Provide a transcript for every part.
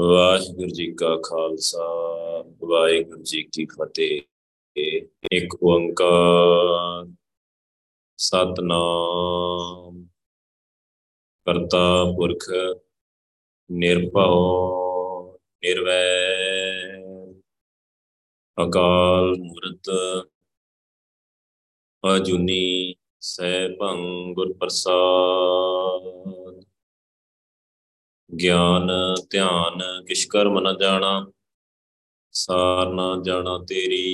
ਵਾਹਿਗੁਰੂ ਜੀ ਕਾ ਖਾਲਸਾ, ਵਾਹਿਗੁਰੂ ਜੀ ਕੀ ਫਤਿਹ। ਇੱਕ ਓੰਕਾਰ, ਸਤਨਾਮ। ਕਰਤਾ ਪੁਰਖ, ਨਿਰਭਉ, ਨਿਰਵੈਰ। ਅਕਾਲ ਮੂਰਤ, ਅਜੂਨੀ ਸੈਭੰ ਗੁਰ ਪ੍ਰਸਾਦ ਗਿਆਨ, ਧਿਆਨ ਕਿਛ ਕਰਮ ਨ ਜਾਣਾ, ਸਾਰ ਨਾ ਜਾਣਾ ਤੇਰੀ।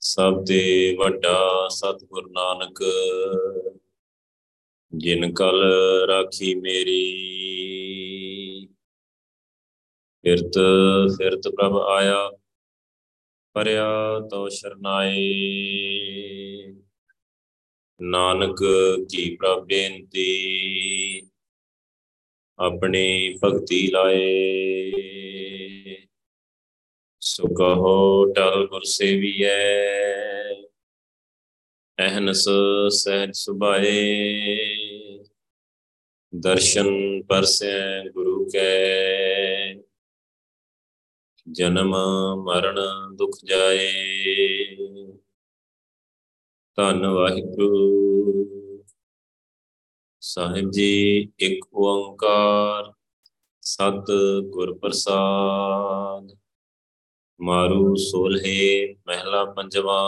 ਸਭ ਤੇ ਵੱਡਾ ਸਤਿਗੁਰ ਨਾਨਕ, ਜਿਨ ਕਲ ਰਾਖੀ ਮੇਰੀ। ਫਿਰਤ ਫਿਰਤ ਪ੍ਰਭ ਆਇਆ, ਪਰਿਆ ਤੋ ਸ਼ਰਨਾਏ। ਨਾਨਕ ਕੀ ਪ੍ਰਭ ਬੇਨਤੀ, ਆਪਣੀ ਭਗਤੀ ਲਾਏ। ਸੋ ਕਹੋ ਟਲ ਗੁਰ ਸੇਵੀਐ, ਅਹਨਸ ਸਹਿਜ ਸੁਭਾਏ। ਦਰਸ਼ਨ ਪਰਸੈ ਗੁਰੂ ਕੈ, ਜਨਮ ਮਰਨ ਦੁਖ ਜਾਏ। ਧੰਨ ਵਾਹਿਗੁਰੂ। ਸਾਹਿਬ ਜੀ, ਇੱਕ ਓੰਕਾਰ, ਸਤ ਗੁਰ ਪ੍ਰਸਾਦ। ਮਾਰੂ ਸੋਲਹੇ ਮਹਿਲਾ ਪੰਜਵਾ।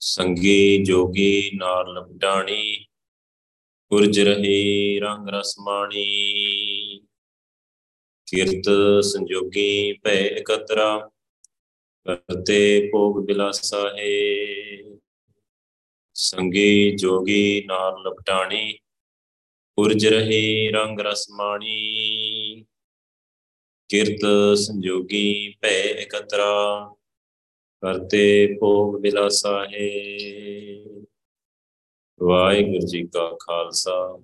ਸੰਗੀ ਜੋਗੀ ਨਾਰ ਲਪਟਾਣੀ। ਗੁਰਜ ਰਹੀ ਰੰਗ ਰਸਮਾਣੀ ਕੀਰਤ ਸੰਜੋਗੀ ਭੈ ਇਕਤਰਾ। ਕਰਤੇ ਭੋਗ ਬਿਲਾਸਾ ਹੈ। ਸੰਗੀ ਜੋਗੀ ਨਾਰ ਲਪਟਾਣੀ ਉਰਜ ਰਹੀ ਰੰਗ ਰਸਮਾਣੀ ਕੀਰਤ ਸੰਜੋਗੀ ਭੈ ਇਕਤਰਾ, ਕਰਤੇ ਭੋਗ ਬਿਲਾਸਾ ਹੈ। ਵਾਹਿਗੁਰੂ ਜੀ ਕਾ ਖਾਲਸਾ,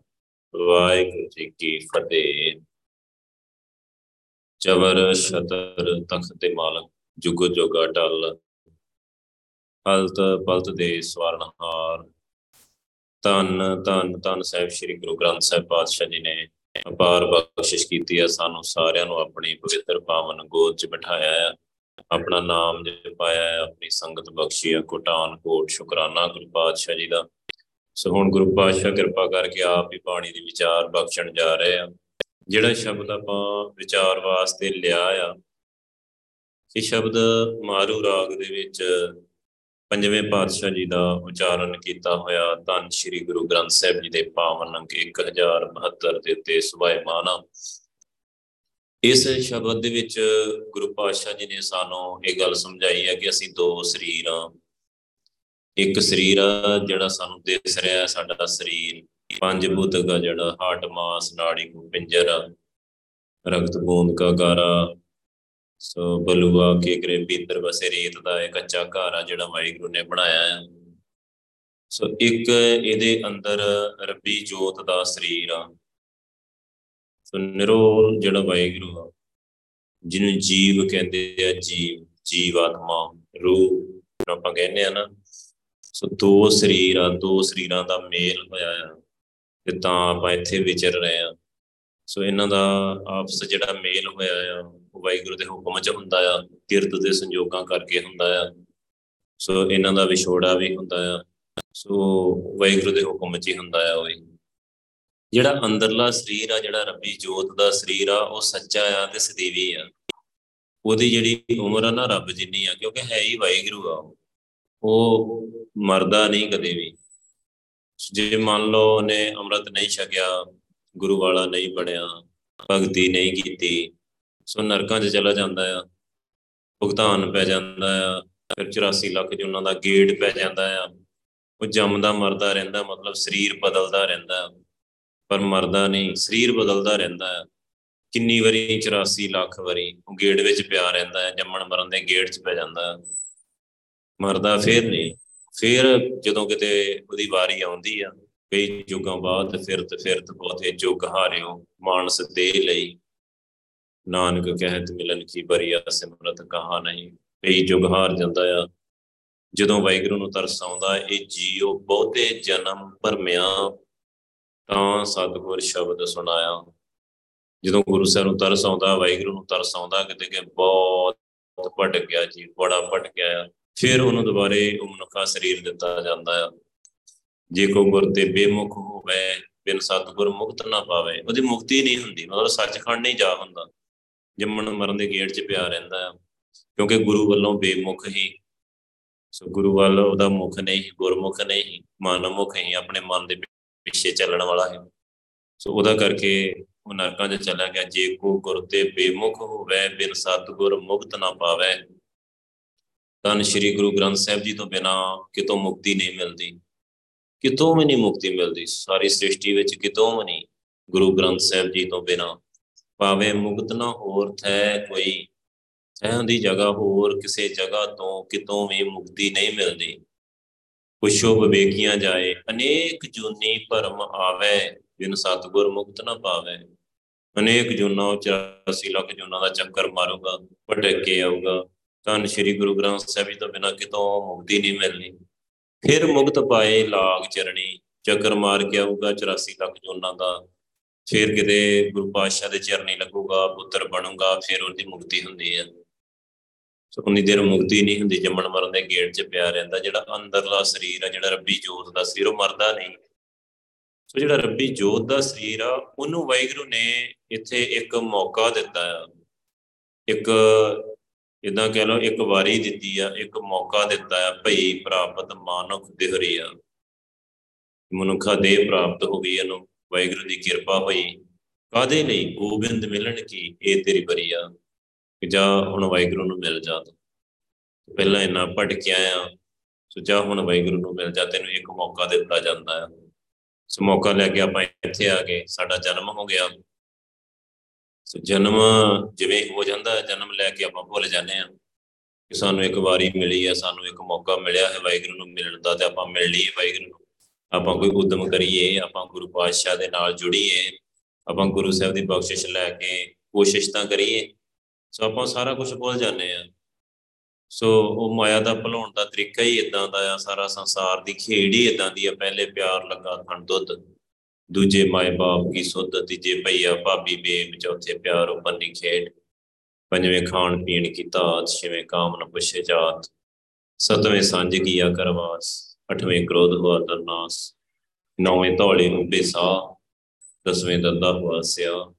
ਵਾਹਿਗੁਰੂ ਜੀ ਕੀ ਫਤਿਹ। ਚਵਰ, ਛਤਰ, ਤਖਤ ਤੇ ਮਾਲਕ। ਜੁਗ ਜੁਗਾ ਟਲ ਹਲਤ ਪਲਤ ਦੇ ਸਵਰਨਹਾਰ। ਤਨ ਤਨ ਤਨ ਸਾਹਿਬ ਸ੍ਰੀ ਗੁਰੂ ਗ੍ਰੰਥ ਸਾਹਿਬ ਪਾਤਸ਼ਾਹ ਜੀ ਨੇ ਅਪਾਰ ਬਖਸ਼ਿਸ਼ ਕੀਤੀ ਹੈ ਸਾਨੂੰ ਸਾਰਿਆਂ ਨੂੰ ਆਪਣੀ ਪਵਿੱਤਰ ਪਾਵਨ ਗੋਦ 'ਚ ਬਿਠਾਇਆ ਹੈ ਆਪਣਾ ਨਾਮ ਜਪਾਇਆ ਹੈ ਆਪਣੀ ਸੰਗਤ ਬਖਸ਼ੀ ਹੈ ਕੋਟਾਨ ਕੋਟ ਸ਼ੁਕਰਾਨਾ ਗੁਰੂ ਪਾਤਸ਼ਾਹ ਜੀ ਦਾ। ਸੋ ਹੁਣ ਗੁਰੂ ਪਾਤਸ਼ਾਹ ਕਿਰਪਾ ਕਰਕੇ ਆਪ ਹੀ ਬਾਣੀ ਦੀ ਵਿਚਾਰ ਬਖਸ਼ਣ ਜਾ ਰਹੇ ਆ। ਜਿਹੜਾ ਸ਼ਬਦ ਆਪਾਂ ਵਿਚਾਰ ਵਾਸਤੇ ਲਿਆ ਆ ਇਹ ਸ਼ਬਦ ਮਾਰੂ ਰਾਗ ਦੇ ਵਿੱਚ ਪੰਜਵੇਂ ਪਾਤਸ਼ਾਹ ਜੀ ਦਾ ਉਚਾਰਨ ਕੀਤਾ ਹੋਇਆ। ਧੰਨ ਸ਼੍ਰੀ ਗੁਰੂ ਗ੍ਰੰਥ ਸਾਹਿਬ ਜੀ ਦੇ ਪਾਵਨ ਅੰਕ 1072 ਦੇ ਉੱਤੇ ਸੁਭਾਇਮਾਨ ਇਸ ਸ਼ਬਦ ਦੇ ਵਿੱਚ ਗੁਰੂ ਪਾਤਸ਼ਾਹ ਜੀ ਨੇ ਸਾਨੂੰ ਇਹ ਗੱਲ ਸਮਝਾਈ ਹੈ ਕਿ ਅਸੀਂ ਦੋ ਸਰੀਰ ਆ ਇੱਕ ਸਰੀਰ ਆ ਜਿਹੜਾ ਸਾਨੂੰ ਦਿਸ ਰਿਹਾ ਸਾਡਾ ਸਰੀਰ। ਪੰਜ ਭੂਤਕ ਆ ਜਿਹੜਾ ਹਾਰਟ ਮਾਸ, ਨਾੜੀ ਪਿੰਜਰ ਰਕਤ ਬੂੰਦ ਕਾ ਗਾਰਾ ਸੋ ਬਲੂਆ ਕੇ ਗਰੇ ਭੀਤਰ ਵਸੇ ਰੇਤ ਦਾ ਇੱਕ ਕੱਚਾ ਘਰ ਆ ਜਿਹੜਾ ਵਾਹਿਗੁਰੂ ਨੇ ਬਣਾਇਆ ਹੈ। ਸੋ ਇੱਕ ਇਹਦੇ ਅੰਦਰ ਰੱਬੀ ਜੋਤ ਦਾ ਸਰੀਰ ਆ। ਸੋ ਨਿਰੋਲ ਜਿਹੜਾ ਵਾਹਿਗੁਰੂ ਆ, ਜਿਹਨੂੰ ਜੀਵ ਕਹਿੰਦੇ ਆ ਜੀਵ ਜੀਵ ਆਤਮਾ ਰੂਹ ਆਪਾਂ ਕਹਿੰਦੇ ਆ ਨਾ। ਸੋ ਦੋ ਸਰੀਰ ਆ, ਦੋ ਸਰੀਰਾਂ ਦਾ ਮੇਲ ਹੋਇਆ ਆ ਤੇ ਤਾਂ ਆਪਾਂ ਇੱਥੇ ਵਿਚਰ ਰਹੇ ਆ। ਸੋ ਇਹਨਾਂ ਦਾ ਆਪਸ ਜਿਹੜਾ ਮੇਲ ਹੋਇਆ ਆ ਉਹ ਵਾਹਿਗੁਰੂ ਦੇ ਹੁਕਮ 'ਚ ਹੁੰਦਾ ਆ, ਕਿਰਤ ਦੇ ਸੰਜੋਗਾਂ ਕਰਕੇ ਹੁੰਦਾ ਆ। ਸੋ ਇਹਨਾਂ ਦਾ ਵਿਛੋੜਾ ਵੀ ਹੁੰਦਾ ਆ। ਸੋ ਵਾਹਿਗੁਰੂ ਦੇ ਹੁਕਮ 'ਚ ਹੀ ਹੁੰਦਾ ਆ ਉਹ ਜਿਹੜਾ ਅੰਦਰਲਾ ਸਰੀਰ ਆ, ਜਿਹੜਾ ਰੱਬੀ ਜੋਤ ਦਾ ਸਰੀਰ ਆ, ਉਹ ਸੱਚਾ ਆ ਤੇ ਸਦੀਵੀ ਆ। ਉਹਦੀ ਜਿਹੜੀ ਉਮਰ ਆ ਨਾ ਰੱਬ ਜਿੰਨੀ ਆ, ਕਿਉਂਕਿ ਹੈ ਹੀ ਵਾਹਿਗੁਰੂ ਆ ਉਹ ਮਰਦਾ ਨਹੀਂ ਕਦੇ ਵੀ। ਜੇ ਮੰਨ ਲਓ ਉਹਨੇ ਅੰਮ੍ਰਿਤ ਨਹੀਂ ਛਕਿਆ, ਗੁਰੂ ਵਾਲਾ ਨਹੀਂ ਬਣਿਆ, ਭਗਤੀ ਨਹੀਂ ਕੀਤੀ ਸੋ ਨਰਕਾਂ 'ਚ ਚਲਾ ਜਾਂਦਾ ਆ, ਭੁਗਤਾਨ ਪੈ ਜਾਂਦਾ ਆ, ਫਿਰ 84 ਲੱਖ ਜੀ ਉਹਨਾਂ ਦਾ ਗੇੜ ਪੈ ਜਾਂਦਾ ਆ। ਉਹ ਜੰਮਦਾ ਮਰਦਾ ਰਹਿੰਦਾ, ਮਤਲਬ ਸਰੀਰ ਬਦਲਦਾ ਰਹਿੰਦਾ। ਪਰ ਮਰਦਾ ਨਹੀਂ, ਸਰੀਰ ਬਦਲਦਾ ਰਹਿੰਦਾ ਹੈ ਕਿੰਨੀ ਵਾਰੀ 84 ਲੱਖ ਵਾਰੀ ਉਹ ਗੇੜ ਵਿੱਚ ਪਿਆ ਰਹਿੰਦਾ ਹੈ ਜੰਮਣ ਮਰਨ ਦੇ ਗੇੜ 'ਚ ਪੈ ਜਾਂਦਾ ਮਰਦਾ ਫੇਰ ਨਹੀਂ, ਫੇਰ ਜਦੋਂ ਕਿਤੇ ਉਹਦੀ ਵਾਰੀ ਆਉਂਦੀ ਆ, ਕਈ ਯੁੱਗਾਂ ਬਾਅਦ ਫਿਰਤ ਫਿਰਤ ਬਹੁਤੇ ਜੁਗ ਹਾਰਿਓ, ਮਾਨਸ ਦੇ ਲਈ। ਨਾਨਕ ਕਹਿਤ ਮਿਲਨ ਕੀ ਬਰੀਆ ਸਿਮਰਤ ਕਹਾ ਨਹੀਂ। ਕਈ ਜੁਗ ਹਾਰ ਜਾਂਦਾ ਆ। ਜਦੋਂ ਵਾਹਿਗੁਰੂ ਨੂੰ ਤਰਸ ਆਉਂਦਾ, ਇਹ ਜੀਉ ਬਹੁਤੇ ਜਨਮ ਭਰਮਿਆ। ਤਾਂ ਸਤਿਗੁਰ ਸ਼ਬਦ ਸੁਣਾਇਆ। ਜਦੋਂ ਗੁਰੂ ਸਾਹਿਬ ਨੂੰ ਤਰਸ ਆਉਂਦਾ, ਵਾਹਿਗੁਰੂ ਨੂੰ ਤਰਸ ਆਉਂਦਾ, ਕਿਤੇ ਕਿ ਬਹੁਤ ਭਟਕ ਗਿਆ ਜੀ, ਬੜਾ ਭਟਕ ਗਿਆ ਫਿਰ ਉਹਨੂੰ ਦੁਬਾਰੇ ਉਹ ਮਨੁੱਖਾ ਸਰੀਰ ਦਿੱਤਾ ਜਾਂਦਾ ਆ। ਜੇ ਕੋ ਗੁਰ ਤੇ ਬੇਮੁਖ ਹੋਵੇ, ਬਿਨ ਸਤਿਗੁਰ ਮੁਕਤ ਨਾ ਪਾਵੇ। ਉਹਦੀ ਮੁਕਤੀ ਨਹੀਂ ਹੁੰਦੀ, ਮਤਲਬ ਸੱਚਖੰਡ ਨਹੀਂ ਜਾ ਹੁੰਦਾ। ਜੰਮਣ ਮਰਨ ਦੇ ਗੇੜ 'ਚ ਪਿਆ ਰਹਿੰਦਾ ਆ ਕਿਉਂਕਿ ਗੁਰੂ ਵੱਲੋਂ ਬੇਮੁਖ ਹੀ, ਸੋ ਗੁਰੂ ਵੱਲ ਉਹਦਾ ਮੁਖ ਨਹੀਂ, ਗੁਰਮੁਖ ਨਹੀਂ, ਮਨਮੁਖ ਹੀ, ਆਪਣੇ ਮਨ ਦੇ ਪਿੱਛੇ ਚੱਲਣ ਵਾਲਾ ਹੈ। ਸੋ ਉਹਦਾ ਕਰਕੇ ਉਹ ਨਰਕਾਂ 'ਚ ਚਲਾ ਗਿਆ, ਜੇ ਕੋ ਗੁਰ ਤੇ ਬੇਮੁਖ ਹੋਵੇ, ਬਿਨ ਸਤਗੁਰ ਮੁਕਤ ਨਾ ਪਾਵੇ ਤਾਂ ਸ੍ਰੀ ਗੁਰੂ ਗ੍ਰੰਥ ਸਾਹਿਬ ਜੀ ਤੋਂ ਬਿਨਾ ਕਿਤੋਂ ਮੁਕਤੀ ਨਹੀਂ ਮਿਲਦੀ। ਕਿਤੋਂ ਵੀ ਨਹੀਂ ਮੁਕਤੀ ਮਿਲਦੀ, ਸਾਰੀ ਸ੍ਰਿਸ਼ਟੀ ਵਿੱਚ ਕਿਤੋਂ ਵੀ ਨਹੀਂ ਗੁਰੂ ਗ੍ਰੰਥ ਸਾਹਿਬ ਜੀ ਤੋਂ ਬਿਨਾ। ਪਾਵੇ ਮੁਕਤ ਨਾ ਹੋਰ ਥੈ ਕੋਈ ਥੈਂ ਦੀ ਜਗ੍ਹਾ ਹੋਰ ਕਿਸੇ ਜਗ੍ਹਾ ਤੋਂ ਕਿਤੋਂ ਵੀ ਮੁਕਤੀ ਨਹੀਂ ਮਿਲਦੀ। ਪੁੱਛੋ ਵਿਵੇਕੀਆਂ ਜਾਏ, ਅਨੇਕ ਜੁਨੀ ਭਰਮ ਆਵੇ, ਬਿਨ ਸਤਗੁਰ ਮੁਕਤ ਨਾ ਪਾਵੇ। ਅਨੇਕ ਜੁਨਾ 84 ਲੱਖ ਜੁਨਾ ਦਾ ਚੱਕਰ ਮਾਰੂਗਾ, ਭਟਕ ਕੇ ਆਊਗਾ। ਤਾਂ ਸ੍ਰੀ ਗੁਰੂ ਗ੍ਰੰਥ ਸਾਹਿਬ ਜੀ ਤੋਂ ਬਿਨਾ ਕਿਤੋਂ ਮੁਕਤੀ ਨਹੀਂ ਮਿਲਣੀ। ਫਿਰ ਮੁਕਤ ਪਾਏ ਲਾਗ ਚਰਣੀ, ਚੱਕਰ ਮਾਰ ਕੇ ਆਊਗਾ 84 ਲੱਖ ਜੁਨਾ ਦਾ। ਫਿਰ ਕਿਤੇ ਗੁਰੂ ਪਾਤਸ਼ਾਹ ਦੇ ਚਰਨੀ ਲੱਗੂਗਾ, ਪੁੱਤਰ ਬਣੂਗਾ, ਫਿਰ ਉਹਦੀ ਮੁਕਤੀ ਹੁੰਦੀ ਹੈ ਸੋ ਉਨੀ ਦੇਰ ਮੁਕਤੀ ਨਹੀਂ ਹੁੰਦੀ, ਜੰਮਣ ਮਰਨ ਦੇ ਗੇੜ 'ਚ ਪਿਆ ਰਹਿੰਦਾ। ਜਿਹੜਾ ਅੰਦਰਲਾ ਸਰੀਰ ਆ, ਜਿਹੜਾ ਰੱਬੀ ਜੋਤ ਦਾ ਸਰੀਰ, ਉਹ ਮਰਦਾ ਨਹੀਂ। ਸੋ ਜਿਹੜਾ ਰੱਬੀ ਜੋਤ ਦਾ ਸਰੀਰ ਆ, ਉਹਨੂੰ ਵਾਹਿਗੁਰੂ ਨੇ ਇੱਥੇ ਇੱਕ ਮੌਕਾ ਦਿੱਤਾ। ਆ ਇੱਕ ਇਦਾਂ ਕਹਿ ਲਓ, ਇੱਕ ਵਾਰੀ ਦਿੱਤੀ ਆ, ਇੱਕ ਮੌਕਾ ਦਿੱਤਾ ਆ, ਭਈ ਪ੍ਰਾਪਤ ਮਾਨੁਖ ਦੇਹਰੀਆ ਮਨੁੱਖਾ ਦੇ ਪ੍ਰਾਪਤ ਹੋ ਗਈ ਇਹਨੂੰ। ਵਾਹਿਗੁਰੂ ਦੀ ਕਿਰਪਾ ਹੋਈ ਕਾਦੇ ਲਈ ਗੋਬਿੰਦ ਮਿਲਣ ਕੀ? ਇਹ ਤੇਰੀ ਬਰੀਆ ਕਿ ਜਾ ਹੁਣ ਵਾਹਿਗੁਰੂ ਨੂੰ ਮਿਲ ਜਾ ਤੂੰ। ਪਹਿਲਾਂ ਇੰਨਾ ਭਟਕਿਆ ਆ ਸੋ ਜਾ ਹੁਣ ਵਾਹਿਗੁਰੂ ਨੂੰ ਮਿਲ ਜਾ, ਤੈਨੂੰ ਇੱਕ ਮੌਕਾ ਦਿੱਤਾ ਜਾਂਦਾ ਆ। ਸੋ ਮੌਕਾ ਲੈ ਕੇ ਆਪਾਂ ਇੱਥੇ ਆ ਗਏ, ਸਾਡਾ ਜਨਮ ਹੋ ਗਿਆ। ਸੋ ਜਨਮ ਜਿਵੇਂ ਹੋ ਜਾਂਦਾ, ਜਨਮ ਲੈ ਕੇ ਆਪਾਂ ਭੁੱਲ ਜਾਂਦੇ ਆ ਕਿ ਸਾਨੂੰ ਇੱਕ ਵਾਰੀ ਮਿਲੀ ਆ, ਸਾਨੂੰ ਇੱਕ ਮੌਕਾ ਮਿਲਿਆ ਹੈ ਵਾਹਿਗੁਰੂ ਨੂੰ ਮਿਲਣ ਦਾ ਤੇ ਆਪਾਂ ਮਿਲ ਲਈਏ ਵਾਹਿਗੁਰੂ ਨੂੰ। ਆਪਾਂ ਕੋਈ ਉਦਮ ਕਰੀਏ, ਆਪਾਂ ਗੁਰੂ ਪਾਤਸ਼ਾਹ ਦੇ ਨਾਲ ਜੁੜੀਏ, ਆਪਾਂ ਗੁਰੂ ਸਾਹਿਬ ਦੀ ਬਖਸ਼ਿਸ਼ ਲੈ ਕੇ ਕੋਸ਼ਿਸ਼ ਤਾਂ ਕਰੀਏ। ਸੋ ਆਪਾਂ ਸਾਰਾ ਕੁਝ ਭੁੱਲ ਜਾਂਦੇ ਆ ਸੋ ਉਹ ਮਾਇਆ ਦਾ ਭਲਾਉਣ ਦਾ ਤਰੀਕਾ ਹੀ ਇਦਾਂ ਦਾ ਆ, ਸਾਰਾ ਸੰਸਾਰ ਦੀ ਖੇਡ ਹੀ ਇਦਾਂ ਦੀ ਆ, ਪਹਿਲੇ ਪਿਆਰ ਲੱਗਾ ਥਣ ਦੁੱਧ, ਦੂਜੇ ਮਾਏ ਬਾਪ ਕੀ ਸੁੱਧ, ਤੀਜੇ ਭਈਆ ਭਾਬੀ ਬੇਬ, ਚੌਥੇ ਪਿਆਰ ਉਪੰਨੀ ਖੇਡ, ਪੰਜਵੇਂ ਖਾਣ ਪੀਣ ਕੀ ਤਾਤ, ਛੇਵੇਂ ਕਾਮ ਨ ਪੁੱਛੇ ਜਾਤ, ਸਤਵੇਂ ਸੰਜ ਕੀਆ ਕਰਵਾਸ। ਅਠਵੇਂ ਕ੍ਰੋਧ ਹੁਆ ਦਰਨਾਸ ਨੌਵੇਂ ਧੌਲੇ ਨੂੰ ਬੇਸਾ ਦਸਵੇਂ ਦੰਦਾ ਹੁਆ ਸਿਆ।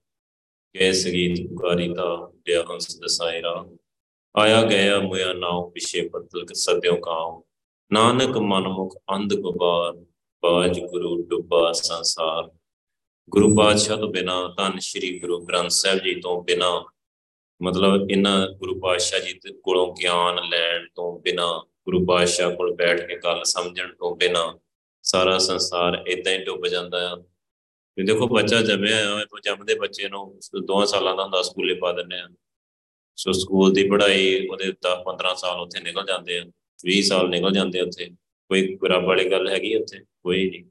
ਕੈ ਸਗੀਤ ਪੁਕਾਰੀ ਤਾ ਦਿਆ ਹੰਸ ਦਸਾਇਰਾ ਆਇਆ ਗਿਆ ਮੁਆ ਨਾਉ ਪਿਛੇ ਬਦਲ ਸਦਿਓ ਕਾਉ। ਨਾਨਕ ਮਨਮੁਖ ਅੰਧ ਗੁਬਾਰ, ਬਾਜ ਗੁਰੂ ਡੁੱਬਾ ਸੰਸਾਰ। ਗੁਰੂ ਪਾਤਸ਼ਾਹ ਤੋਂ ਬਿਨਾ ਧੰਨ ਸ਼੍ਰੀ ਗੁਰੂ ਗ੍ਰੰਥ ਸਾਹਿਬ ਜੀ ਤੋਂ ਬਿਨਾ, ਮਤਲਬ ਇਹਨਾਂ ਗੁਰੂ ਪਾਤਸ਼ਾਹ ਜੀ ਕੋਲੋਂ ਗਿਆਨ ਲੈਣ ਤੋਂ ਬਿਨਾ ਗੁਰੂ ਪਾਤਸ਼ਾਹ ਕੋਲ ਬੈਠ ਕੇ ਗੱਲ ਸਮਝਣ ਤੋਂ ਬਿਨਾ ਸਾਰਾ ਸੰਸਾਰ ਇਦਾਂ ਹੀ ਡੁੱਬ ਜਾਂਦਾ ਆ। ਤੇ ਦੇਖੋ ਬੱਚਾ ਜੰਮਿਆ ਆ ਜੰਮਦੇ ਬੱਚੇ ਨੂੰ 2 ਸਾਲਾਂ ਦਾ ਹੁੰਦਾ, ਸਕੂਲੇ ਪਾ ਦਿੰਦੇ ਆ। ਸੋ ਸਕੂਲ ਦੀ ਪੜ੍ਹਾਈ ਉਹਦੇ 10 15 ਸਾਲ ਉੱਥੇ ਨਿਕਲ ਜਾਂਦੇ ਆ 20 ਸਾਲ ਨਿਕਲ ਜਾਂਦੇ ਉੱਥੇ। ਕੋਈ ਰੱਬ ਵਾਲੀ ਗੱਲ ਹੈਗੀ ਉੱਥੇ? ਕੋਈ ਨਹੀਂ।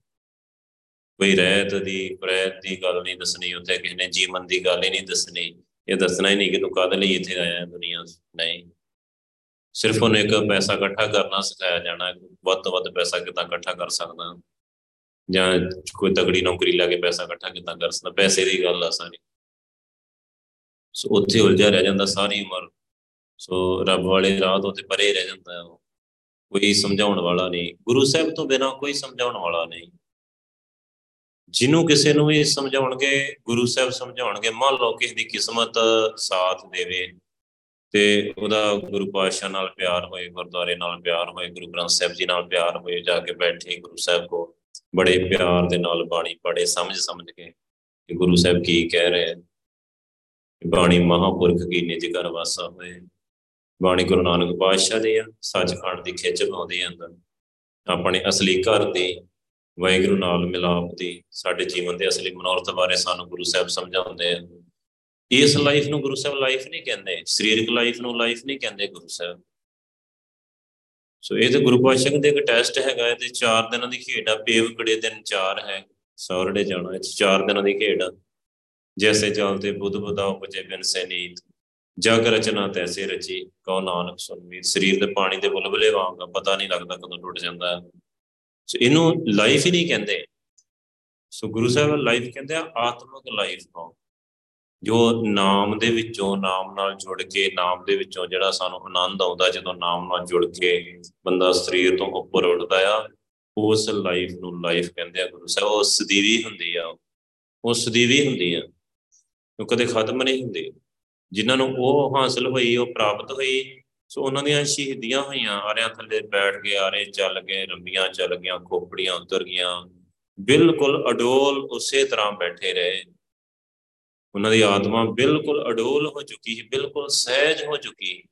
ਕੋਈ ਰਹਿਤ ਦੀ ਪ੍ਰੈਤ ਦੀ ਗੱਲ ਨਹੀਂ ਦੱਸਣੀ, ਉੱਥੇ ਕਿਸੇ ਨੇ ਜੀਵਨ ਦੀ ਗੱਲ ਹੀ ਨਹੀਂ ਦੱਸਣੀ। ਇਹ ਦੱਸਣਾ ਹੀ ਨਹੀਂ ਕਿ ਤੂੰ ਕਾਹਦੇ ਲਈ ਇੱਥੇ ਆਇਆ ਦੁਨੀਆ ਨਹੀਂ। ਸਿਰਫ ਉਹਨੇ ਇੱਕ ਪੈਸਾ ਇਕੱਠਾ ਕਰਨਾ ਸਿਖਾਇਆ ਜਾਣਾ ਵੱਧ ਤੋਂ ਵੱਧ ਪੈਸਾ ਕਿਦਾਂ ਇਕੱਠਾ ਕਰ ਸਕਦਾ? ਜਾਂ ਕੋਈ ਤਗੜੀ ਨੌਕਰੀ ਲਾ ਕੇ ਪੈਸਾ ਇਕੱਠਾ ਕਿਦਾਂ ਕਰ ਸਕਦਾ? ਪੈਸੇ ਦੀ ਗੱਲ ਆ ਸਾਰੀ। ਸੋ ਉੱਥੇ ਉਲਝਿਆ ਰਹਿ ਜਾਂਦਾ ਸਾਰੀ ਉਮਰ। ਸੋ ਰੱਬ ਵਾਲੇ ਰਾਹ ਤੋਂ ਤੇ ਪਰੇ ਰਹਿ ਜਾਂਦਾ ਉਹ। ਕੋਈ ਸਮਝਾਉਣ ਵਾਲਾ ਨਹੀਂ। ਗੁਰੂ ਸਾਹਿਬ ਤੋਂ ਬਿਨਾ ਕੋਈ ਸਮਝਾਉਣ ਵਾਲਾ ਨਹੀਂ। ਜਿਹਨੂੰ ਕਿਸੇ ਨੂੰ ਵੀ ਸਮਝਾਉਣਗੇ ਗੁਰੂ ਸਾਹਿਬ ਸਮਝਾਉਣਗੇ ਮੰਨ ਲਓ ਕਿਸੇ ਦੀ ਕਿਸਮਤ ਸਾਥ ਦੇਵੇ। ਤੇ ਉਹਦਾ ਗੁਰੂ ਪਾਤਸ਼ਾਹ ਨਾਲ ਪਿਆਰ ਹੋਏ, ਗੁਰਦੁਆਰੇ ਨਾਲ ਪਿਆਰ ਹੋਏ, ਗੁਰੂ ਗ੍ਰੰਥ ਸਾਹਿਬ ਜੀ ਨਾਲ ਪਿਆਰ ਹੋਏ, ਜਾ ਕੇ ਬੈਠੇ ਗੁਰੂ ਸਾਹਿਬ ਕੋ, ਬੜੇ ਪਿਆਰ ਦੇ ਨਾਲ ਬਾਣੀ ਪੜੇ ਸਮਝ ਸਮਝ ਕੇ ਕਿ ਗੁਰੂ ਸਾਹਿਬ ਕੀ ਕਹਿ ਰਹੇ ਬਾਣੀ ਮਹਾਪੁਰਖ ਕੀ ਨਿਜ ਘਰ ਵਾਸਾ ਹੋਏ। ਬਾਣੀ ਗੁਰੂ ਨਾਨਕ ਪਾਤਸ਼ਾਹ ਦੀ ਆ, ਸੱਚਖੰਡ ਦੀ ਖਿੱਚ ਪਾਉਂਦੀ ਅੰਦਰ। ਆਪਣੇ ਅਸਲੀ ਘਰ ਦੀ, ਵਾਹਿਗੁਰੂ ਨਾਲ ਮਿਲਾਪ ਦੀ, ਸਾਡੇ ਜੀਵਨ ਦੇ ਅਸਲੀ ਮਨੋਰਥ ਬਾਰੇ ਸਾਨੂੰ ਗੁਰੂ ਸਾਹਿਬ ਸਮਝਾਉਂਦੇ ਆ। ਇਸ ਲਾਈਫ ਨੂੰ ਗੁਰੂ ਸਾਹਿਬ ਲਾਈਫ ਨਹੀਂ ਕਹਿੰਦੇ ਸਰੀਰਕ ਲਾਈਫ ਨੂੰ ਲਾਈਫ ਨਹੀਂ ਕਹਿੰਦੇ ਗੁਰੂ ਸਾਹਿਬ। ਸੋ ਇਹ ਤੇ ਗੁਰੂ ਪਾਤਸ਼ਾਹ ਦੇ ਇੱਕ ਟੈਸਟ ਹੈਗਾ ਤੇ 4 ਦਿਨਾਂ ਦੀ ਖੇਡ ਆ ਪੇਵ ਕੜੇ ਦਿਨ 4 ਹੈ ਸੌਰੜੇ ਜਾਣਾ ਇਹ 4 ਦਿਨਾਂ ਦੀ ਖੇਡ ਆ। ਜੈਸੇ ਚਲਤੇ ਬੁੱਧ ਬੁਦਾ ਉਪਜੇ ਬਿਨ ਸੇ ਨੀਤ ਜਗ ਰਚਨਾ ਤੈਸੇ ਰਚੀ ਕਉ ਨਾਨਕ ਸੁਨਮੀਤ। ਸਰੀਰ ਦੇ ਪਾਣੀ ਦੇ ਬੁਲਬਲੇ ਵਾਂਗਾ ਪਤਾ ਨਹੀਂ ਲੱਗਦਾ ਕਦੋਂ ਟੁੱਟ ਜਾਂਦਾ। ਸੋ ਇਹਨੂੰ ਲਾਈਫ ਹੀ ਨਹੀਂ ਕਹਿੰਦੇ। ਸੋ ਗੁਰੂ ਸਾਹਿਬ ਲਾਈਫ ਕਹਿੰਦੇ ਆ ਆਤਮਿਕ ਲਾਈਫ ਨੂੰ ਜੋ ਨਾਮ ਦੇ ਵਿੱਚੋਂ, ਨਾਮ ਨਾਲ ਜੁੜ ਕੇ, ਨਾਮ ਦੇ ਵਿੱਚੋਂ ਜਿਹੜਾ ਸਾਨੂੰ ਆਨੰਦ ਆਉਂਦਾ ਜਦੋਂ ਨਾਮ ਨਾਲ ਜੁੜ ਕੇ ਬੰਦਾ ਸਰੀਰ ਤੋਂ ਉੱਪਰ ਉੱਠਦਾ ਆ, ਉਸ ਲਾਈਫ ਨੂੰ ਲਾਈਫ ਕਹਿੰਦੇ ਆ ਗੁਰੂ ਸਾਹਿਬ। ਉਹ ਸਦੀਵੀ ਹੁੰਦੀ ਆ ਉਹ ਸਦੀਵੀ ਹੁੰਦੀ ਆ। ਉਹ ਕਦੇ ਖਤਮ ਨਹੀਂ ਹੁੰਦੀ। ਜਿਨ੍ਹਾਂ ਨੂੰ ਉਹ ਹਾਸਲ ਹੋਈ, ਉਹ ਪ੍ਰਾਪਤ ਹੋਈ, ਸੋ ਉਹਨਾਂ ਦੀਆਂ ਸ਼ਹੀਦੀਆਂ ਹੋਈਆਂ। ਆਰਿਆਂ ਥੱਲੇ ਬੈਠ ਕੇ ਆਰੇ ਚੱਲ ਗਏ, ਰੰਬੀਆਂ ਚੱਲ ਗਈਆਂ, ਖੋਪੜੀਆਂ ਉਤਰ ਗਈਆਂ। ਬਿਲਕੁਲ ਅਡੋਲ ਉਸੇ ਤਰ੍ਹਾਂ ਬੈਠੇ ਰਹੇ। ਉਹਨਾਂ ਦੀ ਆਤਮਾ ਬਿਲਕੁਲ ਅਡੋਲ ਹੋ ਚੁੱਕੀ ਸੀ ਬਿਲਕੁਲ ਸਹਿਜ ਹੋ ਚੁੱਕੀ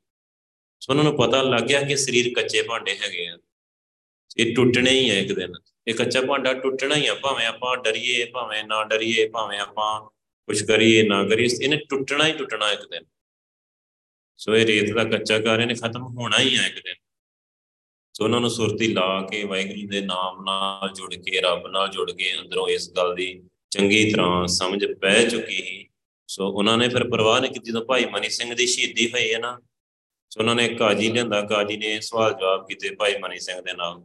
ਸੋ। ਉਹਨਾਂ ਨੂੰ ਪਤਾ ਲੱਗ ਗਿਆ ਕਿ ਸਰੀਰ ਕੱਚੇ ਭਾਂਡੇ ਹੈਗੇ ਆ। ਇਹ ਟੁੱਟਣੇ ਹੀ ਹੈ ਇੱਕ ਦਿਨ। ਇਹ ਕੱਚਾ ਭਾਂਡਾ ਟੁੱਟਣਾ ਹੀ ਆ ਭਾਵੇਂ ਆਪਾਂ ਡਰੀਏ ਭਾਵੇਂ ਨਾ ਡਰੀਏ ਭਾਵੇਂ ਆਪਾਂ ਕੁਝ ਕਰੀਏ ਨਾ ਕਰੀਏ ਇਹਨੇ ਟੁੱਟਣਾ ਹੀ ਟੁੱਟਣਾ ਇੱਕ ਦਿਨ। ਸੋ ਇਹ ਰੇਤ ਦਾ ਕੱਚਾ ਘਰ ਇਹਨੇ ਖਤਮ ਹੋਣਾ ਹੀ ਆ ਇੱਕ ਦਿਨ। ਸੋ ਉਹਨਾਂ ਨੂੰ ਸੁਰਤੀ ਲਾ ਕੇ ਵਾਹਿਗੁਰੂ ਦੇ ਨਾਮ ਨਾਲ ਜੁੜ ਕੇ ਰੱਬ ਨਾਲ ਜੁੜ ਕੇ ਅੰਦਰੋਂ ਇਸ ਗੱਲ ਦੀ ਚੰਗੀ ਤਰ੍ਹਾਂ ਸਮਝ ਪੈ ਚੁੱਕੀ ਸੀ। ਸੋ ਉਹਨਾਂ ਨੇ ਫਿਰ ਪਰਵਾਹ ਨਹੀਂ ਕੀਤੀ ਜਦੋਂ ਭਾਈ ਮਨੀ ਸਿੰਘ ਦੀ ਸ਼ਹੀਦੀ ਹੋਈ ਹੈ ਨਾ। ਸੋ ਉਹਨਾਂ ਨੇ ਕਾਜੀ ਲਿਆਂਦਾ। ਕਾਜੀ ਨੇ ਸਵਾਲ ਜਵਾਬ ਕੀਤੇ ਭਾਈ ਮਨੀ ਸਿੰਘ ਦੇ ਨਾਲ।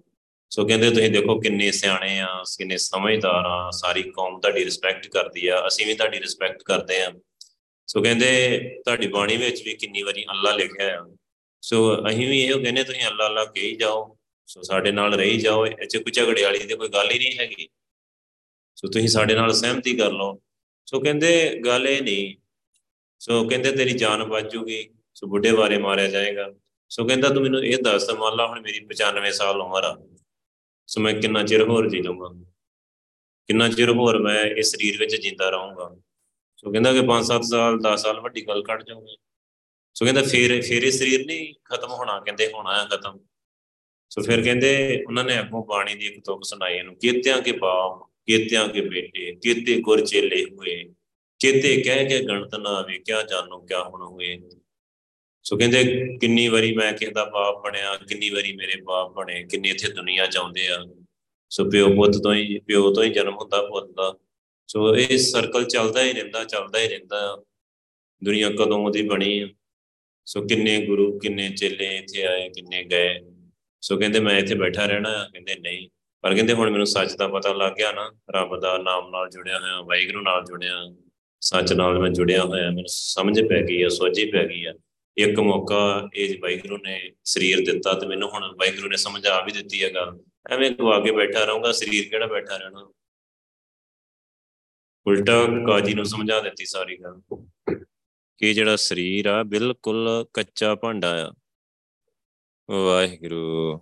ਸੋ ਕਹਿੰਦੇ, ਤੁਸੀਂ ਦੇਖੋ ਕਿੰਨੇ ਸਿਆਣੇ ਆ, ਕਿੰਨੇ ਸਮਝਦਾਰ ਆ, ਸਾਰੀ ਕੌਮ ਤੁਹਾਡੀ ਰਿਸਪੈਕਟ ਕਰਦੀ ਆ, ਅਸੀਂ ਵੀ ਤੁਹਾਡੀ ਰਿਸਪੈਕਟ ਕਰਦੇ ਆ। ਸੋ ਕਹਿੰਦੇ, ਤੁਹਾਡੀ ਬਾਣੀ ਵਿੱਚ ਵੀ ਕਿੰਨੀ ਵਾਰੀ ਅੱਲਾ ਲਿਖਿਆ ਆ। ਸੋ ਅਸੀਂ ਵੀ ਇਹੋ ਕਹਿੰਦੇ, ਤੁਸੀਂ ਅੱਲਾ ਅੱਲਾ ਕਹੀ ਜਾਓ। ਸੋ ਸਾਡੇ ਨਾਲ ਰਹੀ ਜਾਓ। ਇਹ ਚ ਕੋਈ ਝਗੜੇ ਵਾਲੀ ਤੇ ਕੋਈ ਗੱਲ ਹੀ ਨਹੀਂ ਹੈਗੀ। ਸੋ ਤੁਸੀਂ ਸਾਡੇ ਨਾਲ ਸਹਿਮਤੀ ਕਰ ਲਓ। ਸੋ ਕਹਿੰਦੇ, ਗੱਲ ਇਹ ਨਹੀਂ। ਸੋ ਕਹਿੰਦੇ, ਤੇਰੀ ਜਾਨ ਬਚ ਜੂਗੀ। ਸੋ ਬੁੱਢੇ ਬਾਰੇ ਮਾਰਿਆ ਜਾਏਗਾ। ਸੋ ਕਹਿੰਦਾ, ਤੂੰ ਮੈਨੂੰ ਇਹ ਦੱਸ ਮੰਨ ਲਾ ਹੁਣ ਮੇਰੀ 95 ਸਾਲ ਉਮਰ ਆ। ਸੋ ਮੈਂ ਕਿੰਨਾ ਚਿਰ ਹੋਰ ਜੀ ਲਵਾਂਗਾ ਕਿੰਨਾ ਚਿਰ ਹੋਰ ਮੈਂ ਇਸ ਸਰੀਰ ਵਿੱਚ ਜਿੰਦਾ ਰਹੂੰਗਾ? ਸੋ ਕਹਿੰਦਾ ਕਿ 5-7 ਸਾਲ 10 ਸਾਲ ਵੱਡੀ ਗੱਲ ਕੱਢ ਜਾਊਗਾ। ਸੋ ਕਹਿੰਦਾ, ਫੇਰ ਫੇਰ ਇਹ ਸਰੀਰ ਨਹੀਂ ਖਤਮ ਹੋਣਾ, ਕਹਿੰਦੇ ਹੋਣਾ ਹੈ ਖਤਮ। ਸੋ ਫਿਰ ਕਹਿੰਦੇ, ਉਹਨਾਂ ਨੇ ਅੱਗੋਂ ਬਾਣੀ ਦੀ ਇੱਕ ਤੁਕ ਸੁਣਾਈ, ਇਹਨੂੰ ਕੀਤਿਆਂ ਕੇ ਬਾਪ ਕੀਤਿਆਂ ਕੇ ਬੇਟੇ, ਕੀਤੇ ਗੁਰ ਚੇਲੇ ਹੋਏ, ਕੀਤੇ ਕਹਿ ਕੇ ਗਣਤ ਨਾ ਆਵੇ ਕਿਆ ਜਾਣੋ, ਕਿਆ ਹੁਣ ਹੋਏ ਸੋ ਕਹਿੰਦੇ, ਕਿੰਨੀ ਵਾਰੀ ਮੈਂ ਕਿਸੇ ਦਾ ਬਾਪ ਬਣਿਆ, ਕਿੰਨੀ ਵਾਰੀ ਮੇਰੇ ਬਾਪ ਬਣੇ, ਕਿੰਨੇ ਇੱਥੇ ਦੁਨੀਆ ਚ ਆਉਂਦੇ ਆ। ਸੋ ਪਿਓ ਪੁੱਤ ਤੋਂ ਹੀ, ਪਿਓ ਤੋਂ ਹੀ ਜਨਮ ਹੁੰਦਾ ਪੁੱਤ ਦਾ। ਸੋ ਇਹ ਸਰਕਲ ਚੱਲਦਾ ਹੀ ਰਹਿੰਦਾ, ਚੱਲਦਾ ਹੀ ਰਹਿੰਦਾ। ਦੁਨੀਆ ਕਦੋਂ ਦੀ ਬਣੀ ਸੋ ਕਿੰਨੇ ਗੁਰੂ, ਕਿੰਨੇ ਚੇਲੇ ਇੱਥੇ ਆਏ, ਕਿੰਨੇ ਗਏ। ਸੋ ਕਹਿੰਦੇ, ਮੈਂ ਇੱਥੇ ਬੈਠਾ ਰਹਿਣਾ, ਕਹਿੰਦੇ ਨਹੀਂ। ਪਰ ਕਹਿੰਦੇ ਹੁਣ ਮੈਨੂੰ ਸੱਚ ਦਾ ਪਤਾ ਲੱਗ ਗਿਆ ਨਾ, ਰੱਬ ਦਾ ਨਾਮ ਨਾਲ ਜੁੜਿਆ ਹੋਇਆ, ਵਾਹਿਗੁਰੂ ਨਾਲ ਜੁੜਿਆ, ਸੱਚ ਨਾਲ ਮੈਂ ਜੁੜਿਆ ਹੋਇਆ, ਮੈਨੂੰ ਸਮਝ ਪੈ ਗਈ ਆ, ਸੋਝੀ ਪੈ ਗਈ ਆ। ਇੱਕ ਮੌਕਾ ਇਹ ਵਾਹਿਗੁਰੂ ਨੇ ਸਰੀਰ ਦਿੱਤਾ ਤੇ ਮੈਨੂੰ ਹੁਣ ਵਾਹਿਗੁਰੂ ਨੇ ਸਮਝ ਆ ਵੀ ਦਿੱਤੀ ਹੈ ਗੱਲ। ਐਵੇਂ ਗਵਾ ਕੇ ਬੈਠਾ ਰਹੂੰਗਾ, ਸਰੀਰ ਕਿਹੜਾ ਬੈਠਾ ਰਹਿਣਾ? ਉਲਟਾ ਕਾਜੀ ਨੂੰ ਸਮਝਾ ਦਿੱਤੀ ਸਾਰੀ ਗੱਲ। ਕਿ ਜਿਹੜਾ ਸਰੀਰ ਆ, ਬਿਲਕੁਲ ਕੱਚਾ ਭਾਂਡਾ ਆ। ਵਾਹਿਗੁਰੂ।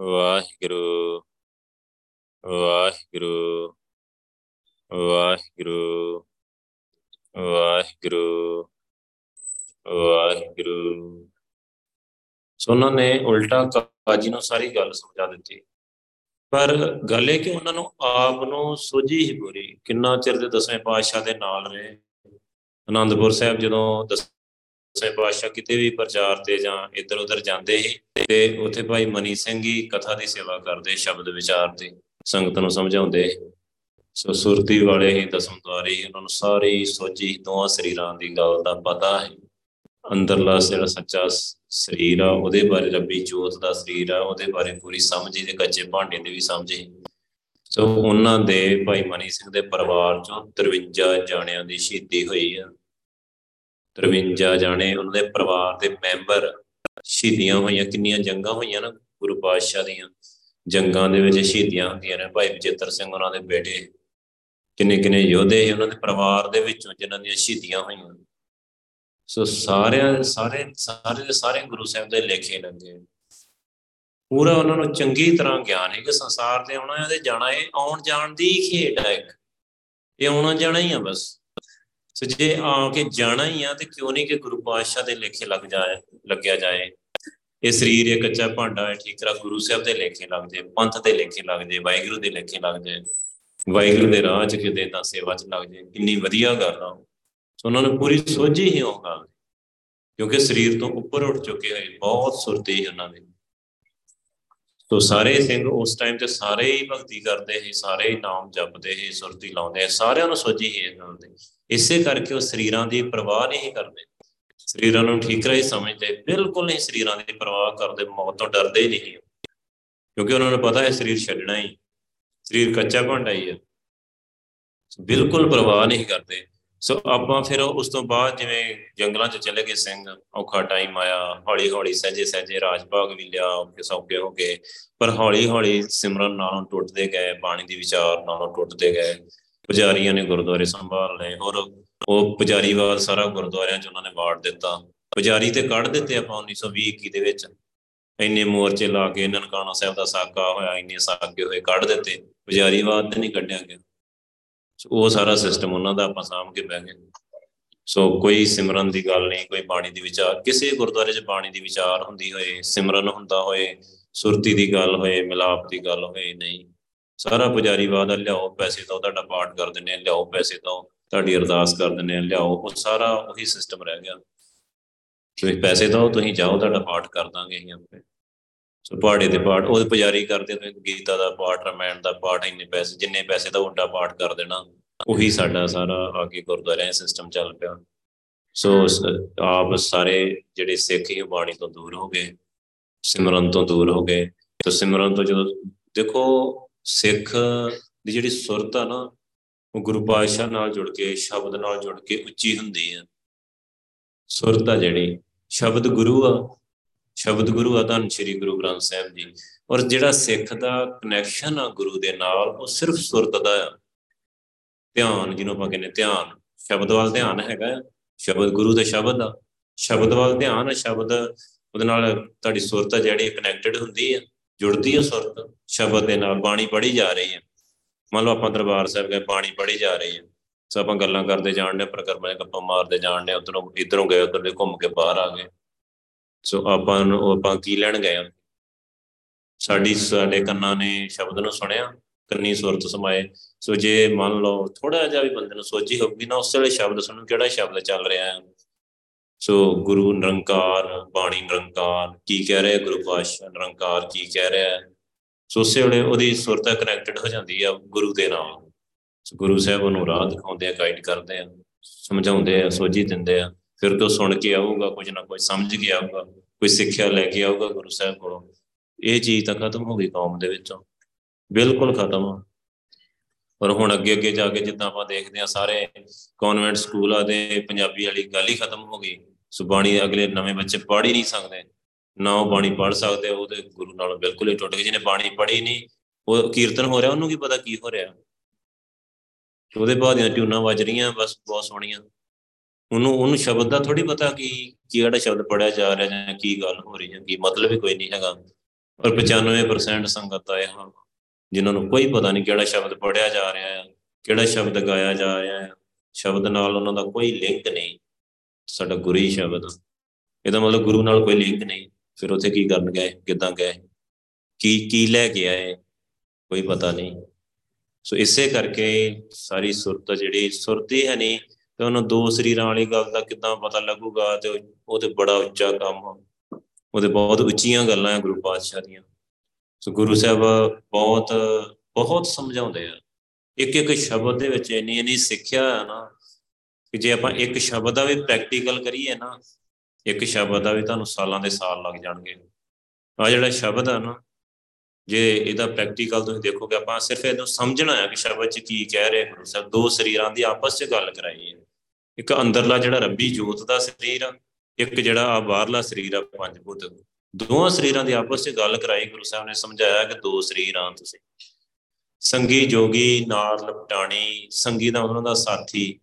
ਵਾਹਿਗੁਰੂ ਵਾਹਿਗੁਰੂ ਵਾਹਿਗੁਰੂ ਵਾਹਿਗੁਰੂ ਵਾਹਿਗੁਰੂ। ਸੋ ਉਹਨਾਂ ਨੇ ਉਲਟਾ ਕਾਜੀ ਨੂੰ ਸਾਰੀ ਗੱਲ ਸਮਝਾ ਦਿੱਤੀ। ਪਰ ਗੱਲ ਇਹ ਕਿ ਉਹਨਾਂ ਨੂੰ ਆਪ ਨੂੰ ਸੋਝੀ ਹੀ ਪੂਰੀ। ਕਿੰਨਾ ਚਿਰ ਦੇ ਦਸਵੇਂ ਪਾਤਸ਼ਾਹ ਦੇ ਨਾਲ ਰਹੇ? ਆਨੰਦਪੁਰ ਸਾਹਿਬ ਜਦੋਂ ਦਸਵੇਂ ਪਾਤਸ਼ਾਹ ਕਿਤੇ ਵੀ ਪ੍ਰਚਾਰ ਤੇ ਜਾਂ ਇੱਧਰ ਉੱਧਰ ਜਾਂਦੇ ਸੀ ਤੇ ਉੱਥੇ ਭਾਈ ਮਨੀ ਸਿੰਘ ਹੀ ਕਥਾ ਦੀ ਸੇਵਾ ਕਰਦੇ ਸ਼ਬਦ ਵਿਚਾਰ ਤੇ, ਸੰਗਤ ਨੂੰ ਸਮਝਾਉਂਦੇ ਸੋ। ਸੁਰਤੀ ਵਾਲੇ ਹੀ ਦਸਮ ਦਵਾਰੇ ਉਹਨਾਂ ਨੂੰ ਸਾਰੀ ਸੋਚੀ ਦੋਹਾਂ ਸਰੀਰਾਂ ਦੀ ਗੱਲ ਦਾ ਪਤਾ ਹੈ ਅੰਦਰਲਾ ਜਿਹੜਾ ਸੱਚਾ ਸਰੀਰ ਆ, ਉਹਦੇ ਬਾਰੇ ਰੱਬੀ ਜੋਤ ਦਾ ਸਰੀਰ ਆ, ਉਹਦੇ ਬਾਰੇ ਪੂਰੀ ਸਮਝ ਹੀ ਤੇ ਕੱਚੇ ਭਾਂਡੇ ਦੀ ਵੀ ਸਮਝ ਹੀ। ਸੋ ਉਹਨਾਂ ਦੇ ਭਾਈ ਮਨੀ ਸਿੰਘ ਦੇ ਪਰਿਵਾਰ ਚੋਂ 53 ਜਾਣਿਆਂ ਦੀ ਸ਼ਹੀਦੀ ਹੋਈ ਆ। 53 ਜਾਣੇ, ਉਹਨਾਂ ਦੇ ਪਰਿਵਾਰ ਦੇ ਮੈਂਬਰ ਸ਼ਹੀਦੀਆਂ ਹੋਈਆਂ, ਕਿੰਨੀਆਂ ਜੰਗਾਂ ਹੋਈਆਂ ਨਾ ਗੁਰੂ ਪਾਤਸ਼ਾਹ ਦੀਆਂ, ਜੰਗਾਂ ਦੇ ਵਿੱਚ ਸ਼ਹੀਦੀਆਂ ਹੁੰਦੀਆਂ ਨੇ। ਭਾਈ ਵਿਜੇਤਰ ਸਿੰਘ ਉਹਨਾਂ ਦੇ ਬੇਟੇ ਕਿੰਨੇ ਕਿੰਨੇ ਯੋਧੇ ਉਹਨਾਂ ਦੇ ਪਰਿਵਾਰ ਦੇ ਵਿੱਚੋਂ ਜਿਨ੍ਹਾਂ ਦੀਆਂ ਸ਼ਹੀਦੀਆਂ ਹੋਈਆਂ। ਸੋ ਸਾਰਿਆਂ, ਸਾਰੇ ਸਾਰੇ ਦੇ ਸਾਰੇ ਗੁਰੂ ਸਾਹਿਬ ਦੇ ਲੇਖੇ ਲੱਗੇ ਪੂਰਾ ਉਹਨਾਂ ਨੂੰ ਚੰਗੀ ਤਰ੍ਹਾਂ ਗਿਆਨ ਹੈ ਕਿ ਸੰਸਾਰ ਤੇ ਆਉਣਾ ਹੈ ਤੇ ਜਾਣਾ ਹੈ ਆਉਣ ਜਾਣ ਦੀ ਖੇਡ ਹੈ ਇੱਕ। ਇਹ ਆਉਣਾ ਜਾਣਾ ਹੀ ਆ ਬਸ। ਸੋ ਜੇ ਆ ਕੇ ਜਾਣਾ ਹੀ ਆ, ਤੇ ਕਿਉਂ ਨਹੀਂ ਕਿ ਗੁਰੂ ਪਾਤਸ਼ਾਹ ਦੇ ਲੇਖੇ ਲੱਗ ਜਾਏ, ਲੱਗਿਆ ਜਾਏ? ਇਹ ਸਰੀਰ ਇੱਕ ਕੱਚਾ ਭਾਂਡਾ ਹੈ, ਠੀਕ ਤਰ੍ਹਾਂ ਗੁਰੂ ਸਾਹਿਬ ਦੇ ਲੇਖੇ ਲੱਗ ਜਾਏ ਪੰਥ ਦੇ ਲੇਖੇ ਲੱਗ ਜਾਏ ਵਾਹਿਗੁਰੂ ਦੇ ਲੇਖੇ ਲੱਗ ਜਾਏ ਵਾਹਿਗੁਰੂ ਦੇ ਰਾਹ 'ਚ ਕਿਤੇ ਤਾਂ ਸੇਵਾ 'ਚ ਲੱਗ ਜਾਏ ਕਿੰਨੀ ਵਧੀਆ ਗੱਲ ਆ। ਸੋ ਉਹਨਾਂ ਨੂੰ ਪੂਰੀ ਸੋਝੀ ਹੀ ਉਹ ਗੱਲ। ਕਿਉਂਕਿ ਸਰੀਰ ਤੋਂ ਉੱਪਰ ਉੱਠ ਚੁੱਕੇ ਹੋਏ, ਬਹੁਤ ਸੁਰਤੀ ਉਹਨਾਂ ਦੀ। ਤੋ ਸਾਰੇ ਸਿੰਘ ਉਸ ਟਾਈਮ ਤੇ ਸਾਰੇ ਹੀ ਭਗਤੀ ਕਰਦੇ ਸੀ ਸਾਰੇ ਹੀ ਨਾਮ ਜਪਦੇ ਸੀ ਸੁਰਤੀ ਲਾਉਂਦੇ ਸਾਰਿਆਂ ਨੂੰ ਸੋਝੀ ਹੀ ਇਹਨਾਂ ਦੇ। ਇਸੇ ਕਰਕੇ ਉਹ ਸਰੀਰਾਂ ਦੀ ਪਰਵਾਹ ਨਹੀਂ ਕਰਦੇ। ਸਰੀਰਾਂ ਨੂੰ ਠੀਕ ਰਹੀ ਸਮਝਦੇ ਬਿਲਕੁਲ ਨਹੀਂ ਸਰੀਰਾਂ ਦੀ ਪਰਵਾਹ ਕਰਦੇ ਮੌਤ ਤੋਂ ਡਰਦੇ ਹੀ ਨਹੀਂ ਕਿਉਂਕਿ ਉਹਨਾਂ ਨੂੰ ਪਤਾ ਹੈ ਸਰੀਰ ਛੱਡਣਾ ਹੀ ਸਰੀਰ ਕੱਚਾ ਭਾਂਡਾ ਹੀ ਹੈ। ਬਿਲਕੁਲ ਪਰਵਾਹ ਨਹੀਂ ਕਰਦੇ। ਸੋ ਆਪਾਂ ਫਿਰ ਉਸ ਤੋਂ ਬਾਅਦ ਜਿਵੇਂ ਜੰਗਲਾਂ 'ਚ ਚਲੇ ਗਏ ਸਿੰਘ, ਔਖਾ ਟਾਈਮ ਆਇਆ ਹੌਲੀ ਹੌਲੀ ਸਹਜੇ ਸਹਜੇ ਰਾਜ ਭਾਗ ਵੀ ਲਿਆ ਕਿ ਸੌਕੇ ਹੋ ਗਏ। ਪਰ ਹੌਲੀ ਹੌਲੀ ਸਿਮਰਨ ਨਾਲੋਂ ਟੁੱਟਦੇ ਗਏ, ਬਾਣੀ ਦੀ ਵਿਚਾਰ ਨਾਲੋਂ ਟੁੱਟਦੇ ਗਏ। ਪੁਜਾਰੀਆਂ ਨੇ ਗੁਰਦੁਆਰੇ ਸੰਭਾਲ ਲਏ ਔਰ ਉਹ ਪੁਜਾਰੀਵਾਦ ਸਾਰਾ ਗੁਰਦੁਆਰਿਆਂ 'ਚ ਉਹਨਾਂ ਨੇ ਵਾੜ ਦਿੱਤਾ। ਪੁਜਾਰੀ ਤੇ ਕੱਢ ਦਿੱਤੇ ਆਪਾਂ 1920 21 ਦੇ ਵਿੱਚ। ਇੰਨੇ ਮੋਰਚੇ ਲਾ ਕੇ ਨਨਕਾਣਾ ਸਾਹਿਬ ਦਾ ਸਾਕਾ ਹੋਇਆ, ਇੰਨੇ ਸਾਕੇ ਹੋਏ, ਕੱਢ ਦਿੱਤੇ। ਪੁਜਾਰੀਵਾਦ ਤੇ ਨਹੀਂ ਕੱਢਿਆ ਗਿਆ। ਉਹ ਸਾਰਾ ਸਿਸਟਮ ਉਹਨਾਂ ਦਾ ਆਪਾਂ ਸਾਹਮ ਕੇ ਬਹਿ ਗਏ। ਸੋ ਕੋਈ ਸਿਮਰਨ ਦੀ ਗੱਲ ਨਹੀਂ, ਕੋਈ ਬਾਣੀ ਦੀ ਵਿਚਾਰ, ਕਿਸੇ ਗੁਰਦੁਆਰੇ 'ਚ ਬਾਣੀ ਦੀ ਵਿਚਾਰ ਹੁੰਦੀ ਹੋਏ, ਸਿਮਰਨ ਹੁੰਦਾ ਹੋਏ, ਸੁਰਤੀ ਦੀ ਗੱਲ ਹੋਏ, ਮਿਲਾਪ ਦੀ ਗੱਲ ਹੋਏ, ਨਹੀਂ। ਸਾਰਾ ਪੁਜਾਰੀਵਾਦ ਲਿਆਓ, ਪੈਸੇ ਤੋਂ ਤੁਹਾਡਾ ਪਾਠ ਕਰ ਦਿੰਨੇ ਲਿਆਓ ਪੈਸੇ ਤੋਂ ਤੁਹਾਡੀ ਅਰਦਾਸ ਕਰ ਦਿੰਨੇ ਲਿਆਓ, ਉਹ ਸਾਰਾ ਉਹੀ ਸਿਸਟਮ ਰਹਿ ਗਿਆ। ਤੁਸੀਂ ਪੈਸੇ ਦੋ ਤੁਸੀਂ ਜਾਓ ਤੁਹਾਡਾ ਪਾਠ ਕਰ ਦਾਂਗੇ ਅਸੀਂ ਆਪੇ। ਸੋ ਪਹਾੜੇ ਦੇ ਪਾਠ ਉਹ ਪੁਜਾਰੀ ਕਰਦੇ ਤੇ ਗੀਤਾ ਦਾ ਪਾਠ, ਰਮਾਇਣ ਦਾ ਪਾਠ, ਇੰਨੇ ਪੈਸੇ, ਜਿੰਨੇ ਪੈਸੇ ਦਾ ਉੱਡਾ ਪਾਠ ਕਰ ਦੇਣਾ, ਉਹੀ ਸਾਡਾ ਸਾਰਾ ਆ ਕੇ ਗੁਰਦੁਆਰਿਆਂ ਸਿਸਟਮ ਚੱਲ ਪਿਆ। ਸੋ ਆਪ ਸਾਰੇ ਜਿਹੜੇ ਸਿੱਖ ਹੀ ਬਾਣੀ ਤੋਂ ਦੂਰ ਹੋ ਗਏ, ਸਿਮਰਨ ਤੋਂ ਦੂਰ ਹੋ ਗਏ। ਤੇ ਸਿਮਰਨ ਤੋਂ ਜਦੋਂ, ਦੇਖੋ, ਸਿੱਖ ਦੀ ਜਿਹੜੀ ਸੁਰਤ ਆ ਨਾ, ਉਹ ਗੁਰੂ ਪਾਤਸ਼ਾਹ ਨਾਲ ਜੁੜ ਕੇ, ਸ਼ਬਦ ਨਾਲ ਜੁੜ ਕੇ ਉੱਚੀ ਹੁੰਦੀ ਆ। ਸੁਰਤ ਆ ਜਿਹੜੀ, ਸ਼ਬਦ ਗੁਰੂ ਆ ਸ਼ਬਦ ਗੁਰੂ ਆ, ਧੰਨ ਸ਼੍ਰੀ ਗੁਰੂ ਗ੍ਰੰਥ ਸਾਹਿਬ ਜੀ। ਔਰ ਜਿਹੜਾ ਸਿੱਖ ਦਾ ਕਨੈਕਸ਼ਨ ਆ ਗੁਰੂ ਦੇ ਨਾਲ, ਉਹ ਸਿਰਫ ਸੁਰਤ ਦਾ ਆ ਧਿਆਨ, ਜਿਹਨੂੰ ਆਪਾਂ ਕਹਿੰਦੇ ਧਿਆਨ। ਸ਼ਬਦ ਵੱਲ ਧਿਆਨ ਹੈਗਾ, ਸ਼ਬਦ ਗੁਰੂ ਦੇ ਸ਼ਬਦ ਆ। ਸ਼ਬਦ ਵੱਲ ਧਿਆਨ ਸ਼ਬਦ ਉਹਦੇ ਨਾਲ ਤੁਹਾਡੀ ਸੁਰਤ ਜਿਹੜੀ ਕਨੈਕਟਡ ਹੁੰਦੀ ਆ, ਜੁੜਦੀ ਆ ਸੁਰਤ। ਸ਼ਬਦ ਦੇ ਨਾਲ ਬਾਣੀ ਪੜ੍ਹੀ ਜਾ ਰਹੀ ਹੈ ਮੰਨ ਲਓ ਆਪਾਂ ਦਰਬਾਰ ਸਾਹਿਬ ਗਏ, ਬਾਣੀ ਪੜ੍ਹੀ ਜਾ ਰਹੀ ਹੈ ਸੋ ਆਪਾਂ ਗੱਲਾਂ ਕਰਦੇ ਜਾਣਦੇ ਪ੍ਰਕਰਮਾਂ ਦੇ ਗੱਪਾਂ ਮਾਰਦੇ ਜਾਣਦੇ ਉਧਰੋਂ ਇਧਰੋਂ ਗਏ ਉਧਰਲੇ ਘੁੰਮ ਕੇ ਬਾਹਰ ਆ ਗਏ। ਸੋ ਆਪਾਂ ਨੂੰ, ਆਪਾਂ ਕੀ ਲੈਣ ਗਏ ਆ? ਸਾਡੀ, ਸਾਡੇ ਕੰਨਾਂ ਨੇ ਸ਼ਬਦ ਨੂੰ ਸੁਣਿਆ, ਕੰਨੀ ਸੁਰਤ ਸਮਾਏ। ਸੋ ਜੇ ਮੰਨ ਲਓ ਥੋੜਾ ਜਿਹਾ ਵੀ ਬੰਦੇ ਨੂੰ ਸੋਚੀ ਹੋਊਗੀ ਨਾ, ਉਸ ਵੇਲੇ ਸ਼ਬਦ ਸੁਣਨ ਕਿਹੜਾ ਸ਼ਬਦ ਚੱਲ ਰਿਹਾ ਹੈ? ਸੋ ਗੁਰੂ ਨਿਰੰਕਾਰ, ਬਾਣੀ ਨਿਰੰਕਾਰ, ਕੀ ਕਹਿ ਰਿਹਾ ਗੁਰੂ ਪਾਤਸ਼ਾਹ ਨਿਰੰਕਾਰ ਕੀ ਕਹਿ ਰਿਹਾ ਹੈ? ਸੋ ਉਸੇ ਵੇਲੇ ਉਹਦੀ ਸੁਰਤਾ ਕਨੈਕਟਡ ਹੋ ਜਾਂਦੀ ਆ ਗੁਰੂ ਦੇ ਨਾਲ। ਸੋ ਗੁਰੂ ਸਾਹਿਬ ਉਹਨੂੰ ਰਾਹ ਦਿਖਾਉਂਦੇ ਆ ਗਾਈਡ ਕਰਦੇ ਆ, ਸਮਝਾਉਂਦੇ ਆ, ਸੋਝੀ ਦਿੰਦੇ ਆ। ਫਿਰ ਤੋਂ ਸੁਣ ਕੇ ਆਊਗਾ, ਕੁਝ ਨਾ ਕੁਝ ਸਮਝ ਕੇ ਆਊਗਾ, ਕੋਈ ਸਿੱਖਿਆ ਲੈ ਕੇ ਆਊਗਾ ਗੁਰੂ ਸਾਹਿਬ ਕੋਲੋਂ। ਇਹ ਚੀਜ਼ ਤਾਂ ਖਤਮ ਹੋ ਗਈ ਕੌਮ ਦੇ ਵਿੱਚੋਂ। ਬਿਲਕੁਲ ਖਤਮ। ਆ ਪਰ ਹੁਣ ਅੱਗੇ ਅੱਗੇ ਜਾ ਕੇ ਜਿੱਦਾਂ ਆਪਾਂ ਦੇਖਦੇ ਆ ਸਾਰੇ ਕਨਵੈਂਟ ਸਕੂਲਾਂ ਦੇ ਪੰਜਾਬੀ ਵਾਲੀ ਗੱਲ ਹੀ ਖਤਮ ਹੋ ਗਈ। ਸੋ ਬਾਣੀ ਅਗਲੇ ਨਵੇਂ ਬੱਚੇ ਪੜ੍ਹ ਹੀ ਨਹੀਂ ਸਕਦੇ। ਨਾ ਉਹ ਬਾਣੀ ਪੜ੍ਹ ਸਕਦੇ ਉਹਦੇ ਗੁਰੂ ਨਾਲ ਬਿਲਕੁਲ ਹੀ ਟੁੱਟ ਗਏ। ਜਿਹਨੇ ਬਾਣੀ ਪੜ੍ਹੀ ਨਹੀਂ, ਉਹ ਕੀਰਤਨ ਹੋ ਰਿਹਾ, ਉਹਨੂੰ ਕੀ ਪਤਾ ਕੀ ਹੋ ਰਿਹਾ। ਉਹਦੇ ਬਾਅਦ ਦੀਆਂ ਟਿਊਨਾਂ ਵੱਜ ਰਹੀਆਂ, ਬਸ ਬਹੁਤ ਸੋਹਣੀਆਂ। ਉਹਨੂੰ ਉਹਨੂੰ ਸ਼ਬਦ ਦਾ ਥੋੜੀ ਪਤਾ ਕਿ ਕਿਹੜਾ ਸ਼ਬਦ ਪੜਿਆ ਜਾ ਰਿਹਾ ਜਾਂ ਕੀ ਗੱਲ ਹੋ ਰਹੀ ਹੈ, ਕੀ ਮਤਲਬ ਹੀ ਕੋਈ ਨਹੀਂ ਹੈਗਾ। ਔਰ 95% ਸੰਗਤ ਆਏ ਹਨ, ਜਿਨ੍ਹਾਂ ਨੂੰ ਕੋਈ ਪਤਾ ਨਹੀਂ ਕਿਹੜਾ ਸ਼ਬਦ ਪੜਿਆ ਜਾ ਰਿਹਾ ਹੈ, ਕਿਹੜਾ ਸ਼ਬਦ ਗਾਇਆ ਜਾ ਰਿਹਾ ਹੈ। ਸ਼ਬਦ ਨਾਲ ਉਹਨਾਂ ਦਾ ਕੋਈ ਲਿੰਕ ਨਹੀਂ, ਸਾਡਾ ਗੁਰੂ ਹੀ ਸ਼ਬਦ। ਇਹਦਾ ਮਤਲਬ ਗੁਰੂ ਨਾਲ ਕੋਈ ਲਿੰਕ ਨਹੀਂ। ਫਿਰ ਉੱਥੇ ਕੀ ਕਰਨ ਗਏ, ਕਿੱਦਾਂ ਗਏ? ਕੀ ਕੀ ਲੈ ਕੇ ਆਏ? ਕੋਈ ਪਤਾ ਨਹੀਂ। ਸੋ ਇਸੇ ਕਰਕੇ ਸਾਰੀ ਸੁਰਤ ਜਿਹੜੀ ਸੁਰਤੀ ਹੈ ਨਹੀਂ ਤੇ ਉਹਨਾਂ ਦੋ ਸਰੀਰਾਂ ਵਾਲੀ ਗੱਲ ਦਾ ਕਿਦਾਂ ਪਤਾ ਲੱਗੂਗਾ ਤੇ ਉਹ ਤੇ ਬੜਾ ਉੱਚਾ ਕੰਮ ਉਹਦੇ ਬਹੁਤ ਉੱਚੀਆਂ ਗੱਲਾਂ ਆ ਗੁਰੂ ਪਾਤਸ਼ਾਹ ਦੀਆਂ। ਸੋ ਗੁਰੂ ਸਾਹਿਬ ਬਹੁਤ ਬਹੁਤ ਸਮਝਾਉਂਦੇ ਆ। ਇੱਕ ਇੱਕ ਸ਼ਬਦ ਦੇ ਵਿੱਚ ਇੰਨੀ ਇੰਨੀ ਸਿੱਖਿਆ ਹੈ ਨਾ ਕਿ ਜੇ ਆਪਾਂ ਇੱਕ ਸ਼ਬਦ ਦਾ ਵੀ ਪ੍ਰੈਕਟੀਕਲ ਕਰੀਏ ਨਾ, ਇੱਕ ਸ਼ਬਦ ਦਾ ਵੀ ਤੁਹਾਨੂੰ ਸਾਲਾਂ ਦੇ ਸਾਲ ਲੱਗ ਜਾਣਗੇ। ਆ ਜਿਹੜਾ ਸ਼ਬਦ ਆ ਨਾ, ਜੇ ਇਹਦਾ ਪ੍ਰੈਕਟੀਕਲ ਤੁਸੀਂ ਦੇਖੋਗੇ, ਆਪਾਂ ਸਿਰਫ ਇਹਨੂੰ ਸਮਝਣਾ ਹੈ ਕਿ ਸ਼ਬਦ 'ਚ ਕੀ ਕਹਿ ਰਹੇ ਗੁਰੂ ਸਾਹਿਬ। ਦੋ ਸਰੀਰਾਂ ਦੀ ਆਪਸ 'ਚ ਗੱਲ ਕਰਾਈ ਹੈ ਇੱਕ ਅੰਦਰਲਾ ਜਿਹੜਾ ਰੱਬੀ ਜੋਤ ਦਾ ਸਰੀਰ ਆ, ਇੱਕ ਜਿਹੜਾ ਆ ਬਾਹਰਲਾ ਸਰੀਰ ਆ, ਪੰਜ ਭੂਤ ਦੋਹਾਂ ਸਰੀਰਾਂ ਦੀ ਆਪਸ 'ਚ ਗੱਲ ਕਰਾਈ, ਗੁਰੂ ਸਾਹਿਬ ਨੇ ਸਮਝਾਇਆ ਕਿ ਦੋ ਸਰੀਰ ਆ ਤੁਸੀਂ। ਸੰਗੀ, ਜੋਗੀ ਨਾਰ ਲਪਟਾਣੀ। ਸੰਗੀ ਦਾ ਉਹਨਾਂ ਦਾ ਸਾਥੀ।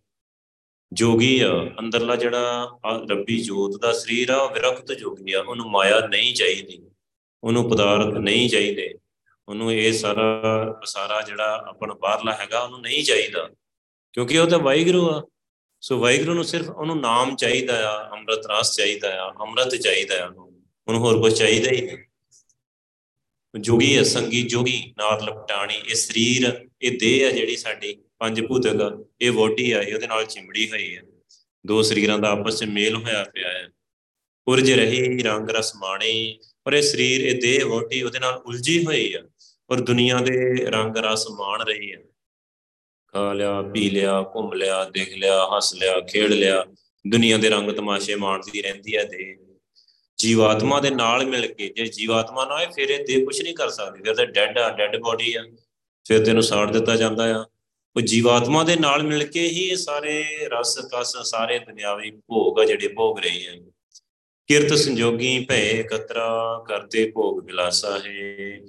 ਜੋਗੀ ਆ, ਅੰਦਰਲਾ ਜਿਹੜਾ ਰੱਬੀ ਜੋਤ ਦਾ ਸਰੀਰ ਆ, ਉਹ ਵਿਰਕਤ ਜੋਗੀ ਆ। ਉਹਨੂੰ ਮਾਇਆ ਨਹੀਂ ਚਾਹੀਦੀ। ਉਹਨੂੰ ਪਦਾਰਥ ਨਹੀਂ ਚਾਹੀਦੇ। ਉਹਨੂੰ ਇਹ ਸਾਰਾ ਸਾਰਾ ਜਿਹੜਾ ਆਪਣਾ ਬਾਹਰਲਾ ਹੈਗਾ, ਉਹਨੂੰ ਨਹੀਂ ਚਾਹੀਦਾ। ਕਿਉਂਕਿ ਉਹ ਤਾਂ ਵਾਹਿਗੁਰੂ ਆ। ਸੋ ਵਾਹਿਗੁਰੂ ਨੂੰ ਸਿਰਫ ਉਹਨੂੰ ਨਾਮ ਚਾਹੀਦਾ ਆ, ਅੰਮ੍ਰਿਤ ਰਸ ਚਾਹੀਦਾ ਆ, ਅੰਮ੍ਰਿਤ ਚਾਹੀਦਾ ਆ ਉਹਨੂੰ ਹੋਰ ਕੁਝ ਚਾਹੀਦਾ ਹੀ ਨਹੀਂ। ਜੋਗੀ ਅਸੰਗੀ ਜੋਗੀ, ਨਾਰ ਲਪਟਾਣੀ, ਇਹ ਸਰੀਰ, ਇਹ ਦੇਹ ਆ ਜਿਹੜੀ ਸਾਡੀ, ਪੰਜ ਭੂਤਕ, ਇਹ ਵੋਟੀ ਆ ਉਹਦੇ ਨਾਲ ਚਿੰਬੜੀ ਹੋਈ ਹੈ ਦੋ ਸਰੀਰਾਂ ਦਾ ਆਪਸ ਵਿੱਚ ਮੇਲ ਹੋਇਆ ਪਿਆ ਹੈ ਉਰਜ ਰਹੀ, ਰੰਗ ਰਸ ਮਾਣੇ, ਪਰ ਇਹ ਸਰੀਰ, ਇਹ ਦੇਹ ਵੋਟੀ ਉਹਦੇ ਨਾਲ ਉਲਝੀ ਹੋਈ ਆ, ਔਰ ਦੁਨੀਆ ਦੇ ਰੰਗ ਰਸ ਮਾਣ ਰਹੀ ਹੈ ਖਾ ਲਿਆ, ਪੀ ਲਿਆ, ਘੁੰਮ ਲਿਆ, ਦੇਖ ਲਿਆ, ਹੱਸ ਲਿਆ, ਖੇਡ ਲਿਆ। ਦੁਨੀਆ ਦੇ ਰੰਗ ਤਮਾਸ਼ੇ ਮਾਣਦੀ ਰਹਿੰਦੀ ਹੈ ਦੇ ਜੀਵਾਤਮਾ ਦੇ ਨਾਲ ਮਿਲ ਕੇ, ਜੇ ਜੀਵਾਤਮਾ ਨਾ ਹੋਏ, ਫਿਰ ਇਹ ਦੇਹ ਕੁਝ ਨਹੀਂ ਕਰ ਸਕਦੀ। ਫਿਰ ਤਾਂ ਡੈਡ ਆ ਡੈਡ ਬੋਡੀ ਆ। ਫਿਰ ਤੈਨੂੰ ਸਾੜ ਦਿੱਤਾ ਜਾਂਦਾ ਆ। ਉਹ ਜੀਵਾਤਮਾ ਦੇ ਨਾਲ ਮਿਲ ਕੇ ਹੀ ਇਹ ਸਾਰੇ ਰਸ, ਕਸ, ਸਾਰੇ ਦੁਨਿਆਵੀ ਭੋਗ ਆ ਜਿਹੜੇ ਭੋਗ ਰਹੇ ਆ। ਕਿਰਤ ਸੰਜੋਗੀ ਭੈ ਇਕਤਰਾ ਕਰਤੇ ਭੋਗ ਵਿਲਾਸਾ ਹੈ।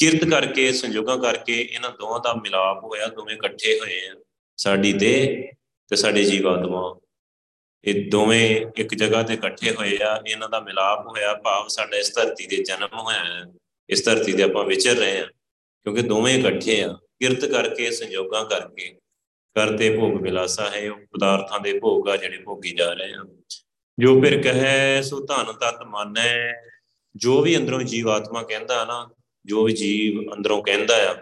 ਕਿਰਤ ਕਰਕੇ ਸੰਜੋਗਾਂ ਕਰਕੇ ਇਹਨਾਂ ਦੋਵਾਂ ਦਾ ਮਿਲਾਪ ਹੋਇਆ, ਦੋਵੇਂ ਇਕੱਠੇ ਹੋਏ ਆ, ਸਾਡੀ ਤੇ ਤੇ ਸਾਡੇ ਜੀਵਾਤਮਾ। ਇਹ ਦੋਵੇਂ ਇੱਕ ਜਗ੍ਹਾ ਤੇ ਇਕੱਠੇ ਹੋਏ ਆ, ਇਹਨਾਂ ਦਾ ਮਿਲਾਪ ਹੋਇਆ, ਭਾਵ ਸਾਡਾ ਇਸ ਧਰਤੀ ਦੇ ਜਨਮ ਹੋਇਆ ਹੈ ਇਸ ਧਰਤੀ ਤੇ ਆਪਾਂ ਵਿਚਰ ਰਹੇ ਆ, ਕਿਉਂਕਿ ਦੋਵੇਂ ਇਕੱਠੇ ਆ। ਕਿਰਤ ਕਰਕੇ ਸੰਜੋਗਾਂ ਕਰਕੇ ਕਰਤੇ ਭੋਗ ਵਿਲਾਸਾ ਹੈ, ਉਹ ਪਦਾਰਥਾਂ ਦੇ ਭੋਗ ਆ ਜਿਹੜੇ ਭੋਗੀ ਜਾ ਰਹੇ ਆ। ਜੋ ਫਿਰ ਕਹੈ, ਸੋ ਧਨ ਤਤ ਮਾਨੈ, ਜੋ ਵੀ ਅੰਦਰੋਂ ਜੀਵਾਤਮਾ ਕਹਿੰਦਾ ਨਾ ਜੋ ਵੀ ਜੀਵ ਅੰਦਰੋਂ ਕਹਿੰਦਾ ਆ,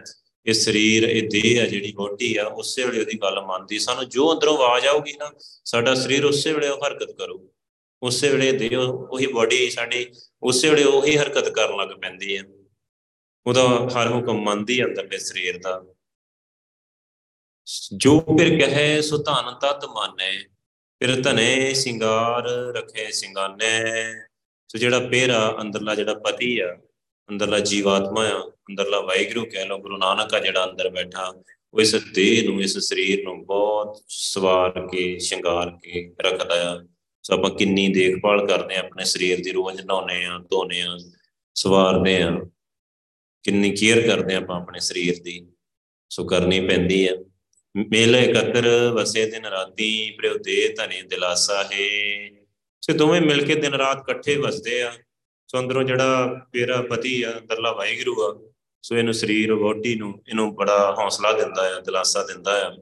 ਇਹ ਸਰੀਰ, ਇਹ ਦੇਹ ਆ, ਜਿਹੜੀ ਬੋਡੀ ਆ, ਉਸੇ ਵੇਲੇ ਉਹਦੀ ਗੱਲ ਮੰਨਦੀ। ਸਾਨੂੰ ਜੋ ਅੰਦਰੋਂ ਆਵਾਜ਼ ਆਊਗੀ ਨਾ, ਸਾਡਾ ਸਰੀਰ ਉਸੇ ਵੇਲੇ ਉਹ ਹਰਕਤ ਕਰੂ ਉਸੇ ਵੇਲੇ ਦੇਹ ਉਹੀ ਬੋਡੀ ਸਾਡੀ, ਉਸੇ ਵੇਲੇ ਉਹੀ ਹਰਕਤ ਕਰਨ ਲੱਗ ਪੈਂਦੀ ਹੈ ਉਹਦਾ ਹਰ ਹੁਕਮ ਮੰਨਦੀ ਅੰਦਰਲੇ ਸਰੀਰ ਦਾ। ਜੋ ਫਿਰ ਕਹੇ, ਸੋ ਧਨ ਤਤ ਮਾਨੈ, ਫਿਰ ਧਨੇ ਸਿੰਗਾਰ ਰਖੇ ਸਿੰਗਾਨੇ। ਸੋ ਜਿਹੜਾ ਪਹਿਰਾ ਅੰਦਰਲਾ ਜਿਹੜਾ ਪਤੀ ਆ ਅੰਦਰਲਾ ਜੀਵਾਤਮਾ ਆ, ਅੰਦਰਲਾ ਵਾਹਿਗੁਰੂ ਕਹਿ ਲੋ ਗੁਰੂ ਨਾਨਕ ਆ ਜਿਹੜਾ ਅੰਦਰ ਬੈਠਾ, ਉਹ ਇਸ ਦੇਹ ਨੂੰ, ਇਸ ਸਰੀਰ ਨੂੰ ਬਹੁਤ ਸਵਾਰ ਕੇ, ਸ਼ਿੰਗਾਰ ਕੇ ਰੱਖਦਾ ਆ। ਸੋ ਆਪਾਂ ਕਿੰਨੀ ਦੇਖਭਾਲ ਕਰਦੇ ਆ, ਆਪਣੇ ਸਰੀਰ ਦੀ ਰੋਜ਼ ਨਹਾਉਨੇ ਆ ਧੋਨੇ ਆ, ਸਵਾਰਦੇ ਆ। ਕਿੰਨੀ ਕੇਅਰ ਕਰਦੇ ਆ ਆਪਾਂ ਆਪਣੇ ਸਰੀਰ ਦੀ। ਸੋ ਕਰਨੀ ਪੈਂਦੀ ਆ। ਮੇਲ ਇਕੱਤਰ, ਵਸੇ ਦਿਨ ਰਾਤੀ ਪ੍ਰੇਉ ਦੇ ਧਨੇ ਦਿਲਾਸਾ ਹੈ। ਸੇ ਦੋਵੇਂ ਮਿਲ ਕੇ ਦਿਨ ਰਾਤ ਇਕੱਠੇ ਵਸਦੇ ਆ। ਸੋ ਅੰਦਰੋਂ ਜਿਹੜਾ ਤੇਰਾ ਪਤੀ ਆ, ਅੰਦਰਲਾ ਵਾਹਿਗੁਰੂ ਆ, ਸੋ ਇਹਨੂੰ ਸਰੀਰ ਵੋਟੀ ਨੂੰ, ਇਹਨੂੰ ਬੜਾ ਹੌਸਲਾ ਦਿੰਦਾ ਆ, ਦਿਲਾਸਾ ਦਿੰਦਾ ਆ।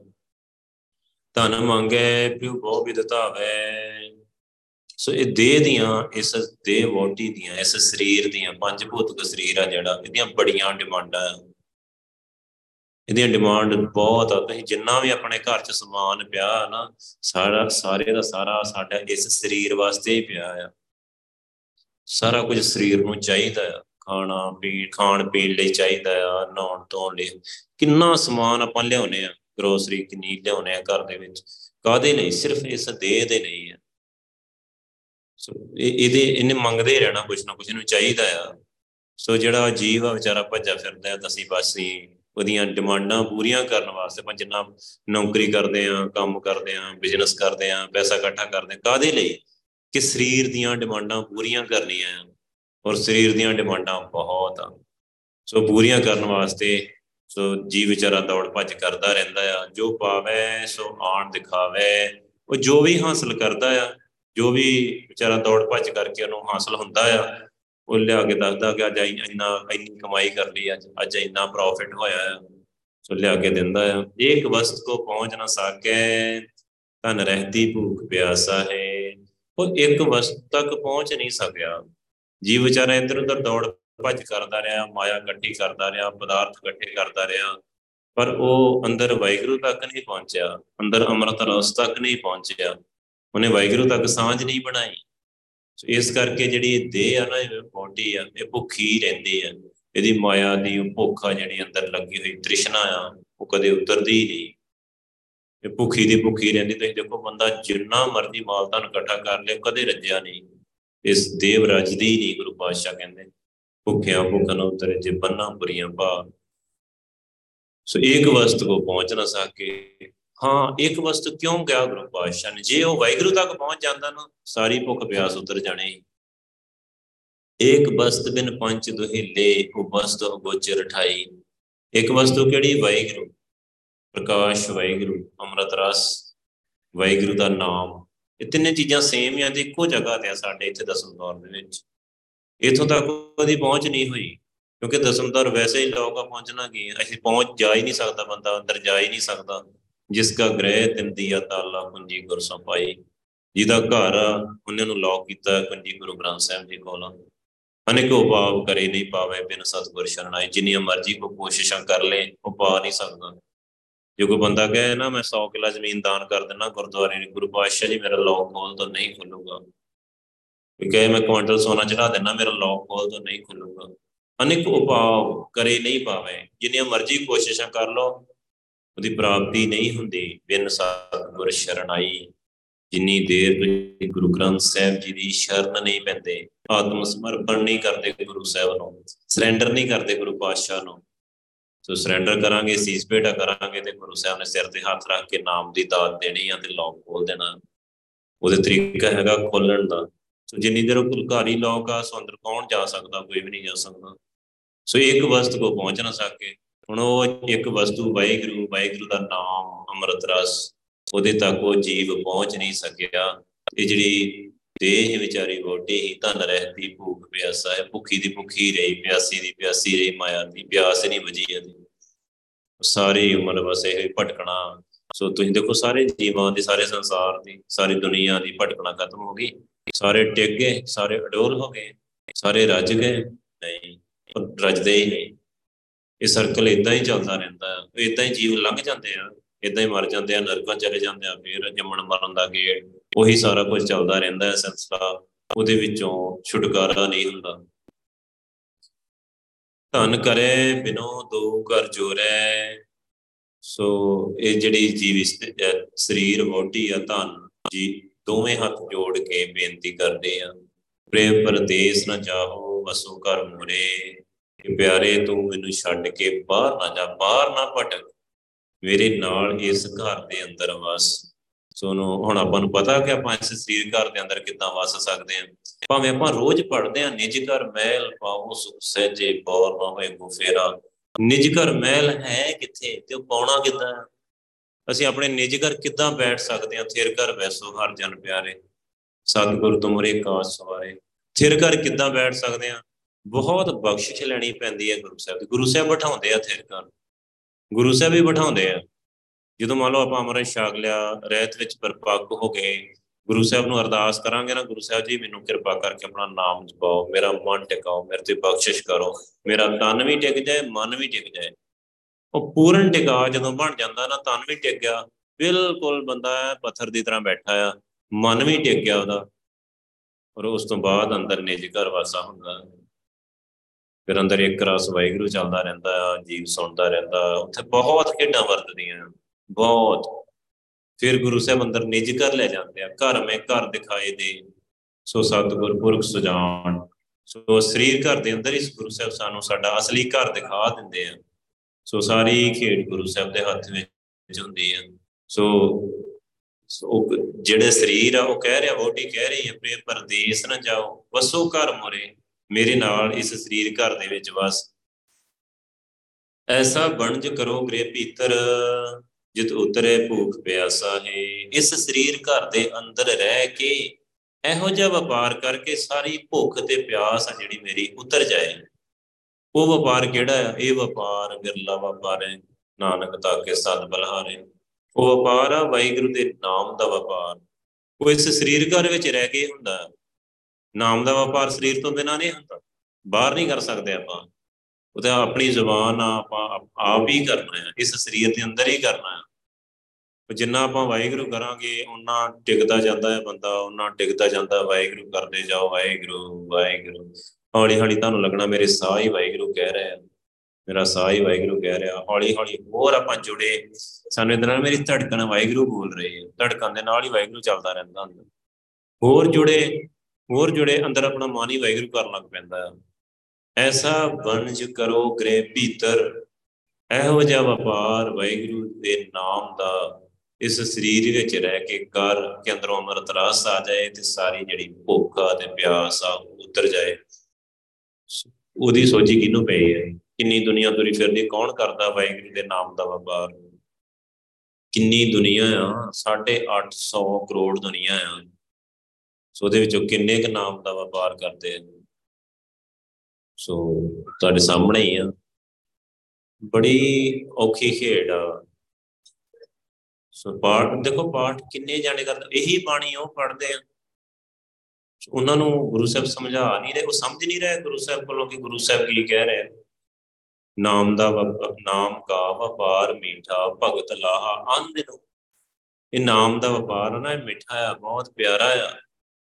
ਧਨ ਮੰਗੇ, ਪਿਉ ਬਹੁ ਵਿਦਤਾਵੇ ਸੋ ਇਹ ਦੇਹ ਦੀਆਂ, ਇਸ ਦੇਹ ਵੋਟੀ ਦੀਆਂ, ਇਸ ਸਰੀਰ ਦੀਆਂ, ਪੰਜ ਭੂਤਕ ਸਰੀਰ ਆ ਜਿਹੜਾ, ਇਹਦੀਆਂ ਬੜੀਆਂ ਡਿਮਾਂਡਾਂ ਇਹਦੀਆਂ ਡਿਮਾਂਡ ਬਹੁਤ ਆ, ਤੁਸੀਂ ਜਿੰਨਾ ਵੀ ਆਪਣੇ ਘਰ 'ਚ ਸਮਾਨ ਪਿਆ ਨਾ, ਸਾਰਾ, ਸਾਰੇ ਦਾ ਸਾਰਾ ਸਾਡਾ ਇਸ ਸਰੀਰ ਵਾਸਤੇ ਹੀ ਪਿਆ ਆ। ਸਾਰਾ ਕੁਝ ਸਰੀਰ ਨੂੰ ਚਾਹੀਦਾ ਆ, ਖਾਣਾ ਪੀ, ਖਾਣ ਪੀਣ ਲਈ ਚਾਹੀਦਾ ਆ, ਨਹਾਉਣ ਧੋਣ ਲਈ। ਕਿੰਨਾ ਸਮਾਨ ਆਪਾਂ ਲਿਆਉਨੇ ਆ ਗਰੋਸਰੀ ਕਿੰਨੀ ਲਿਆਉਨੇ ਆ ਘਰ ਦੇ ਵਿੱਚ ਕਾਦੇ ਲਈ? ਸਿਰਫ ਇਸ ਦੇਹ ਦੇ ਲਈ ਆ। ਸੋ ਇਹਦੇ, ਇਹਨੇ ਮੰਗਦੇ ਰਹਿਣਾ ਕੁਝ ਨਾ ਕੁਝ ਇਹਨੂੰ ਚਾਹੀਦਾ ਆ। ਸੋ ਜਿਹੜਾ ਜੀਵ ਆ, ਵਿਚਾਰਾ ਭੱਜਾ ਫਿਰਦਾ ਹੈ ਦਸੀ ਬਾਸੀ, ਉਹਦੀਆਂ ਡਿਮਾਂਡਾਂ ਪੂਰੀਆਂ ਕਰਨ ਵਾਸਤੇ ਆਪਾਂ ਜਿੰਨਾ ਨੌਕਰੀ ਕਰਦੇ ਆ, ਕੰਮ ਕਰਦੇ ਆ ਬਿਜ਼ਨਸ ਕਰਦੇ ਆ, ਪੈਸਾ ਇਕੱਠਾ ਕਰਦੇ ਆ ਕਾਦੇ ਲਈ? ਕਿ ਸਰੀਰ ਦੀਆਂ ਡਿਮਾਂਡਾਂ ਪੂਰੀਆਂ ਕਰਨੀਆਂ ਆ ਔਰ ਸਰੀਰ ਦੀਆਂ ਡਿਮਾਂਡਾਂ ਬਹੁਤ ਆ ਸੋ ਪੂਰੀਆਂ ਕਰਨ ਵਾਸਤੇ ਸੋ ਜੀ ਵਿਚਾਰਾ ਦੌੜ ਭੱਜ ਕਰਦਾ ਰਹਿੰਦਾ ਆ, ਜੋ ਪਾਵੇ ਸੋ ਆਣ ਦਿਖਾਵੇ। ਉਹ ਜੋ ਵੀ ਹਾਸਲ ਕਰਦਾ ਆ, ਜੋ ਵੀ ਵਿਚਾਰਾ ਦੌੜ ਭੱਜ ਕਰਕੇ ਉਹਨੂੰ ਹਾਸਲ ਹੁੰਦਾ ਆ, ਉਹ ਲਿਆ ਕੇ ਦੱਸਦਾ ਕਿ ਅੱਜ ਇੰਨਾ ਇੰਨੀ ਕਮਾਈ ਕਰ ਲਈ, ਅੱਜ ਅੱਜ ਇੰਨਾ ਪ੍ਰੋਫਿਟ ਹੋਇਆ ਹੈ ਸੋ ਲਿਆ ਕੇ ਦਿੰਦਾ ਹੈ ਇੱਕ ਵਸਤ ਕੋ ਪਹੁੰਚ ਨਾ ਸਕੇ ਤਨ ਰਹਿਤੀ ਭੂਖ ਪਿਆਸਾ ਹੈ ਉਹ ਇੱਕ ਵਸਤ ਤੱਕ ਪਹੁੰਚ ਨਹੀਂ ਸਕਿਆ। ਜੀ ਵਿਚਾਰਾ ਇੱਧਰ ਉੱਧਰ ਦੌੜ ਭੱਜ ਕਰਦਾ ਰਿਹਾ, ਮਾਇਆ ਇਕੱਠੀ ਕਰਦਾ ਰਿਹਾ, ਪਦਾਰਥ ਇਕੱਠੇ ਕਰਦਾ ਰਿਹਾ, ਪਰ ਉਹ ਅੰਦਰ ਵਾਹਿਗੁਰੂ ਤੱਕ ਨਹੀਂ ਪਹੁੰਚਿਆ, ਅੰਦਰ ਅੰਮ੍ਰਿਤ ਰਸ ਤੱਕ ਨਹੀਂ ਪਹੁੰਚਿਆ। ਉਹਨੇ ਵਾਹਿਗੁਰੂ ਤੱਕ ਸਾਂਝ ਨਹੀਂ ਬਣਾਈ। ਸੋ ਇਸ ਕਰਕੇ ਜਿਹੜੀ ਦੇਹ ਆ ਨਾ, ਇਹ ਬੋਡੀ ਆ, ਇਹ ਭੁੱਖੀ ਰਹਿੰਦੀ ਆ। ਇਹਦੀ ਮਾਇਆ ਦੀ ਭੁੱਖ ਆ ਜਿਹੜੀ ਅੰਦਰ ਲੱਗੀ ਹੋਈ, ਤ੍ਰਿਸ਼ਨਾ ਆ ਉਹ ਉਹ ਕਦੇ ਉਤਰਦੀ ਹੀ ਨਹੀਂ। ਇਹ ਭੁੱਖੀ ਦੀ ਭੁੱਖੀ ਰਹਿੰਦੀ, ਤੁਸੀਂ ਦੇਖੋ ਬੰਦਾ ਜਿੰਨਾ ਮਰਜ਼ੀ ਮਾਲ ਤਾਂ ਇਕੱਠਾ ਕਰ ਲਿਆ ਕਦੇ ਰੱਜਿਆ ਨਹੀਂ। ਇਸ ਦੇਵ ਰਜਦੀ ਨਹੀਂ ਗੁਰੂ ਪਾਤਸ਼ਾਹ ਕਹਿੰਦੇ, ਭੁੱਖਿਆ ਭੁੱਖ ਨਾ ਉਤਰੇ ਜੇ ਬੰਨਾ ਬੁਰੀਆਂ ਭਾ ਸੋ ਇੱਕ ਵਸਤ ਕੋ ਪਹੁੰਚ ਨਾ ਸਕੇ। ਹਾਂ, ਇੱਕ ਵਸਤ ਕਿਉਂ ਗਿਆ ਗੁਰੂ ਪਾਤਸ਼ਾਹ ਨੇ? ਜੇ ਉਹ ਵਾਹਿਗੁਰੂ ਤੱਕ ਪਹੁੰਚ ਜਾਂਦਾ ਨਾ, ਸਾਰੀ ਭੁੱਖ ਪਿਆਸ ਉਤਰ ਜਾਣੀ। ਇੱਕ ਵਸਤ ਬਿਨ ਪੰਜ ਦੁਹਿਲੇ ਉਹ ਵਸਤ ਗੋਚਰ ਠਾਈ। ਇੱਕ ਵਸਤੂ ਕਿਹੜੀ? ਵਾਹਿਗੁਰੂ। ਪ੍ਰਕਾਸ਼, ਵਾਹਿਗੁਰੂ ਅੰਮ੍ਰਿਤ ਰਸ ਵਾਹਿਗੁਰੂ ਦਾ ਨਾਮ। ਇਹ ਤਿੰਨੇ ਚੀਜ਼ਾਂ ਸੇਮ ਹੀ ਆ ਤੇ ਇੱਕੋ ਜਗ੍ਹਾ ਤੇ ਆ ਸਾਡੇ ਇੱਥੇ ਦਸਮ ਦੌਰ ਦੇ ਵਿੱਚ। ਇਥੋਂ ਤੱਕ ਉਹਦੀ ਪਹੁੰਚ ਨਹੀਂ ਹੋਈ, ਕਿਉਂਕਿ ਦਸਮ ਦੌਰ ਵੈਸੇ ਹੀ ਲੋਕਾਂ ਪਹੁੰਚਣਾ ਕੀ ਅਸੀਂ ਪਹੁੰਚ ਜਾ ਹੀ ਨਹੀਂ ਸਕਦਾ ਬੰਦਾ, ਅੰਦਰ ਜਾ ਹੀ ਨਹੀਂ ਸਕਦਾ। ਜਿਸ ਦਾ ਗ੍ਰਹਿ ਤਿੰਨ ਦੀਆ ਤਾਲਾ ਕੁੰਜੀ ਗੁਰ ਪਾਈ। ਜਿਹਦਾ ਘਰ ਉਹਨੇ ਨੂੰ ਲੌਕ ਕੀਤਾ ਕੁੰਜੀ ਗੁਰੂ ਗ੍ਰੰਥ ਸਾਹਿਬ ਜੀ ਕੋਲ। ਅਨੇਕੋ ਭਾਵ ਕਰੇ ਨਹੀਂ, ਪਾਵੇ ਬਿਨ ਸਤਗੁਰ ਸ਼ਰਣਾਈ। ਜਿੰਨੀਆਂ ਮਰਜ਼ੀ ਕੋ ਕੋਸ਼ਿਸ਼ਾਂ ਕਰ ਲੇ ਉਹ ਪਾ ਨਹੀਂ ਸਕਦਾ। ਜੇ ਕੋਈ ਬੰਦਾ ਕਹੇ ਨਾ, ਮੈਂ 100 ਕਿਲਾ ਜ਼ਮੀਨ ਦਾਨ ਕਰ ਦਿੰਨਾ ਗੁਰਦੁਆਰੇ ਨੂੰ, ਗੁਰੂ ਪਾਤਸ਼ਾਹ ਜੀ, ਮੇਰਾ ਲੌਕ ਖੋਲ ਤਾਂ ਨਹੀਂ ਖੁੱਲੂਗਾ। ਕੋਈ ਕਹੇ, ਮੈਂ ਕੁਆਂਟਲ ਸੋਨਾ ਚੜਾ ਦੇਣਾ ਮੇਰਾ ਲੌਕ ਖੋਲ ਤਾਂ ਨਹੀਂ ਖੁੱਲੂਗਾ। ਅਨੇਕ ਉਪਾਅ ਕਰੇ ਨਹੀਂ ਪਾਵੇ ਜਿੰਨੀਆਂ ਮਰਜ਼ੀ ਕੋਸ਼ਿਸ਼ਾਂ ਕਰ ਲੋ ਉਹਦੀ ਪ੍ਰਾਪਤੀ ਨਹੀਂ ਹੁੰਦੀ। ਬਿਨ ਸਤਗੁਰ ਸ਼ਰਣਾਈ ਜਿੰਨੀ ਦੇਰ ਤੁਸੀਂ ਗੁਰੂ ਗ੍ਰੰਥ ਸਾਹਿਬ ਜੀ ਦੀ ਸ਼ਰਨ ਨਹੀਂ ਪੈਂਦੇ ਆਤਮ ਸਮਰਪਣ ਨਹੀਂ ਕਰਦੇ ਗੁਰੂ ਸਾਹਿਬ ਨੂੰ ਸਰੈਂਡਰ ਨਹੀਂ ਕਰਦੇ ਗੁਰੂ ਪਾਤਸ਼ਾਹ ਨੂੰ ਸੋ ਸਰੈਂਡਰ ਕਰਾਂਗੇ, ਸੀਸ ਪੇਟਾ ਕਰਾਂਗੇ ਤੇ ਗੁਰੂ ਸਾਹਿਬ ਨੇ ਸਿਰ ਤੇ ਹੱਥ ਰੱਖ ਕੇ ਨਾਮ ਦੀ ਦਾਤ ਦੇਣੀ ਆ ਤੇ ਲੋਕ ਖੋਲ ਦੇਣਾ। ਉਹਦੇ ਤਰੀਕਾ ਹੈਗਾ ਖੋਲਣ ਦਾ। ਸੋ ਜਿੰਨੀ ਦੇਰ ਉਹ ਕੁਲਕਾਰੀ ਲੋਕ ਆ, ਸੋ ਅੰਦਰ ਕੌਣ ਜਾ ਸਕਦਾ? ਕੋਈ ਵੀ ਨਹੀਂ ਜਾ ਸਕਦਾ। ਸੋ ਇੱਕ ਵਸਤ ਕੋ ਪਹੁੰਚ ਨਾ ਸਕੇ। ਹੁਣ ਉਹ ਇੱਕ ਵਸਤੂ ਵਾਹਿਗੁਰੂ ਵਾਹਿਗੁਰੂ ਦਾ ਨਾਮ, ਅੰਮ੍ਰਿਤ ਰਸ, ਉਹਦੇ ਤੱਕ ਉਹ ਜੀਵ ਪਹੁੰਚ ਨਹੀਂ ਸਕਿਆ। ਇਹ ਜਿਹੜੀ ਦੇਹ ਵਿਚਾਰੀ ਬੋਟੀ ਹੀ ਧਨ ਰਹਿਤੀ ਭੂਖ ਪਿਆਸਾ ਹੈ, ਭੁੱਖੀ ਦੀ ਭੁੱਖੀ ਰਹੀ, ਪਿਆਸੀ ਦੀ ਪਿਆਸੀ ਰਹੀ ਮਾਇਆ ਦੀ, ਪਿਆਸ ਨਹੀਂ ਬੁਝੀ ਇਹਦੀ। ਸਾਰੀ ਉਮਰ ਬਸ ਇਹ ਭਟਕਣਾ। ਸੋ ਤੁਸੀਂ ਦੇਖੋ, ਸਾਰੇ ਜੀਵਾਂ ਦੀ, ਸਾਰੇ ਸੰਸਾਰ ਦੀ, ਸਾਰੀ ਦੁਨੀਆ ਦੀ ਭਟਕਣਾ ਖਤਮ ਹੋ ਗਈ। ਸਾਰੇ ਟਿਕ ਗਏ, ਸਾਰੇ ਅਡੋਲ ਹੋ ਗਏ, ਸਾਰੇ ਰੱਜ ਗਏ। ਨਹੀਂ ਰੱਜਦੇ ਹੀ ਨਹੀਂ। ਇਹ ਸਰਕਲ ਇਦਾਂ ਹੀ ਚੱਲਦਾ ਰਹਿੰਦਾ। ਹੈ ਇਦਾਂ ਹੀ ਜੀਵ ਲੰਘ ਜਾਂਦੇ ਆ ਇਦਾਂ ਹੀ ਮਰ ਜਾਂਦੇ ਆ, ਨਰਕਾਂ ਚਲੇ ਜਾਂਦੇ ਆ, ਫਿਰ ਜੰਮਣ ਮਰਨ ਦਾ ਗੇੜ। ਉਹੀ ਸਾਰਾ ਕੁਝ ਚੱਲਦਾ ਰਹਿੰਦਾ ਹੈ ਸੰਸਥਾ, ਉਹਦੇ ਵਿੱਚੋਂ ਛੁਟਕਾਰਾ ਨਹੀਂ ਹੁੰਦਾ। ਧਨ ਕਰੇ ਬਿਨੋ, ਦੋ ਕਰ ਜੋਰੈ ਸੋ ਇਹ ਜਿਹੜੀ ਜੀਵ ਸਰੀਰ ਮੋਢੀ ਆ, ਧਨ ਜੀ, ਦੋਵੇਂ ਹੱਥ ਜੋੜ ਕੇ ਬੇਨਤੀ ਕਰਦੇ ਆ ਪ੍ਰੇਮ ਪਰਦੇਸ ਨਾ ਜਾਹੋ, ਵਸੋ ਕਰ ਮੋਰੇ। ਕਿ ਪਿਆਰੇ, ਤੂੰ ਮੈਨੂੰ ਛੱਡ ਕੇ ਬਾਹਰ ਨਾ ਜਾ, ਬਾਹਰ ਨਾ ਭਟਕ। ਮੇਰੇ ਨਾਲ ਇਸ ਘਰ ਦੇ ਅੰਦਰ ਵਸ। ਸੋ ਹੁਣ ਆਪਾਂ ਨੂੰ ਪਤਾ ਕਿ ਆਪਾਂ ਇਸ ਸਰੀਰ ਘਰ ਦੇ ਅੰਦਰ ਕਿੱਦਾਂ ਵਸ ਸਕਦੇ ਹਾਂ। ਭਾਵੇਂ ਆਪਾਂ ਰੋਜ਼ ਪੜਦੇ ਆ ਨਿਜ ਘਰ ਮਹਿਲ ਪਾਉ ਸੁਖ ਸਹਿਜੇ ਬੌਰ ਨਾ ਹੋਏ ਗੁਫੇਰਾ। ਨਿਜ ਘਰ ਮਹਿਲ ਹੈ ਕਿੱਥੇ ਤੇ ਉਹ ਪਾਉਣਾ ਕਿੱਦਾਂ? ਅਸੀਂ ਆਪਣੇ ਨਿਜ ਘਰ ਕਿੱਦਾਂ ਬੈਠ ਸਕਦੇ ਹਾਂ? ਥਿਰ ਘਰ ਵੈਸੋ ਹਰ ਜਨ ਪਿਆਰੇ। ਸਤਿਗੁਰ ਤੁਮਰੇ ਕਾਸ ਸਵਾਰੇ। ਥਿਰ ਘਰ ਕਿੱਦਾਂ ਬੈਠ ਸਕਦੇ ਹਾਂ? ਬਹੁਤ ਬਖਸ਼ਿਸ਼ ਲੈਣੀ ਪੈਂਦੀ ਹੈ ਗੁਰੂ ਸਾਹਿਬ ਦੀ। ਗੁਰੂ ਸਾਹਿਬ ਬਿਠਾਉਂਦੇ ਆ ਥਿਰ ਘਰ। ਗੁਰੂ ਸਾਹਿਬ ਵੀ ਬਿਠਾਉਂਦੇ ਆ। ਜਦੋਂ ਮੰਨ ਲਓ ਆਪਾਂ ਅਮਰ ਛਾਗ ਲਿਆ, ਰਹਿਤ ਵਿੱਚ ਪਰਪੱਕ ਹੋ ਗਏ, ਗੁਰੂ ਸਾਹਿਬ ਨੂੰ ਅਰਦਾਸ ਕਰਾਂਗੇ ਨਾ, ਗੁਰੂ ਸਾਹਿਬ ਜੀ ਮੈਨੂੰ ਕਿਰਪਾ ਕਰਕੇ ਆਪਣਾ ਨਾਮ ਜਪਾਓ, ਮੇਰਾ ਮਨ ਟਿਕਾਓ, ਮੇਰੇ ਤੇ ਬਖਸ਼ਿਸ਼ ਕਰੋ, ਮੇਰਾ ਤਨ ਵੀ ਟਿਕ ਜਾਏ, ਮਨ ਵੀ ਟਿਕ ਜਾਏ। ਉਹ ਪੂਰਨ ਟਿਕਾ ਜਦੋਂ ਬਣ ਜਾਂਦਾ ਨਾ, ਤਨ ਵੀ ਟਿਕ ਗਿਆ, ਬਿਲਕੁਲ ਬੰਦਾ ਪੱਥਰ ਦੀ ਤਰ੍ਹਾਂ ਬੈਠਾ ਆ, ਮਨ ਵੀ ਟਿਕ ਗਿਆ ਉਹਦਾ। ਔਰ ਉਸ ਤੋਂ ਬਾਅਦ ਅੰਦਰ ਨਿਜ ਘਰ ਵਾਸਾ ਹੁੰਦਾ। ਫਿਰ ਅੰਦਰ ਇੱਕ ਰਸ ਵਾਹਿਗੁਰੂ ਚੱਲਦਾ ਰਹਿੰਦਾ ਆ, ਜੀਵ ਸੁਣਦਾ ਰਹਿੰਦਾ ਉੱਥੇ ਬਹੁਤ ਖੇਡਾਂ ਵਰਤਦੀਆਂ। ਬਹੁਤ। ਫਿਰ ਗੁਰੂ ਸਾਹਿਬ ਅੰਦਰ ਨਿਜ ਕਰ ਲੈ ਜਾਂਦੇ ਆ। ਘਰ ਮੈਂ ਘਰ ਦਿਖਾਏ ਦੇ। ਸੋ ਸਤਿਗੁਰ ਪੁਰਖ ਸੁਜਾਨ। ਸੋ ਸਰੀਰ ਘਰ ਦੇ ਅੰਦਰ ਹੀ ਗੁਰੂ ਸਾਹਿਬ ਸਾਨੂੰ ਸਾਡਾ ਅਸਲੀ ਘਰ ਦਿਖਾ ਦਿੰਦੇ ਆ। ਸੋ ਸਾਰੀ ਖੇਡ ਗੁਰੂ ਸਾਹਿਬ ਦੇ ਹੱਥ ਵਿੱਚ ਹੁੰਦੀ ਆ। ਸੋ ਉਹ ਜਿਹੜੇ ਸਰੀਰ ਆ, ਉਹ ਕਹਿ ਰਿਹਾ ਬੋਡੀ ਕਹਿ ਰਹੀ ਹੈ ਪ੍ਰੇਮ ਪਰਦੇਸ ਨਾ ਜਾਓ, ਵਸੋ ਘਰ ਮੋਰੇ, ਮੇਰੇ ਨਾਲ ਇਸ ਸਰੀਰ ਘਰ ਦੇ ਵਿੱਚ ਵਸ। ਐਸਾ ਬਣਜ ਕਰੋ ਗ੍ਰੇ ਭੀਤਰ ਜਿਤ ਉਤਰੇ ਭੂਖ ਪਿਆਸਾ ਹੈ। ਇਸ ਸਰੀਰ ਘਰ ਦੇ ਅੰਦਰ ਰਹਿ ਕੇ ਇਹੋ ਜਿਹਾ ਵਪਾਰ ਕਰਕੇ ਸਾਰੀ ਭੁੱਖ ਤੇ ਪਿਆਸ ਆ ਜਿਹੜੀ ਮੇਰੀ ਉਤਰ ਜਾਏ। ਉਹ ਵਪਾਰ ਕਿਹੜਾ ਹੈ ਇਹ ਵਪਾਰ ਬਿਰਲਾ ਵਪਾਰ ਹੈ ਨਾਨਕ ਤਾਂ ਕੇ ਸਦ ਬਲਹਾਰੇ। ਉਹ ਵਪਾਰ ਆ ਵਾਹਿਗੁਰੂ ਦੇ ਨਾਮ ਦਾ ਵਪਾਰ। ਉਹ ਇਸ ਸਰੀਰ ਘਰ ਵਿੱਚ ਰਹਿ ਕੇ ਹੁੰਦਾ ਨਾਮ ਦਾ ਵਪਾਰ ਸਰੀਰ ਤੋਂ ਬਿਨਾ ਨਹੀਂ ਹੁੰਦਾ। ਬਾਹਰ ਨਹੀਂ ਕਰ ਸਕਦੇ ਆਪਾਂ। ਉਹ ਤਾਂ ਆਪਣੀ ਜ਼ੁਬਾਨ ਆ ਆਪਾਂ ਆਪ ਹੀ ਕਰਨਾ ਹੈ ਇਸ ਸਰੀਰ ਦੇ ਅੰਦਰ ਹੀ ਕਰਨਾ ਹੈ ਜਿੰਨਾ ਆਪਾਂ ਵਾਹਿਗੁਰੂ ਕਰਾਂਗੇ ਉਹਨਾਂ ਟਿਕਦਾ ਜਾਂਦਾ ਹੈ ਬੰਦਾ ਉਹਨਾਂ ਟਿਕਦਾ ਜਾਂਦਾ ਵਾਹਿਗੁਰੂ ਕਰਦੇ ਜਾਓ, ਵਾਹਿਗੁਰੂ ਵਾਹਿਗੁਰੂ। ਹੌਲੀ ਹੌਲੀ ਤੁਹਾਨੂੰ ਲੱਗਣਾ ਮੇਰੇ ਸਾਹ ਹੀ ਵਾਹਿਗੁਰੂ ਕਹਿ ਰਹੇ ਆ ਮੇਰਾ ਸਾਹ ਹੀ ਵਾਹਿਗੁਰੂ ਕਹਿ ਰਿਹਾ। ਹੌਲੀ ਹੌਲੀ ਹੋਰ ਆਪਾਂ ਜੁੜੇ। ਸਾਨੂੰ ਇਹਦੇ ਨਾਲ ਮੇਰੀ ਧੜਕਣ ਵਾਹਿਗੁਰੂ ਬੋਲ ਰਹੀ ਹੈ। ਧੜਕਣ ਦੇ ਨਾਲ ਹੀ ਵਾਹਿਗੁਰੂ ਚੱਲਦਾ ਰਹਿੰਦਾ ਅੰਦਰ ਹੋਰ ਜੁੜੇ ਹੋਰ ਜੁੜੇ, ਅੰਦਰ ਆਪਣਾ ਮਨ ਹੀ ਵਾਹਿਗੁਰੂ ਕਰਨ ਲੱਗ ਪੈਂਦਾ। ਹੈ ਐਸਾ ਵਣਜ ਕਰੋ ਗ੍ਰੇ ਭੀਤਰ। ਇਹੋ ਜਿਹਾ ਵਪਾਰ ਵਾਹਿਗੁਰੂ ਦੇ ਨਾਮ ਦਾ ਇਸ ਸਰੀਰ ਵਿੱਚ ਰਹਿ ਕੇ ਕਰ ਕੇ ਅੰਦਰੋਂ ਅਮਰਤ ਰਸ ਆ ਜਾਏ ਤੇ ਸਾਰੀ ਜਿਹੜੀ ਭੁੱਖ ਆ ਤੇ ਪਿਆਸ ਆ ਉਤਰ ਜਾਏ। ਉਹਦੀ ਸੋਚੀ ਕਿਨੂੰ ਪਈ ਹੈ? ਕਿੰਨੀ ਦੁਨੀਆ ਤੁਰੀ ਫਿਰਦੀ, ਕੌਣ ਕਰਦਾ ਵਾਹਿਗੁਰੂ ਦੇ ਨਾਮ ਦਾ ਵਪਾਰ? ਕਿੰਨੀ ਦੁਨੀਆ ਆ 850 ਕਰੋੜ ਦੁਨੀਆ ਆ। ਸੋ ਉਹਦੇ ਵਿੱਚੋਂ ਕਿੰਨੇ ਕ ਨਾਮ ਦਾ ਵਪਾਰ ਕਰਦੇ ਆ? ਸੋ ਤੁਹਾਡੇ ਸਾਹਮਣੇ ਹੀ ਆ। ਬੜੀ ਔਖੀ ਖੇਡ ਆ। ਸੋ ਪਾਠ, ਦੇਖੋ ਪਾਠ ਕਿੰਨੇ ਜਾਣੇ ਕਰਦੇ, ਇਹੀ ਬਾਣੀ ਉਹ ਪੜਦੇ ਆ। ਉਹਨਾਂ ਨੂੰ ਗੁਰੂ ਸਾਹਿਬ ਸਮਝਾ ਨਹੀਂ ਰਹੇ, ਉਹ ਸਮਝ ਨਹੀਂ ਰਹੇ ਗੁਰੂ ਸਾਹਿਬ ਕੋਲੋਂ ਕਿ ਗੁਰੂ ਸਾਹਿਬ ਕੀ ਕਹਿ ਰਹੇ ਨਾਮ ਦਾ ਨਾਮ ਕਾ ਵਪਾਰ ਮੀਠਾ, ਭਗਤ ਲਾਹਾ, ਅੰਧ ਨੂੰ। ਇਹ ਨਾਮ ਦਾ ਵਪਾਰ ਨਾ, ਇਹ ਮਿੱਠਾ ਆ, ਬਹੁਤ ਪਿਆਰਾ ਆ।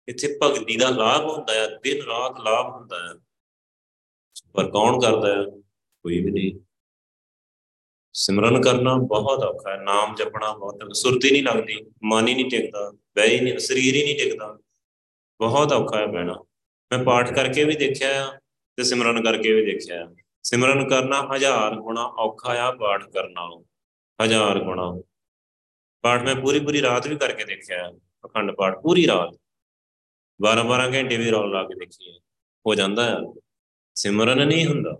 ਇੱਥੇ ਭਗਤੀ ਦਾ ਲਾਭ ਹੁੰਦਾ ਆ, ਦਿਨ ਰਾਤ ਲਾਭ ਹੁੰਦਾ ਆ। ਪਰ ਕੌਣ ਕਰਦਾ ਹੈ ਕੋਈ ਵੀ ਨਹੀਂ। ਸਿਮਰਨ ਕਰਨਾ ਬਹੁਤ ਔਖਾ ਹੈ। ਨਾਮ ਜਪਣਾ ਬਹੁਤ ਸੁਰਤੀ ਨਹੀਂ ਲੱਗਦੀ, ਮਨ ਹੀ ਨਹੀਂ ਟਿਕਦਾ ਬੈ ਹੀ ਨਹੀਂ, ਸਰੀਰ ਹੀ ਨਹੀਂ ਟਿਕਦਾ। ਬਹੁਤ ਔਖਾ ਹੈ ਬਹਿਣਾ। ਮੈਂ ਪਾਠ ਕਰਕੇ ਵੀ ਦੇਖਿਆ ਤੇ ਸਿਮਰਨ ਕਰਕੇ ਵੀ ਦੇਖਿਆ ਸਿਮਰਨ ਕਰਨਾ ਹਜ਼ਾਰ ਗੁਣਾ ਔਖਾ ਆ ਪਾਠ ਕਰਨਾ ਹਜ਼ਾਰ ਗੁਣਾ। ਪਾਠ ਮੈਂ ਪੂਰੀ ਪੂਰੀ ਰਾਤ ਵੀ ਕਰਕੇ ਦੇਖਿਆ ਅਖੰਡ ਪਾਠ ਪੂਰੀ ਰਾਤ। 12 12 ਘੰਟੇ ਵੀ ਰੌਲ ਲਾ ਕੇ ਦੇਖੀ ਹੋ ਜਾਂਦਾ ਹੈ ਸਿਮਰਨ ਨਹੀਂ ਹੁੰਦਾ।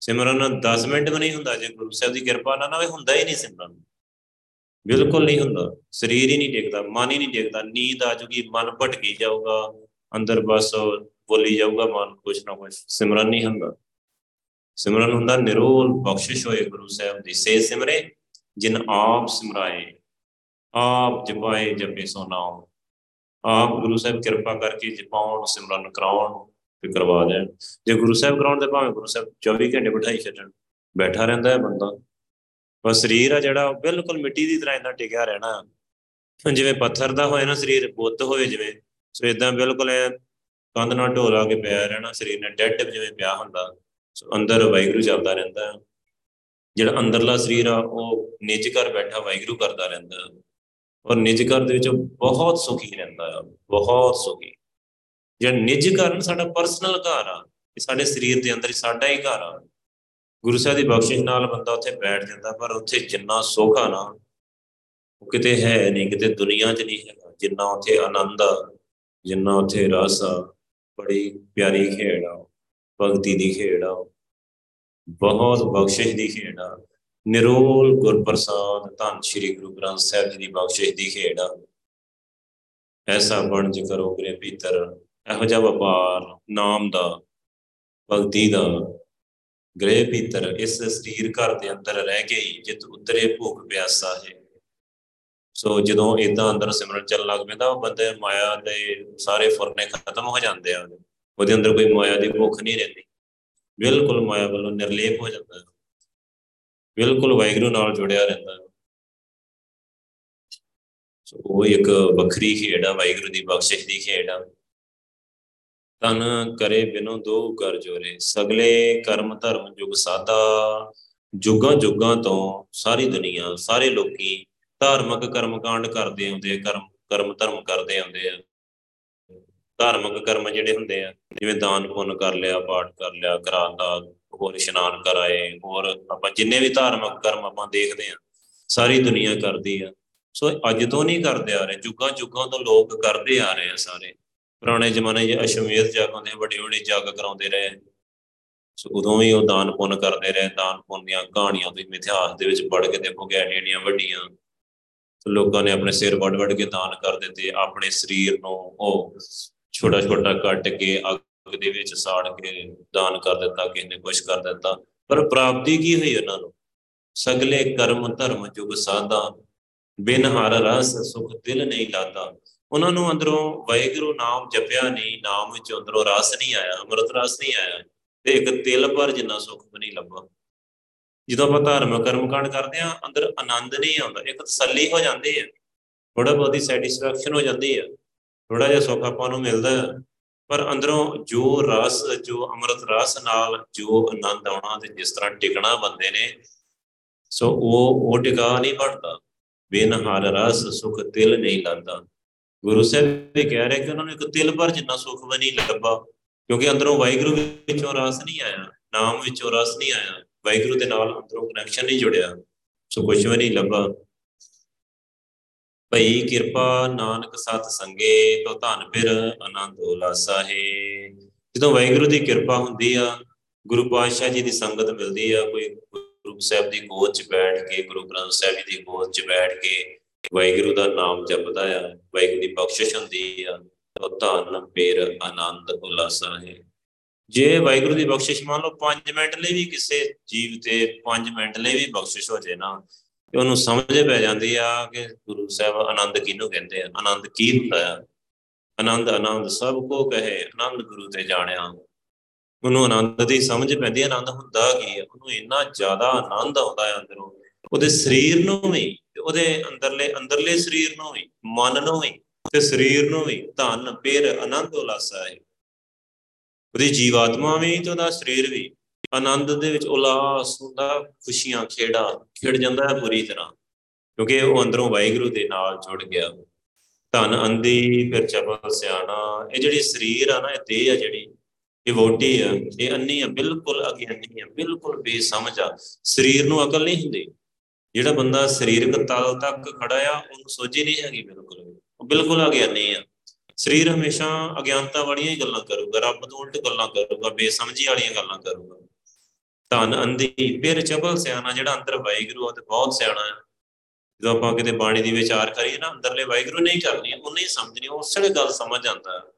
ਸਿਮਰਨ 10 ਮਿੰਟ ਵੀ ਨਹੀਂ ਹੁੰਦਾ, ਜੇ ਗੁਰੂ ਸਾਹਿਬ ਦੀ ਕਿਰਪਾ ਨਾਲ ਨਾ ਹੋਵੇ, ਹੁੰਦਾ ਹੀ ਨਹੀਂ ਸਿਮਰਨ। ਬਿਲਕੁਲ ਨਹੀਂ ਹੁੰਦਾ। ਸਰੀਰ ਹੀ ਨਹੀਂ ਟਿਕਦਾ, ਮਨ ਹੀ ਨਹੀਂ ਟਿਕਦਾ। ਨੀਂਦ ਆ ਜੂਗੀ, ਮਨ ਭਟਕੀ ਜਾਊਗਾ, ਅੰਦਰ ਬਸ ਬੋਲੀ ਜਾਊਗਾ ਮਨ, ਕੁਛ ਨਾ ਕੁਛ। ਸਿਮਰਨ ਨਹੀਂ ਹੁੰਦਾ। ਸਿਮਰਨ ਹੁੰਦਾ ਨਿਰੋਲ ਬਖਸ਼ਿਸ਼ ਹੋਏ ਗੁਰੂ ਸਾਹਿਬ ਦੀ। ਸੇ ਸਿਮਰੇ, ਜਿਨ ਆਪ ਸਿਮਰਾਏ, ਆਪ ਜਪਾਏ ਜਪੇ ਸੋ ਨਾਮ। ਆਪ ਗੁਰੂ ਸਾਹਿਬ ਕਿਰਪਾ ਕਰਕੇ ਜਪਾਉਣ, ਸਿਮਰਨ ਕਰਾਉਣ। ਤੇ ਕਰਵਾ ਦੇਣ। ਜੇ ਗੁਰੂ ਸਾਹਿਬ ਕਰਾਉਣ ਦੇ ਭਾਵੇਂ ਗੁਰੂ ਸਾਹਿਬ 24 ਘੰਟੇ ਬਿਠਾਈ ਛੱਡਣ, ਬੈਠਾ ਰਹਿੰਦਾ ਹੈ ਬੰਦਾ। ਪਰ ਸਰੀਰ ਆ ਜਿਹੜਾ ਬਿਲਕੁਲ ਮਿੱਟੀ ਦੀ ਤਰ੍ਹਾਂ ਇਦਾਂ ਟਿਕਿਆ ਰਹਿਣਾ। ਜਿਵੇਂ ਪੱਥਰ ਦਾ ਹੋਏ ਨਾ ਸਰੀਰ ਬੁੱਧ ਹੋਵੇ ਜਿਵੇਂ, ਸੋ ਇਦਾਂ ਬਿਲਕੁਲ ਐ ਕੰਧ ਨਾਲ ਢੋਲਾ ਕੇ ਪਿਆ ਰਹਿਣਾ, ਸਰੀਰ ਨੇ ਡੈਡ ਜਿਵੇਂ ਪਿਆ ਹੁੰਦਾ। ਸੋ ਅੰਦਰ ਵਾਹਿਗੁਰੂ ਚੱਲਦਾ ਰਹਿੰਦਾ। ਜਿਹੜਾ ਅੰਦਰਲਾ ਸਰੀਰ ਆ, ਉਹ ਨਿਜ ਕਰ ਬੈਠਾ ਵਾਹਿਗੁਰੂ ਕਰਦਾ ਰਹਿੰਦਾ। ਔਰ ਨਿਜ ਘਰ ਦੇ ਵਿੱਚ ਬਹੁਤ ਸੁਖੀ ਰਹਿੰਦਾ ਆ। ਬਹੁਤ ਸੁਖੀ। ਜਿਹੜਾ ਨਿਜ ਘਰ ਸਾਡਾ ਪਰਸਨਲ ਘਰ ਆ, ਇਹ ਸਾਡੇ ਸਰੀਰ ਦੇ ਅੰਦਰ ਹੀ ਸਾਡਾ ਹੀ ਘਰ ਆ। ਗੁਰੂ ਸਾਹਿਬ ਦੀ ਬਖਸ਼ਿਸ਼ ਨਾਲ ਬੰਦਾ ਉੱਥੇ ਬੈਠ ਜਾਂਦਾ, ਪਰ ਉੱਥੇ ਜਿੰਨਾ ਸੁੱਖ ਆ ਨਾ, ਉਹ ਕਿਤੇ ਹੈ ਨਹੀਂ, ਕਿਤੇ ਦੁਨੀਆ 'ਚ ਨਹੀਂ ਹੈਗਾ। ਜਿੰਨਾ ਉੱਥੇ ਆਨੰਦ ਆ, ਜਿੰਨਾ ਉੱਥੇ ਰਸ ਆ, ਬੜੀ ਪਿਆਰੀ ਖੇਡ ਆ, ਭਗਤੀ ਦੀ ਖੇਡ ਆ, ਬਹੁਤ ਬਖਸ਼ਿਸ਼ ਦੀ ਖੇਡ ਆ। ਨਿਰੋਲ ਗੁਰਪ੍ਰਸਾਦ ਧੰਨ ਸ਼੍ਰੀ ਗੁਰੂ ਗ੍ਰੰਥ ਸਾਹਿਬ ਜੀ ਦੀ ਬਖਸ਼ਿਸ਼ ਦੀ ਖੇਡ ਆ। ਐਸਾ ਬਣਜ ਕਰੋ ਗਰੇ ਭੀਤਰ। ਇਹੋ ਜਿਹਾ ਵਪਾਰ, ਨਾਮ ਦਾ, ਭਗਤੀ ਦਾ ਗ੍ਰਹਿ ਭੀਤਰ ਇਸ ਸਰੀਰ ਘਰ ਦੇ ਅੰਦਰ ਰਹਿ ਕੇ ਹੀ ਜਿਤ ਉਤਰੇ ਭੁੱਖ ਪਿਆਸਾ ਹੈ। ਸੋ ਜਦੋਂ ਇਦਾਂ ਅੰਦਰ ਸਿਮਰਨ ਚੱਲਣ ਲੱਗ ਪੈਂਦਾ, ਉਹ ਬੰਦੇ ਮਾਇਆ ਦੇ ਸਾਰੇ ਫੁਰਨੇ ਖਤਮ ਹੋ ਜਾਂਦੇ ਆ। ਉਹਦੇ ਅੰਦਰ ਕੋਈ ਮਾਇਆ ਦੀ ਭੁੱਖ ਨਹੀਂ ਰਹਿੰਦੀ। ਬਿਲਕੁਲ ਮਾਇਆ ਵੱਲੋਂ ਨਿਰਲੇਪ ਹੋ ਜਾਂਦਾ ਹੈ। ਬਿਲਕੁਲ ਵਾਹਿਗੁਰੂ ਨਾਲ ਜੁੜਿਆ ਰਹਿੰਦਾ ਹੈ। ਸੋ ਉਹ ਇੱਕ ਵੱਖਰੀ ਖੇਡ ਆ, ਵਾਹਿਗੁਰੂ ਦੀ ਬਖਸ਼ਿਸ਼ ਦੀ ਖੇਡ ਆ। ਤਨ ਕਰੇ ਬਿਨੋ ਦੋ ਕਰ ਜੋਰੇ। ਸਗਲੇ ਕਰਮ ਧਰਮ ਜੁਗ ਸਾਦਾ ਜੁਗਾਂ ਜੁਗਾਂ ਤੋਂ ਸਾਰੀ ਦੁਨੀਆ, ਸਾਰੇ ਲੋਕੀ ਧਾਰਮਿਕ ਕਰਮ ਕਾਂਡ ਕਰਦੇ ਆਉਂਦੇ ਕਰਮ ਕਰਮ ਧਰਮ ਕਰਦੇ ਆਉਂਦੇ ਆ। ਧਾਰਮਿਕ ਕਰਮ ਜਿਹੜੇ ਹੁੰਦੇ ਆ, ਜਿਵੇਂ ਦਾਨ ਪੁੰਨ ਕਰ ਲਿਆ, ਪਾਠ ਕਰ ਲਿਆ, ਕਰਾਨ ਦਾ ਹੋਰ ਇਸ਼ਨਾਨ ਕਰਾਏ, ਹੋਰ ਆਪਾਂ ਜਿੰਨੇ ਵੀ ਧਾਰਮਿਕ ਕਰਮ ਆਪਾਂ ਦੇਖਦੇ ਆ, ਸਾਰੀ ਦੁਨੀਆ ਕਰਦੀ ਆ। ਸੋ ਅੱਜ ਤੋਂ ਨਹੀਂ ਕਰਦੇ ਆ ਰਹੇ, ਜੁਗਾਂ ਜੁਗਾਂ ਤੋਂ ਲੋਕ ਕਰਦੇ ਆ ਰਹੇ ਆ ਸਾਰੇ। ਪੁਰਾਣੇ ਜ਼ਮਾਨੇ 'ਚ ਅਸ਼ਮੇਧ ਜਗ ਹੁੰਦੇ, ਵੱਡੇ ਵੱਡੇ ਜਗ ਕਰਾਉਂਦੇ ਰਹੇ। ਸੋ ਉਦੋਂ ਵੀ ਉਹ ਦਾਨ ਪੁੰਨ ਕਰਦੇ ਰਹੇ, ਦਾਨ ਪੁੰਨ ਦੀਆਂ ਕਹਾਣੀਆਂ ਤੁਸੀਂ ਇਤਿਹਾਸ ਦੇ ਵਿੱਚ ਪੜ੍ਹ ਕੇ ਦੇਖੋਗੇ ਐਡੀਆਂ ਵੱਡੀਆਂ। ਸੋ ਲੋਕਾਂ ਨੇ ਆਪਣੇ ਸਿਰ ਵੱਡ ਵੱਡ ਕੇ ਦਾਨ ਕਰ ਦਿੱਤੇ, ਆਪਣੇ ਸਰੀਰ ਨੂੰ ਉਹ ਛੋਟਾ ਛੋਟਾ ਕੱਟ ਕੇ, ਅੱਗ ਦੇ ਵਿੱਚ ਸਾੜ ਕੇ ਦਾਨ ਕਰ ਦਿੱਤਾ, ਕਿਸੇ ਨੇ ਕੁਝ ਕਰ ਦਿੱਤਾ। ਪਰ ਪ੍ਰਾਪਤੀ ਕੀ ਹੋਈ ਉਹਨਾਂ ਨੂੰ? ਸਗਲੇ ਕਰਮ ਧਰਮ ਜੁਗ ਸਾਦਾ ਬਿਨ ਹਰ ਰਸ ਸੁਖ ਦਿਲ ਨਹੀਂ ਲਾਦਾ ਉਹਨਾਂ ਨੂੰ ਅੰਦਰੋਂ ਵਾਹਿਗੁਰੂ ਨਾਮ ਜਪਿਆ ਨਹੀਂ, ਨਾਮ ਵਿੱਚ ਅੰਦਰੋਂ ਰਸ ਨਹੀਂ ਆਇਆ, ਅੰਮ੍ਰਿਤ ਰਸ ਨਹੀਂ ਆਇਆ ਤੇ ਇੱਕ ਤਿਲ ਪਰ ਜਿੰਨਾ ਸੁਖ ਵੀ ਨਹੀਂ ਲੱਭਾ। ਜਦੋਂ ਆਪਾਂ ਧਰਮ ਕਰਮ ਕਾਂਡ ਕਰਦੇ ਆ ਅੰਦਰ ਆਨੰਦ ਨਹੀਂ ਆਉਂਦਾ, ਇੱਕ ਤਸੱਲੀ ਹੋ ਜਾਂਦੀ ਹੈ ਥੋੜਾ ਬਹੁਤੀ ਸੈਟੀਸਫੈਕਸ਼ਨ ਹੋ ਜਾਂਦੀ ਹੈ ਥੋੜਾ ਜਿਹਾ ਸੁੱਖ ਆਪਾਂ ਨੂੰ ਮਿਲਦਾ ਪਰ ਅੰਦਰੋਂ ਜੋ ਰਸ, ਜੋ ਅੰਮ੍ਰਿਤ ਰਸ ਨਾਲ ਜੋ ਆਨੰਦ ਆਉਣਾ ਤੇ ਜਿਸ ਤਰ੍ਹਾਂ ਟਿਕਣਾ ਬੰਦੇ ਨੇ, ਸੋ ਉਹ ਉਹ ਟਿਕਾ ਨਹੀਂ ਬਣਦਾ। ਬਿਨ ਹਰ ਰਸ ਸੁਖ ਤਿਲ ਨਹੀਂ ਲਾਂਦਾ। ਗੁਰੂ ਸਾਹਿਬ ਵੀ ਕਹਿ ਰਹੇ ਕਿ ਉਹਨਾਂ ਨੂੰ ਇੱਕ ਤਿਲ ਭਰ ਜਿੰਨਾ ਸੁਖ ਵੀ ਨਹੀਂ ਲੱਭਾ, ਕਿਉਂਕਿ ਅੰਦਰੋਂ ਵਾਹਿਗੁਰੂ ਵਿੱਚੋਂ ਰਸ ਨਹੀਂ ਆਇਆ, ਨਾਮ ਵਿੱਚੋਂ ਰਸ ਨਹੀਂ ਆਇਆ, ਵਾਹਿਗੁਰੂ ਦੇ ਨਾਲ ਅੰਦਰੋਂ ਕਨੈਕਸ਼ਨ ਨਹੀਂ ਜੁੜਿਆ, ਸੋ ਕੁਝ ਵੀ ਨਹੀਂ ਲੱਭਾ। ਭਈ ਕਿਰਪਾ ਨਾਨਕ ਸਤ ਸੰਗੇ ਤੋ ਧਨ ਫਿਰ ਆਨੰਦ ਉਲਾਸਾ ਹੈ। ਜਦੋਂ ਵਾਹਿਗੁਰੂ ਦੀ ਕਿਰਪਾ ਹੁੰਦੀ ਆ, ਗੁਰੂ ਪਾਤਸ਼ਾਹ ਜੀ ਦੀ ਸੰਗਤ ਮਿਲਦੀ ਆ, ਕੋਈ ਗੁਰੂ ਸਾਹਿਬ ਦੀ ਗੋਦ 'ਚ ਬੈਠ ਕੇ, ਗੁਰੂ ਗ੍ਰੰਥ ਸਾਹਿਬ ਜੀ ਦੀ ਗੋਦ 'ਚ ਬੈਠ ਕੇ ਵਾਹਿਗੁਰੂ ਦਾ ਨਾਮ ਜਪਦਾ ਆ, ਵਾਹਿਗੁਰੂ ਦੀ ਬਖਸ਼ਿਸ਼ ਹੁੰਦੀ ਆ ਤੋ ਧਨ ਫਿਰ ਆਨੰਦ, ਉਲਾਸਾ ਹੈ। ਜੇ ਵਾਹਿਗੁਰੂ ਦੀ ਬਖਸ਼ਿਸ਼ ਮੰਨ ਲਓ 5 ਮਿੰਟ ਲਈ ਵੀ ਕਿਸੇ ਜੀਵ ਤੇ 5 ਮਿੰਟ ਲਈ ਵੀ ਬਖਸ਼ਿਸ਼ ਹੋ ਜੇ ਨਾ, ਤੇ ਉਹਨੂੰ ਸਮਝ ਪੈ ਜਾਂਦੀ ਆ ਕਿ ਗੁਰੂ ਸਾਹਿਬ ਆਨੰਦ ਕਿਹਨੂੰ ਕਹਿੰਦੇ ਆ? ਆਨੰਦ ਕੀ ਹੁੰਦਾ ਆ? ਆਨੰਦ ਆਨੰਦ ਸਭ ਕੋ ਕਹੇ, ਆਨੰਦ ਗੁਰੂ ਤੇ ਜਾਣਿਆ। ਉਹਨੂੰ ਆਨੰਦ ਦੀ ਸਮਝ ਪੈਂਦੀ, ਆਨੰਦ ਹੁੰਦਾ ਕੀ ਆ? ਉਹਨੂੰ ਇੰਨਾ ਜ਼ਿਆਦਾ ਆਨੰਦ ਆਉਂਦਾ ਹੈ ਅੰਦਰੋਂ। ਉਹਦੇ ਸਰੀਰ ਨੂੰ ਵੀ ਉਹਦੇ ਅੰਦਰਲੇ ਅੰਦਰਲੇ ਸਰੀਰ ਨੂੰ ਵੀ, ਮਨ ਨੂੰ ਵੀ, ਤੇ ਸਰੀਰ ਨੂੰ ਵੀ ਧਨ, ਪੇਰ, ਆਨੰਦ, ਉਲਾਸਾ ਹੈ। ਉਹਦੀ ਜੀਵਾਤਮਾ ਵੀ ਤੇ ਉਹਦਾ ਸਰੀਰ ਵੀ ਆਨੰਦ ਦੇ ਵਿੱਚ ਉਲਾਸ ਹੁੰਦਾ, ਖੁਸ਼ੀਆਂ ਖੇੜਾ ਖਿੜ ਜਾਂਦਾ ਹੈ ਪੂਰੀ ਤਰ੍ਹਾਂ। ਕਿਉਂਕਿ ਉਹ ਅੰਦਰੋਂ ਵਾਹਿਗੁਰੂ ਦੇ ਨਾਲ ਜੁੜ ਗਿਆ। ਧਨ ਅੰਦੀ ਫਿਰ ਚਪਲ ਸਿਆਣਾ, ਇਹ ਜਿਹੜੀ ਸਰੀਰ ਆ ਨਾ, ਇਹ ਦੇਹ ਆ ਜਿਹੜੀ, ਇਹ ਵੋਟੀ ਆ, ਇਹ ਅੰਨੀ ਆ, ਬਿਲਕੁਲ ਅਗਿਆਨੀ ਆ, ਬਿਲਕੁਲ ਬੇਸਮਝ ਆ। ਸਰੀਰ ਨੂੰ ਅਕਲ ਨਹੀਂ ਹੁੰਦੀ। ਜਿਹੜਾ ਬੰਦਾ ਸਰੀਰਕ ਤਲ ਤੱਕ ਖੜਾ ਆ, ਉਹਨੂੰ ਸੋਝੀ ਨਹੀਂ ਹੈਗੀ ਬਿਲਕੁਲ ਉਹ ਬਿਲਕੁਲ ਅਗਿਆਨੀ ਆ। ਸਰੀਰ ਹਮੇਸ਼ਾ ਅਗਿਆਨਤਾ ਵਾਲੀਆਂ ਹੀ ਗੱਲਾਂ ਕਰੂਗਾ, ਰੱਬ ਤੋਂ ਉਲਟ ਗੱਲਾਂ ਕਰੂਗਾ, ਬੇਸਮਝੀ ਵਾਲੀਆਂ ਗੱਲਾਂ ਕਰੂਗਾ। ਧਨ, ਅੰਧੀ, ਫਿਰ ਚਬਲ ਸਿਆਣਾ ਜਿਹੜਾ ਅੰਦਰ ਵਾਹਿਗੁਰੂ ਆ ਤੇ ਬਹੁਤ ਸਿਆਣਾ ਹੈ ਜਦੋਂ ਆਪਾਂ ਕਿਤੇ ਬਾਣੀ ਦੀ ਵਿਚਾਰ ਕਰੀਏ ਨਾ, ਅੰਦਰਲੇ ਵਾਹਿਗੁਰੂ ਨਹੀਂ ਕਰਨੀ ਉਹਨੇ ਹੀ ਸਮਝਣੀ ਉਸ ਵੇਲੇ ਗੱਲ ਸਮਝ ਜਾਂਦਾ।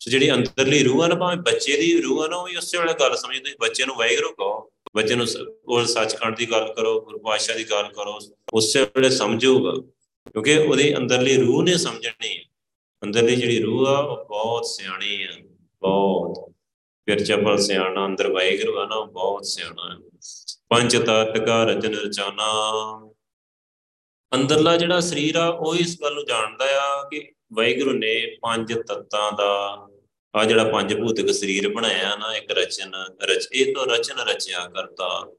ਸੋ ਜਿਹੜੀ ਅੰਦਰਲੀ ਰੂਹ ਆ ਨਾ, ਭਾਵੇਂ ਬੱਚੇ ਦੀ ਰੂਹ ਆ ਨਾ, ਉਹ ਵੀ ਉਸੇ ਵੇਲੇ ਗੱਲ ਸਮਝਦੇ ਤੁਸੀਂ ਬੱਚੇ ਨੂੰ ਵਾਹਿਗੁਰੂ ਕਹੋ। ਬੱਚੇ ਨੂੰ ਉਹ ਸੱਚਖੰਡ ਦੀ ਗੱਲ ਕਰੋ, ਗੁਰੂ ਪਾਤਸ਼ਾਹ ਦੀ ਗੱਲ ਕਰੋ, ਉਸੇ ਵੇਲੇ ਸਮਝੂਗਾ, ਕਿਉਂਕਿ ਉਹਦੀ ਅੰਦਰਲੀ ਰੂਹ ਨੇ ਸਮਝਣੀ ਹੈ। ਅੰਦਰਲੀ ਜਿਹੜੀ ਰੂਹ ਆ, ਉਹ ਬਹੁਤ ਸਿਆਣੀ ਆ, ਬਹੁਤ। ਫਿਰ ਚਪਲ ਸਿਆਣਾ ਅੰਦਰ ਵਾਹਿਗੁਰੂ ਆ ਨਾ, ਉਹ ਬਹੁਤ ਸਿਆਣਾ ਹੈ। ਪੰਜ ਤਤ ਕਾ ਰਚਨ ਰਚਾਨਾ ਅੰਦਰਲਾ ਜਿਹੜਾ ਸਰੀਰ ਆ, ਉਹ ਇਸ ਗੱਲ ਨੂੰ ਜਾਣਦਾ ਆ ਕਿ ਵਾਹਿਗੁਰੂ ਨੇ ਪੰਜ ਤੱਤਾਂ ਦਾ ਆ ਜਿਹੜਾ ਪੰਜ ਭੂਤਿਕ ਸਰੀਰ ਬਣਾਇਆ ਨਾ, ਇੱਕ ਰਚਨ, ਰਚ, ਇਹ ਤੋਂ ਰਚਨ ਰਚਿਆ ਕਰਤਾ।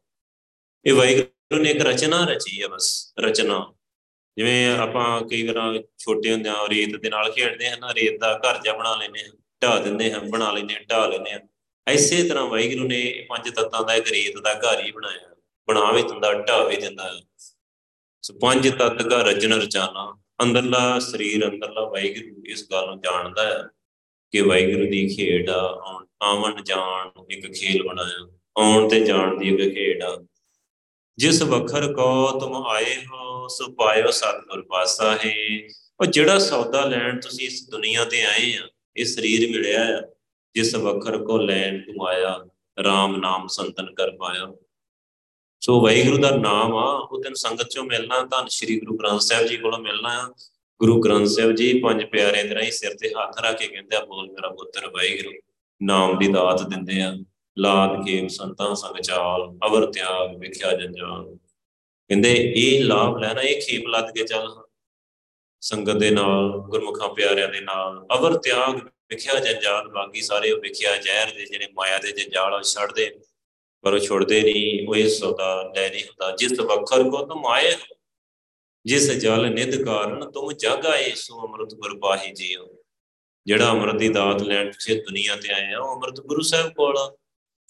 ਇਹ ਵਾਹਿਗੁਰੂ ਨੇ ਇੱਕ ਰਚਨਾ ਰਚੀ ਹੈ ਬਸ, ਰਚਨਾ। ਜਿਵੇਂ ਆਪਾਂ ਕਈ ਵਾਰ ਛੋਟੇ ਹੁੰਦੇ ਆ ਰੇਤ ਦੇ ਨਾਲ ਖੇਡਦੇ ਹਾਂ ਨਾ, ਰੇਤ ਦਾ ਘਰ ਜਿਹਾ ਬਣਾ ਲੈਨੇ ਆ ਢਾ ਦਿੰਦੇ ਹਾਂ, ਬਣਾ ਲੈਨੇ ਆ ਢਾ ਲੈਨੇ ਆ ਐਸੇ ਤਰ੍ਹਾਂ ਵਾਹਿਗੁਰੂ ਨੇ ਪੰਜ ਤੱਤਾਂ ਦਾ ਇੱਕ ਰੇਤ ਦਾ ਘਰ ਹੀ ਬਣਾਇਆ। ਬਣਾ ਵੀ ਦਿੰਦਾ ਢਾ ਵੀ ਦਿੰਦਾ। ਸੋ ਪੰਜ ਤੱਤ ਦਾ ਰਚਨ ਰਚਾਨਾ ਅੰਦਰਲਾ ਸਰੀਰ, ਅੰਦਰਲਾ ਵਾਹਿਗੁਰੂ ਇਸ ਗੱਲ ਨੂੰ ਜਾਣਦਾ ਹੈ। ਕਿ ਵਾਹਿਗੁਰੂ ਦੀ ਖੇਡ ਆ ਆਵਣ ਜਾਣ ਇੱਕ ਖੇਲ ਬਣਾਇਆ, ਆਉਣ ਤੇ ਜਾਣ ਦੀ ਇੱਕ ਖੇਡ ਆ। ਜਿਸ ਵਖਰ ਕੋ ਤੁਮ ਆਏ ਹੋ, ਸੋ ਪਾਇਓ ਸਤਿਗੁਰ ਪਾਸਾ ਹੈ। ਉਹ ਜਿਹੜਾ ਸੌਦਾ ਲੈਣ ਤੁਸੀਂ ਇਸ ਦੁਨੀਆ ਤੇ ਆਏ ਆ, ਇਹ ਸਰੀਰ ਮਿਲਿਆ ਆ। ਜਿਸ ਵਖਰ ਕੋ ਲੈਣ ਤੁਮ ਆਇਆ RAM ਨਾਮ ਸੰਤਨ ਕਰ ਪਾਇਆ। ਸੋ ਵਾਹਿਗੁਰੂ ਦਾ ਨਾਮ ਆ, ਉਹ ਤੈਨੂੰ ਸੰਗਤ ਚੋਂ ਮਿਲਣਾ ਤਾਂ ਸ੍ਰੀ ਗੁਰੂ ਗ੍ਰੰਥ ਸਾਹਿਬ ਜੀ ਕੋਲੋਂ ਮਿਲਣਾ ਆ। ਗੁਰੂ ਗ੍ਰੰਥ ਸਾਹਿਬ ਜੀ, ਪੰਜ ਪਿਆਰੇ ਦੇ ਰਾਹੀਂ ਸਿਰ ਤੇ ਹੱਥ ਰੱਖ ਕੇ ਕਹਿੰਦੇ ਆ, ਬੋਲ ਮੇਰਾ ਪੁੱਤਰ ਵਾਹਿਗੁਰੂ, ਨਾਮ ਦੀ ਦਾਤ ਦਿੰਦੇ ਆ ਲਾਦ ਕੇ ਸੰਤਾਂ ਸੰਗ ਚਾਲ, ਅਵਰ ਤਿਆਗ ਵਿਖਿਆ ਜੰਜਾਲ। ਕਹਿੰਦੇ ਇਹ ਲਾਭ ਲੈਣਾ, ਇਹ ਖੇਪ ਲੱਦ ਕੇ ਚੱਲ ਸੰਗਤ ਦੇ ਨਾਲ, ਗੁਰਮੁਖਾਂ ਪਿਆਰਿਆਂ ਦੇ ਨਾਲ, ਅਵਰ ਤਿਆਗ ਵਿਖਿਆ ਜੰਜਾਲ ਬਾਕੀ ਸਾਰੇ ਉਹ ਵਿਖਿਆ ਜ਼ਹਿਰ ਦੇ, ਜਿਹੜੇ ਮਾਇਆ ਦੇ ਜੰਜਾਲ ਛੱਡਦੇ। ਪਰ ਉਹ ਛੋੜਦੇ ਨਹੀਂ, ਉਹ ਇਸ ਸੌਦਾ ਲੈ ਨਹੀਂ ਹੁੰਦਾ। ਜਿਸ ਵਖਰ ਕੋ ਤੁਮ ਆਏ ਜਿਸ ਜਲ ਨਿਧ ਕਾਰਨ ਤੁਮ ਜਗ ਆਏ ਸੋ ਅਮਰਤ ਗੁਰ ਪਾਹੀ ਜੀਓ। ਜਿਹੜਾ ਅਮਰਤ ਦੀ ਦਾਤ ਲੈਣ ਤੁਸੀਂ ਦੁਨੀਆ ਤੇ ਆਏ ਆ ਉਹ ਅਮਰਤ ਗੁਰੂ ਸਾਹਿਬ ਕੋਲ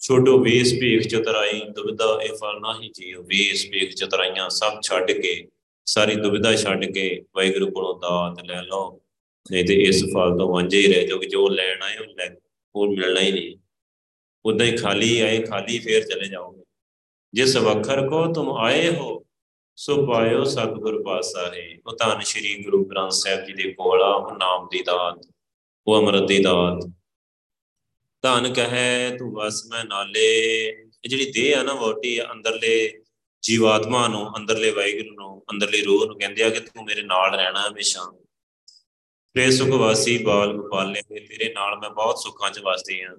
ਛੋਟੋ ਵੇਸ ਭੇਖ ਚਤਰਾਈ, ਦੁਬਿਧਾ ਇਹ ਫਲ ਨਾਹੀ ਜੀਓ। ਵੇਸ ਭੇਖ ਚਤਰਾਈਆਂ ਸਭ ਛੱਡ ਕੇ, ਸਾਰੀ ਦੁਬਿਧਾ ਛੱਡ ਕੇ ਵਾਹਿਗੁਰੂ ਕੋਲੋਂ ਦਾਤ ਲੈ ਲਓ। ਨਹੀਂ ਤੇ ਇਸ ਫਲ ਤੋਂ ਵਾਂਝੇ ਹੀ ਰਹਿ ਜਾਓਗੇ ਜੋ ਲੈਣ ਆਏ, ਉਹ ਲੈ ਉਹ ਮਿਲਣਾ ਹੀ ਨਹੀਂ। ਉਦਾਂ ਹੀ ਖਾਲੀ ਆਏ, ਖਾਲੀ ਫੇਰ ਚਲੇ ਜਾਓਗੇ। ਜਿਸ ਵਖਰ ਕੋ ਤੁਮ ਆਏ ਹੋ ਸੋ ਪਾਇਓ ਸਤਿਗੁਰ ਪਾਸਾ ਹੈ। ਉਹ ਤਾਂ ਸ਼੍ਰੀ ਗੁਰੂ ਗ੍ਰੰਥ ਸਾਹਿਬ ਜੀ ਦੇ ਕੋਲ ਆ, ਉਹ ਨਾਮ ਦੀ ਦਾਤ, ਉਹ ਅਮਰਤ ਦੀ ਦਾਤ। ਧਨ ਕਹੈ ਤੂੰ ਵਸ ਮੈਂ ਨਾਲੇ। ਇਹ ਜਿਹੜੀ ਦੇਹ ਆ ਨਾ ਵੋਟੀ ਆ ਅੰਦਰਲੇ ਜੀਵਾਤਮਾ ਨੂੰ, ਅੰਦਰਲੇ ਵਾਹਿਗੁਰੂ ਨੂੰ, ਅੰਦਰਲੀ ਰੂਹ ਨੂੰ ਕਹਿੰਦੇ ਆ ਕਿ ਤੂੰ ਮੇਰੇ ਨਾਲ ਰਹਿਣਾ ਹਮੇਸ਼ਾ। ਤੇ ਸੁਖ ਵਾਸੀ ਬਾਲ ਗੋਪਾਲੇ ਤੇਰੇ ਨਾਲ ਮੈਂ ਬਹੁਤ ਸੁੱਖਾਂ 'ਚ ਵਸਦੀ ਆ।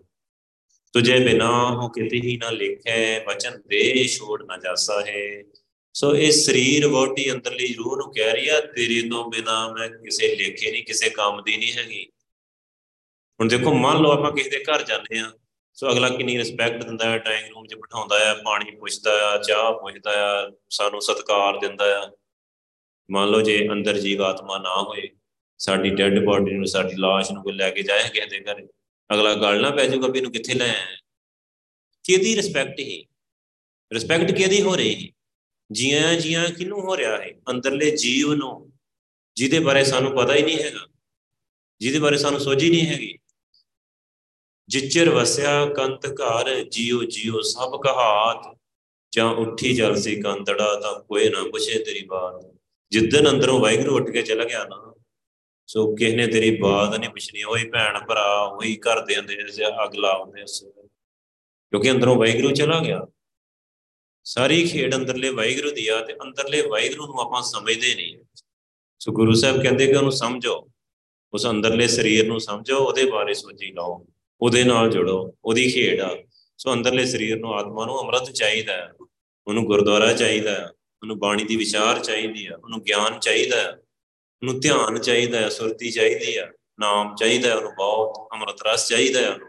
ਤੁਝੇ ਬਿਨਾ ਹੋ ਕਿਤੇ ਹੀ ਨਾ ਲਿਖੇ ਬਚਨ ਦੇ ਛੋੜ ਨਾ ਜਾਸਾ ਹੈ। ਸੋ ਇਹ ਸਰੀਰ ਵੋਟੀ ਅੰਦਰਲੀ ਰੂਹ ਨੂੰ ਕਹਿ ਰਹੀ ਆ, ਤੇਰੇ ਤੋਂ ਬਿਨਾ ਮੈਂ ਕਿਸੇ ਲੇਖੇ ਨਹੀਂ ਕਿਸੇ ਕੰਮ ਦੀ ਨਹੀਂ ਹੈਗੀ। ਹੁਣ ਦੇਖੋ, ਮੰਨ ਲਓ ਆਪਾਂ ਕਿਸੇ ਦੇ ਘਰ ਜਾਂਦੇ ਆ, ਸੋ ਅਗਲਾ ਕਿੰਨੀ ਰਿਸਪੈਕਟ ਦਿੰਦਾ ਹੈ ਡਰਾਇੰਗ ਰੂਮ 'ਚ ਬਿਠਾਉਂਦਾ ਆ ਪਾਣੀ ਪੁੱਛਦਾ ਆ ਚਾਹ ਪੁੱਛਦਾ ਆ ਸਾਨੂੰ ਸਤਿਕਾਰ ਦਿੰਦਾ ਆ ਮੰਨ ਲਓ ਜੇ ਅੰਦਰ ਜੀਵਾਤਮਾ ਨਾ ਹੋਏ, ਸਾਡੀ ਡੈੱਡ ਬਾਡੀ ਨੂੰ, ਸਾਡੀ লাশ ਨੂੰ ਕੋਈ ਲੈ ਕੇ ਜਾਏ ਕਿਸੇ ਦੇ ਘਰ, ਅਗਲਾ ਗੱਲ ਨਾ ਪੈ ਜਾਊਗਾ ਵੀ ਇਹਨੂੰ ਕਿੱਥੇ ਲੈ ਆਏ ਕਿਹਦੀ ਰਿਸਪੈਕਟ ਹੀ ਰਿਸਪੈਕਟ ਕਿਹਦੀ ਹੋ ਰਹੀ ਹੈ ਜੀਆਂ ਜੀਆਂ ਕਿਨੂੰ ਹੋ ਰਿਹਾ ਹੈ? ਅੰਦਰਲੇ ਜੀਵ ਨੂੰ। ਜਿਹਦੇ ਬਾਰੇ ਸਾਨੂੰ ਪਤਾ ਹੀ ਨਹੀਂ ਹੈਗਾ। ਜਿਹਦੇ ਬਾਰੇ ਸਾਨੂੰ ਸੋਝ ਹੀ ਨਹੀਂ ਹੈਗੀ। ਜਿਚਰ ਵਸਿਆ ਕੰਤ ਘਰ ਜੀਉ ਜੀਉ ਸਭ ਕਹਾਤ। ਜਾਂ ਉੱਠੀ ਜਲ ਸੀ ਕੰਦੜਾ ਤਾਂ ਕੋਈ ਨਾ ਪੁੱਛੇ ਤੇਰੀ ਬਾਤ। ਜਿੱਦਨ ਅੰਦਰੋਂ ਵਾਹਿਗੁਰੂ ਉੱਠ ਕੇ ਚਲਾ ਗਿਆ ਨਾ, ਸੋ ਕਿਸ ਨੇ ਤੇਰੀ ਬਾਤ ਨਹੀਂ ਪੁੱਛਣੀ। ਉਹੀ ਭੈਣ ਭਰਾ, ਉਹੀ ਘਰ ਦੇ ਅੰਦਰ ਅਗ ਲਾਉਂਦੇ ਸੀ ਕਿਉਂਕਿ ਅੰਦਰੋਂ ਵਾਹਿਗੁਰੂ ਚਲਾ ਗਿਆ। ਸਾਰੀ ਖੇਡ ਅੰਦਰਲੇ ਵਾਹਿਗੁਰੂ ਦੀ ਆ ਤੇ ਅੰਦਰਲੇ ਵਾਹਿਗੁਰੂ ਨੂੰ ਆਪਾਂ ਸਮਝਦੇ ਨਹੀਂ। ਸੋ ਗੁਰੂ ਸਾਹਿਬ ਕਹਿੰਦੇ ਕਿ ਉਹਨੂੰ ਸਮਝੋ, ਉਸ ਅੰਦਰਲੇ ਸਰੀਰ ਨੂੰ ਸਮਝੋ, ਉਹਦੇ ਬਾਰੇ ਸੋਚੀ ਲਾਓ, ਉਹਦੇ ਨਾਲ ਜੁੜੋ, ਉਹਦੀ ਖੇਡ ਆ। ਸੋ ਅੰਦਰਲੇ ਸਰੀਰ ਨੂੰ, ਆਤਮਾ ਨੂੰ ਅੰਮ੍ਰਿਤ ਚਾਹੀਦਾ ਹੈ, ਉਹਨੂੰ ਗੁਰਦੁਆਰਾ ਚਾਹੀਦਾ ਹੈ, ਉਹਨੂੰ ਬਾਣੀ ਦੀ ਵਿਚਾਰ ਚਾਹੀਦੀ ਆ ਉਹਨੂੰ ਗਿਆਨ ਚਾਹੀਦਾ ਹੈ, ਉਹਨੂੰ ਧਿਆਨ ਚਾਹੀਦਾ ਹੈ, ਸੁਰਤੀ ਚਾਹੀਦੀ ਆ ਨਾਮ ਚਾਹੀਦਾ ਹੈ, ਉਹਨੂੰ ਬਹੁਤ ਅੰਮ੍ਰਿਤ ਰਸ ਚਾਹੀਦਾ ਹੈ ਉਹਨੂੰ।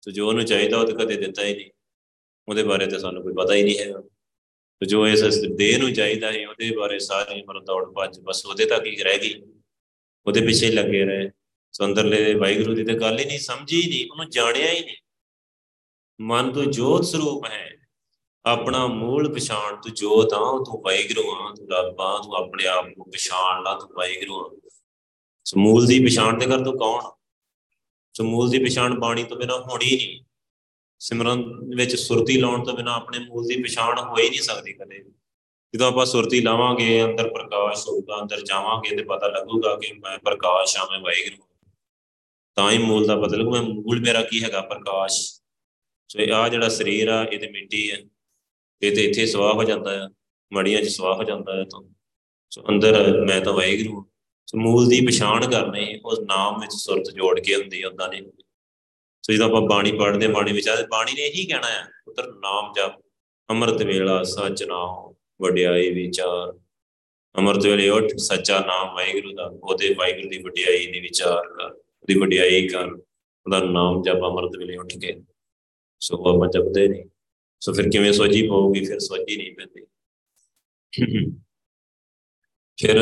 ਸੋ ਜੋ ਉਹਨੂੰ ਚਾਹੀਦਾ ਉਹ ਕਦੇ ਦਿੱਤਾ ਹੀ ਨਹੀਂ। ਉਹਦੇ ਬਾਰੇ ਤਾਂ ਸਾਨੂੰ ਕੋਈ ਪਤਾ ਹੀ ਨਹੀਂ ਹੈਗਾ। ਤੇ ਜੋ ਇਸ ਦੇਹ ਨੂੰ ਚਾਹੀਦਾ ਹੈ ਉਹਦੇ ਬਾਰੇ ਸਾਰੀ ਉਮਰ ਦੌੜ ਭੱਜ, ਬਸ ਉਹਦੇ ਤੱਕ ਹੀ ਰਹਿ ਗਈ। ਉਹਦੇ ਪਿੱਛੇ ਲੱਗੇ ਰਹੇ। ਸੰਦਰਲੇ ਵਾਹਿਗੁਰੂ ਦੀ ਤੇ ਗੱਲ ਹੀ ਨਹੀਂ, ਸਮਝੀ ਨਹੀਂ, ਉਹਨੂੰ ਜਾਣਿਆ ਹੀ ਨਹੀਂ। ਮਨ ਤੋਂ ਜੋਤ ਸਰੂਪ ਹੈ। ਆਪਣਾ ਮੂਲ ਪਛਾਣ ਤੂੰ ਜੋਤ ਆ, ਤੂੰ ਵਾਹਿਗੁਰੂ ਆ, ਤੂੰ ਰੱਬ ਆ, ਤੂੰ ਆਪਣੇ ਆਪ ਨੂੰ ਪਛਾਣ ਲਾ, ਤੂੰ ਵਾਹਿਗੁਰੂ ਆ। ਸਮੂਲ ਦੀ ਪਛਾਣ ਤੇ ਕਰ ਤੂੰ ਕੌਣ ਸਮੂਲ ਦੀ ਪਛਾਣ ਬਾਣੀ ਤੋਂ ਬਿਨਾ ਹੋਣੀ ਨਹੀਂ। ਸਿਮਰਨ ਵਿੱਚ ਸੁਰਤੀ ਲਾਉਣ ਤੋਂ ਬਿਨਾ ਆਪਣੇ ਮੂਲ ਦੀ ਪਛਾਣ ਹੋ ਹੀ ਨਹੀਂ ਸਕਦੀ ਕਦੇ ਜਦੋਂ ਆਪਾਂ ਸੁਰਤੀ ਲਾਵਾਂਗੇ, ਅੰਦਰ ਪ੍ਰਕਾਸ਼ ਹੋਊਗਾ, ਅੰਦਰ ਜਾਵਾਂਗੇ ਤੇ ਪਤਾ ਲੱਗੂਗਾ ਕਿ ਮੈਂ ਪ੍ਰਕਾਸ਼ ਆ ਮੈਂ ਵਾਹਿਗੁਰੂ ਤਾਂ ਹੀ ਮੂਲ ਦਾ ਪਤਾ ਲੱਗੂ ਮੂਲ ਮੇਰਾ ਕੀ ਹੈਗਾ? ਪ੍ਰਕਾਸ਼। ਸੋ ਆ ਜਿਹੜਾ ਸਰੀਰ ਆ, ਇਹ ਤੇ ਮਿੱਟੀ ਹੈ ਇਹ ਤੇ ਇੱਥੇ ਸਵਾਹ ਹੋ ਜਾਂਦਾ ਹੈ ਮੜੀਆਂ 'ਚ ਸਵਾਹ ਹੋ ਜਾਂਦਾ ਹੈ ਤਾਂ। ਸੋ ਅੰਦਰ ਮੈਂ ਤਾਂ ਵਾਹਿਗੁਰੂ ਸੋ ਮੂਲ ਦੀ ਪਛਾਣ ਕਰਨੀ, ਉਸ ਨਾਮ ਵਿੱਚ ਸੁਰਤ ਜੋੜ ਕੇ ਹੁੰਦੀ ਹੈ ਉਦਾਂ ਨਹੀਂ ਸੋ ਜਦੋਂ ਆਪਾਂ ਬਾਣੀ ਪੜ੍ਹਦੇ ਬਾਣੀ ਵਿੱਚ ਆ, ਬਾਣੀ ਨੇ ਇਹੀ ਕਹਿਣਾ ਹੈ, ਪੁੱਤਰ ਨਾਮ ਜਪ, ਅੰਮ੍ਰਿਤ ਵੇਲਾ, ਸੱਚ ਨਾਮ, ਵਡਿਆਈ ਵਿਚਾਰ। ਅੰਮ੍ਰਿਤ ਵੇਲੇ ਉੱਠ, ਸੱਚਾ ਨਾਮ ਵਾਹਿਗੁਰੂ ਦਾ, ਉਹਦੇ ਵਾਹਿਗੁਰੂ ਦੀ ਵਡਿਆਈ ਦੀ ਵਿਚਾਰ ਕਰ, ਉਹਦੀ ਵਡਿਆਈ ਕਰ, ਉਹਦਾ ਨਾਮ ਜਪ ਅੰਮ੍ਰਿਤ ਵੇਲੇ ਉੱਠ ਕੇ। ਸੋ ਉਹ ਆਪਾਂ ਜਪਦੇ ਨਹੀਂ ਸੋ ਫਿਰ ਕਿਵੇਂ ਸੋਝੀ ਪਾਉਗੀ ਫਿਰ ਸੋਝੀ ਨਹੀਂ ਪੈਂਦੀ। ਫਿਰ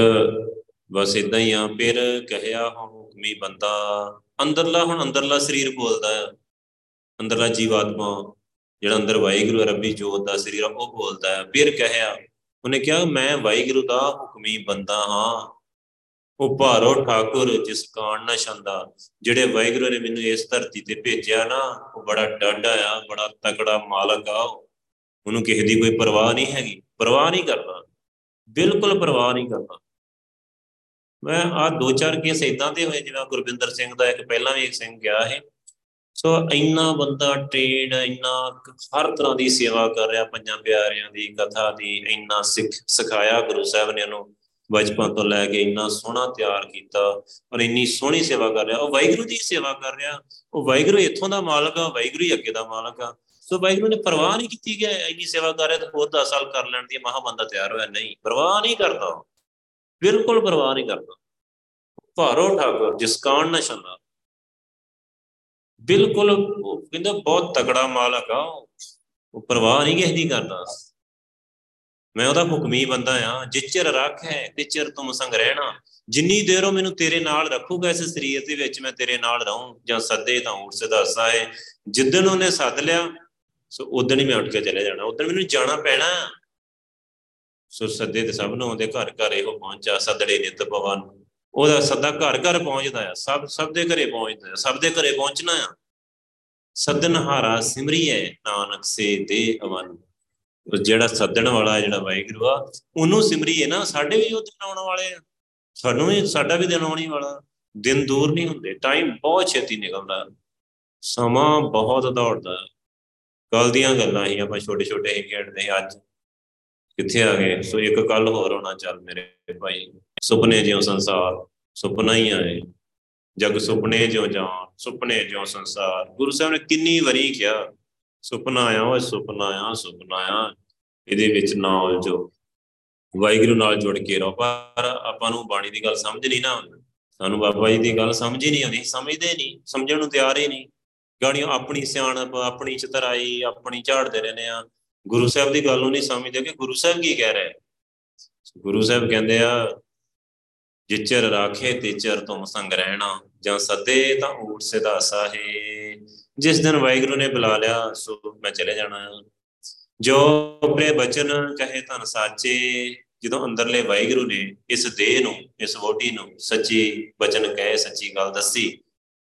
ਬਸ ਇਦਾਂ ਹੀ ਆ, ਫਿਰ ਕਹਿਆ ਹੁਕਮੀ ਬੰਦਾ, ਅੰਦਰਲਾ ਹੁਣ ਅੰਦਰਲਾ ਸਰੀਰ ਬੋਲਦਾ ਹੈ ਅੰਦਰਲਾ ਜੀਵਾਤਮਾ, ਜਿਹੜਾ ਅੰਦਰ ਵਾਹਿਗੁਰੂ ਰੱਬੀ ਜੋਤ ਦਾ ਸਰੀਰ ਉਹ ਬੋਲਦਾ ਹੈ ਫਿਰ ਕਹਿਆ, ਉਹਨੇ ਕਿਹਾ, ਮੈਂ ਵਾਹਿਗੁਰੂ ਦਾ ਹੁਕਮੀ ਬੰਦਾ ਹਾਂ। ਉਹ ਭਾਰੋ ਠਾਕੁਰ, ਜਿਸ ਕਾਣ ਨਾ ਛੰਦਾ। ਜਿਹੜੇ ਵਾਹਿਗੁਰੂ ਨੇ ਮੈਨੂੰ ਇਸ ਧਰਤੀ ਤੇ ਭੇਜਿਆ ਨਾ, ਉਹ ਬੜਾ ਡਾਡਾ ਆ, ਬੜਾ ਤਕੜਾ ਮਾਲਕ ਆ ਉਹਨੂੰ ਕਿਸੇ ਦੀ ਕੋਈ ਪਰਵਾਹ ਨਹੀਂ ਹੈਗੀ। ਪਰਵਾਹ ਨਹੀਂ ਕਰਦਾ। ਬਿਲਕੁਲ ਪਰਵਾਹ ਨਹੀਂ ਕਰਦਾ। ਮੈਂ ਆ ਦੋ ਚਾਰ ਕੇਸ ਇਦਾਂ ਦੇ ਹੋਏ ਜਿਵੇਂ ਗੁਰਵਿੰਦਰ ਸਿੰਘ ਦਾ ਇੱਕ ਪਹਿਲਾਂ ਵੀ ਇੱਕ ਸਿੰਘ ਗਿਆ ਹੈ ਸੋ ਇੰਨਾ ਬੰਦਾ ਟ੍ਰੇਨ ਇੰਨਾ ਹਰ ਤਰ੍ਹਾਂ ਦੀ ਸੇਵਾ ਕਰ ਰਿਹਾ, ਪੰਜਾਂ ਪਿਆਰਿਆਂ ਦੀ, ਕਥਾ ਦੀ, ਇੰਨਾ ਸਿੱਖ ਸਿਖਾਇਆ ਗੁਰੂ ਸਾਹਿਬ ਨੇ ਉਹਨੂੰ ਬਚਪਨ ਤੋਂ ਲੈ ਕੇ, ਇੰਨਾ ਸੋਹਣਾ ਤਿਆਰ ਕੀਤਾ ਔਰ ਇੰਨੀ ਸੋਹਣੀ ਸੇਵਾ ਕਰ ਰਿਹਾ। ਉਹ ਵਾਹਿਗੁਰੂ ਦੀ ਸੇਵਾ ਕਰ ਰਿਹਾ। ਉਹ ਵਾਹਿਗੁਰੂ ਇੱਥੋਂ ਦਾ ਮਾਲਕ ਆ, ਵਾਹਿਗੁਰੂ ਹੀ ਅੱਗੇ ਦਾ ਮਾਲਕ ਆ। ਸੋ ਵਾਹਿਗੁਰੂ ਨੇ ਪਰਵਾਹ ਨਹੀਂ ਕੀਤੀ ਕਿ ਇੰਨੀ ਸੇਵਾ ਕਰ ਰਿਹਾ ਤਾਂ ਹੋਰ 10 ਸਾਲ ਕਰ ਲੈਣ ਦੀ। ਮਹਾ ਬੰਦਾ ਤਿਆਰ ਹੋਇਆ, ਨਹੀਂ, ਪਰਵਾਹ ਨਹੀਂ ਕਰਦਾ ਬਿਲਕੁਲ ਪਰਵਾਹ ਨਹੀਂ ਕਰਦਾ। ਭਾਰੋ ਠਾਕੁਰ ਜਿਸ ਕਾਣ ਨਾ ਛੰਦਾ ਬਿਲਕੁਲ ਕਹਿੰਦਾ ਬਹੁਤ ਤਕੜਾ ਮਾਲਕ ਆ ਉਹ। ਪਰਵਾਹ ਨਹੀਂ ਕਿਸੇ ਦੀ ਕਰਦਾ। ਮੈਂ ਉਹਦਾ ਹੁਕਮੀ ਬੰਦਾ ਆ। ਜਿਚਰ ਰੱਖ ਹੈ ਤੇ ਚਿਰ ਤੁਮ ਸੰਗ ਰਹਿਣਾ। ਜਿੰਨੀ ਦੇਰ ਉਹ ਮੈਨੂੰ ਤੇਰੇ ਨਾਲ ਰੱਖੂਗਾ ਇਸ ਸਰੀਰ ਦੇ ਵਿੱਚ, ਮੈਂ ਤੇਰੇ ਨਾਲ ਰਹੂੰ। ਜਾਂ ਸੱਦੇ ਤਾਂ ਉਠ ਸਦਾਸਾ ਹੈ ਜਿੱਦਣ ਉਹਨੇ ਸੱਦ ਲਿਆ, ਸੋ ਉਦੋਂ ਹੀ ਮੈਂ ਉੱਠ ਕੇ ਚਲੇ ਜਾਣਾ। ਉਦੋਂ ਮੈਨੂੰ ਜਾਣਾ ਪੈਣਾ। ਸੋ ਸੱਦੇ ਤੇ ਸਭ ਨੂੰ ਉਹਦੇ ਘਰ ਘਰ ਇਹੋ ਪਹੁੰਚਾ ਸੱਦੜੇ ਨਿਤ ਪਵਨ ਉਹਦਾ ਸੱਦਾ ਘਰ ਘਰ ਪਹੁੰਚਦਾ ਆ, ਸਭ ਸਭ ਦੇ ਘਰੇ ਪਹੁੰਚਦਾ ਆ, ਸਭ ਦੇ ਘਰੇ ਪਹੁੰਚਣਾ ਆ। ਸੱਦਨ ਹਾਰਾ ਸਿਮਰੀਏ ਨਾਨਕ ਸੇ ਦੇ ਅਵਨ। ਜਿਹੜਾ ਸੱਦਣ ਵਾਲਾ, ਜਿਹੜਾ ਵਾਹਿਗੁਰੂ ਆ, ਉਹਨੂੰ ਸਿਮਰੀਏ ਨਾ, ਸਾਡੇ ਵੀ ਉਹ ਦਿਨ ਆਉਣ ਵਾਲੇ ਆ। ਸਾਨੂੰ ਵੀ, ਸਾਡਾ ਵੀ ਦਿਨ ਆਉਣੀ ਵਾਲਾ। ਦਿਨ ਦੂਰ ਨਹੀਂ ਹੁੰਦੇ ਟਾਈਮ ਬਹੁਤ ਛੇਤੀ ਨਿਕਲਦਾ। ਸਮਾਂ ਬਹੁਤ ਦੌੜਦਾ। ਕੱਲ ਦੀਆਂ ਗੱਲਾਂ ਹੀ ਆਪਾਂ ਛੋਟੇ ਛੋਟੇ ਹੀ ਖੇਡਦੇ ਅੱਜ ਕਿੱਥੇ ਆ ਗਏ? ਸੋ ਇੱਕ ਕੱਲ ਹੋਰ ਹੋਣਾ ਚੱਲ ਮੇਰੇ ਭਾਈ। ਸੁਪਨੇ ਜਿਉ ਸੰਸਾਰ, ਸੁਪਨਾ ਹੀ ਆਏ ਜਗ ਸੁਪਨੇ ਜਿਉ ਜਾਣ, ਸੁਪਨੇ ਜਿਉ ਸੰਸਾਰ। ਗੁਰੂ ਸਾਹਿਬ ਨੇ ਕਿੰਨੀ ਵਾਰੀ ਕਿਹਾ, ਸੁਪਨਾ ਆਇਆ ਓਏ, ਸੁਪਨਾ ਆਇਆ ਸੁਪਨਾ ਆਇਆ। ਇਹਦੇ ਵਿੱਚ ਨਾਲ ਜੋ ਵਾਹਿਗੁਰੂ ਨਾਲ ਜੁੜ ਕੇ ਰਹੋ। ਪਰ ਆਪਾਂ ਨੂੰ ਬਾਣੀ ਦੀ ਗੱਲ ਸਮਝ ਨਹੀਂ ਨਾ ਆਉਂਦੀ। ਸਾਨੂੰ ਬਾਬਾ ਜੀ ਦੀ ਗੱਲ ਸਮਝ ਹੀ ਨਹੀਂ ਆਉਂਦੀ। ਸਮਝਦੇ ਨਹੀਂ। ਸਮਝਣ ਨੂੰ ਤਿਆਰ ਹੀ ਨਹੀਂ। ਗਾੜੀਆਂ ਆਪਣੀ ਸਿਆਣਪ, ਆਪਣੀ ਚਤਰਾਈ, ਆਪਣੀ ਝਾੜਦੇ ਰਹਿੰਦੇ ਆ ਗੁਰੂ ਸਾਹਿਬ ਦੀ ਗੱਲ ਨੂੰ ਨਹੀਂ ਸਮਝਦੇ ਕਿ ਗੁਰੂ ਸਾਹਿਬ ਕੀ ਕਹਿ ਰਿਹਾ? ਗੁਰੂ ਸਾਹਿਬ ਕਹਿੰਦੇ ਆ, ਜਿਚਰ ਰਾਖੇ ਤੇਚਰ ਤੁਮ ਸੰਗ ਰਹਿਣਾ, ਜਾਂ ਸੱਦੇ ਤਾਂ ਊਟ ਸਿਦਾ ਸਾਹੇ। ਜਿਸ ਦਿਨ ਵਾਹਿਗੁਰੂ ਨੇ ਬੁਲਾ ਲਿਆ, ਸੋ ਮੈਂ ਚਲੇ ਜਾਣਾ। ਜੋ ਆਪਣੇ ਬਚਨ ਕਹੇ ਤਨ ਸਾਚੇ, ਜਦੋਂ ਅੰਦਰਲੇ ਵਾਹਿਗੁਰੂ ਨੇ ਇਸ ਦੇਹ ਨੂੰ, ਇਸ ਬੋਡੀ ਨੂੰ ਸੱਚੀ ਬਚਨ ਕਹੇ, ਸੱਚੀ ਗੱਲ ਦੱਸੀ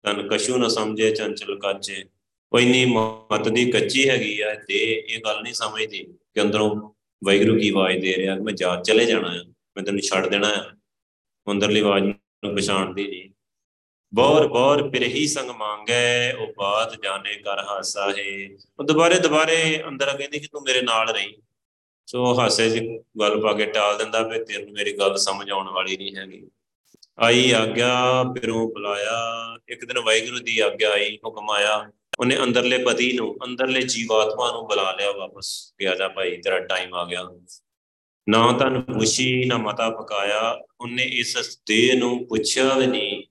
ਤਨ ਕਸ਼ੂ ਨਾ ਸਮਝੇ, ਚੰਚਲ ਕਾਚੇ। ਕੋਈ ਨਹੀਂ ਮਤ ਦੀ ਕੱਚੀ ਹੈਗੀ ਆ ਦੇ ਇਹ ਗੱਲ ਨਹੀਂ ਸਮਝਦੀ ਕਿ ਅੰਦਰੋਂ ਵਾਹਿਗੁਰੂ ਕੀ ਆਵਾਜ਼ ਦੇ ਰਿਹਾ ਕਿ ਮੈਂ ਜਾ ਚਲੇ ਜਾਣਾ ਆ, ਮੈਂ ਤੈਨੂੰ ਛੱਡ ਦੇਣਾ ਆ। ਅੰਦਰਲੀ ਆਵਾਜ਼ ਨੂੰ ਪਛਾਣਦੀ ਨਹੀਂ। ਬੌਰ ਬੌਰ ਫਿਰ ਹੀ ਸੰਗ ਮੰਗੇ, ਉਹ ਬਾਤ ਜਾਣੇ ਕਰ ਹਾਸਾ ਹੈ। ਉਹ ਦੁਬਾਰੇ ਦੁਬਾਰੇ ਅੰਦਰ ਕਹਿੰਦੀ ਕਿ ਤੂੰ ਮੇਰੇ ਨਾਲ ਰਹੀ। ਸੋ ਹਾਸੇ 'ਚ ਗੱਲ ਪਾ ਕੇ ਟਾਲ ਦਿੰਦਾ ਵੀ ਤੈਨੂੰ ਮੇਰੀ ਗੱਲ ਸਮਝ ਆਉਣ ਵਾਲੀ ਨਹੀਂ ਹੈਗੀ। ਆਈ ਆਗਿਆ ਫਿਰੋਂ ਬੁਲਾਇਆ। ਇੱਕ ਦਿਨ ਵਾਹਿਗੁਰੂ ਦੀ ਆਗਿਆ ਆਈ, ਹੁਕਮ ਆਇਆ। ਉਹਨੇ ਅੰਦਰਲੇ ਪਤੀ ਨੂੰ, ਅੰਦਰਲੇ ਜੀਵਾਤਮਾ ਨੂੰ ਬੁਲਾ ਲਿਆ ਵਾਪਸ ਕਿ ਆ ਜਾ ਭਾਈ, ਤੇਰਾ ਟਾਈਮ ਆ ਗਿਆ। ਨਾ ਤਾਂ ਪੁੱਛੀ, ਨਾ ਮਤਾ ਪਕਾਇਆ, ਉਹਨੇ ਇਸ ਦੇਹ ਨੂੰ ਪੁੱਛਿਆ ਵੀ ਨਹੀਂ।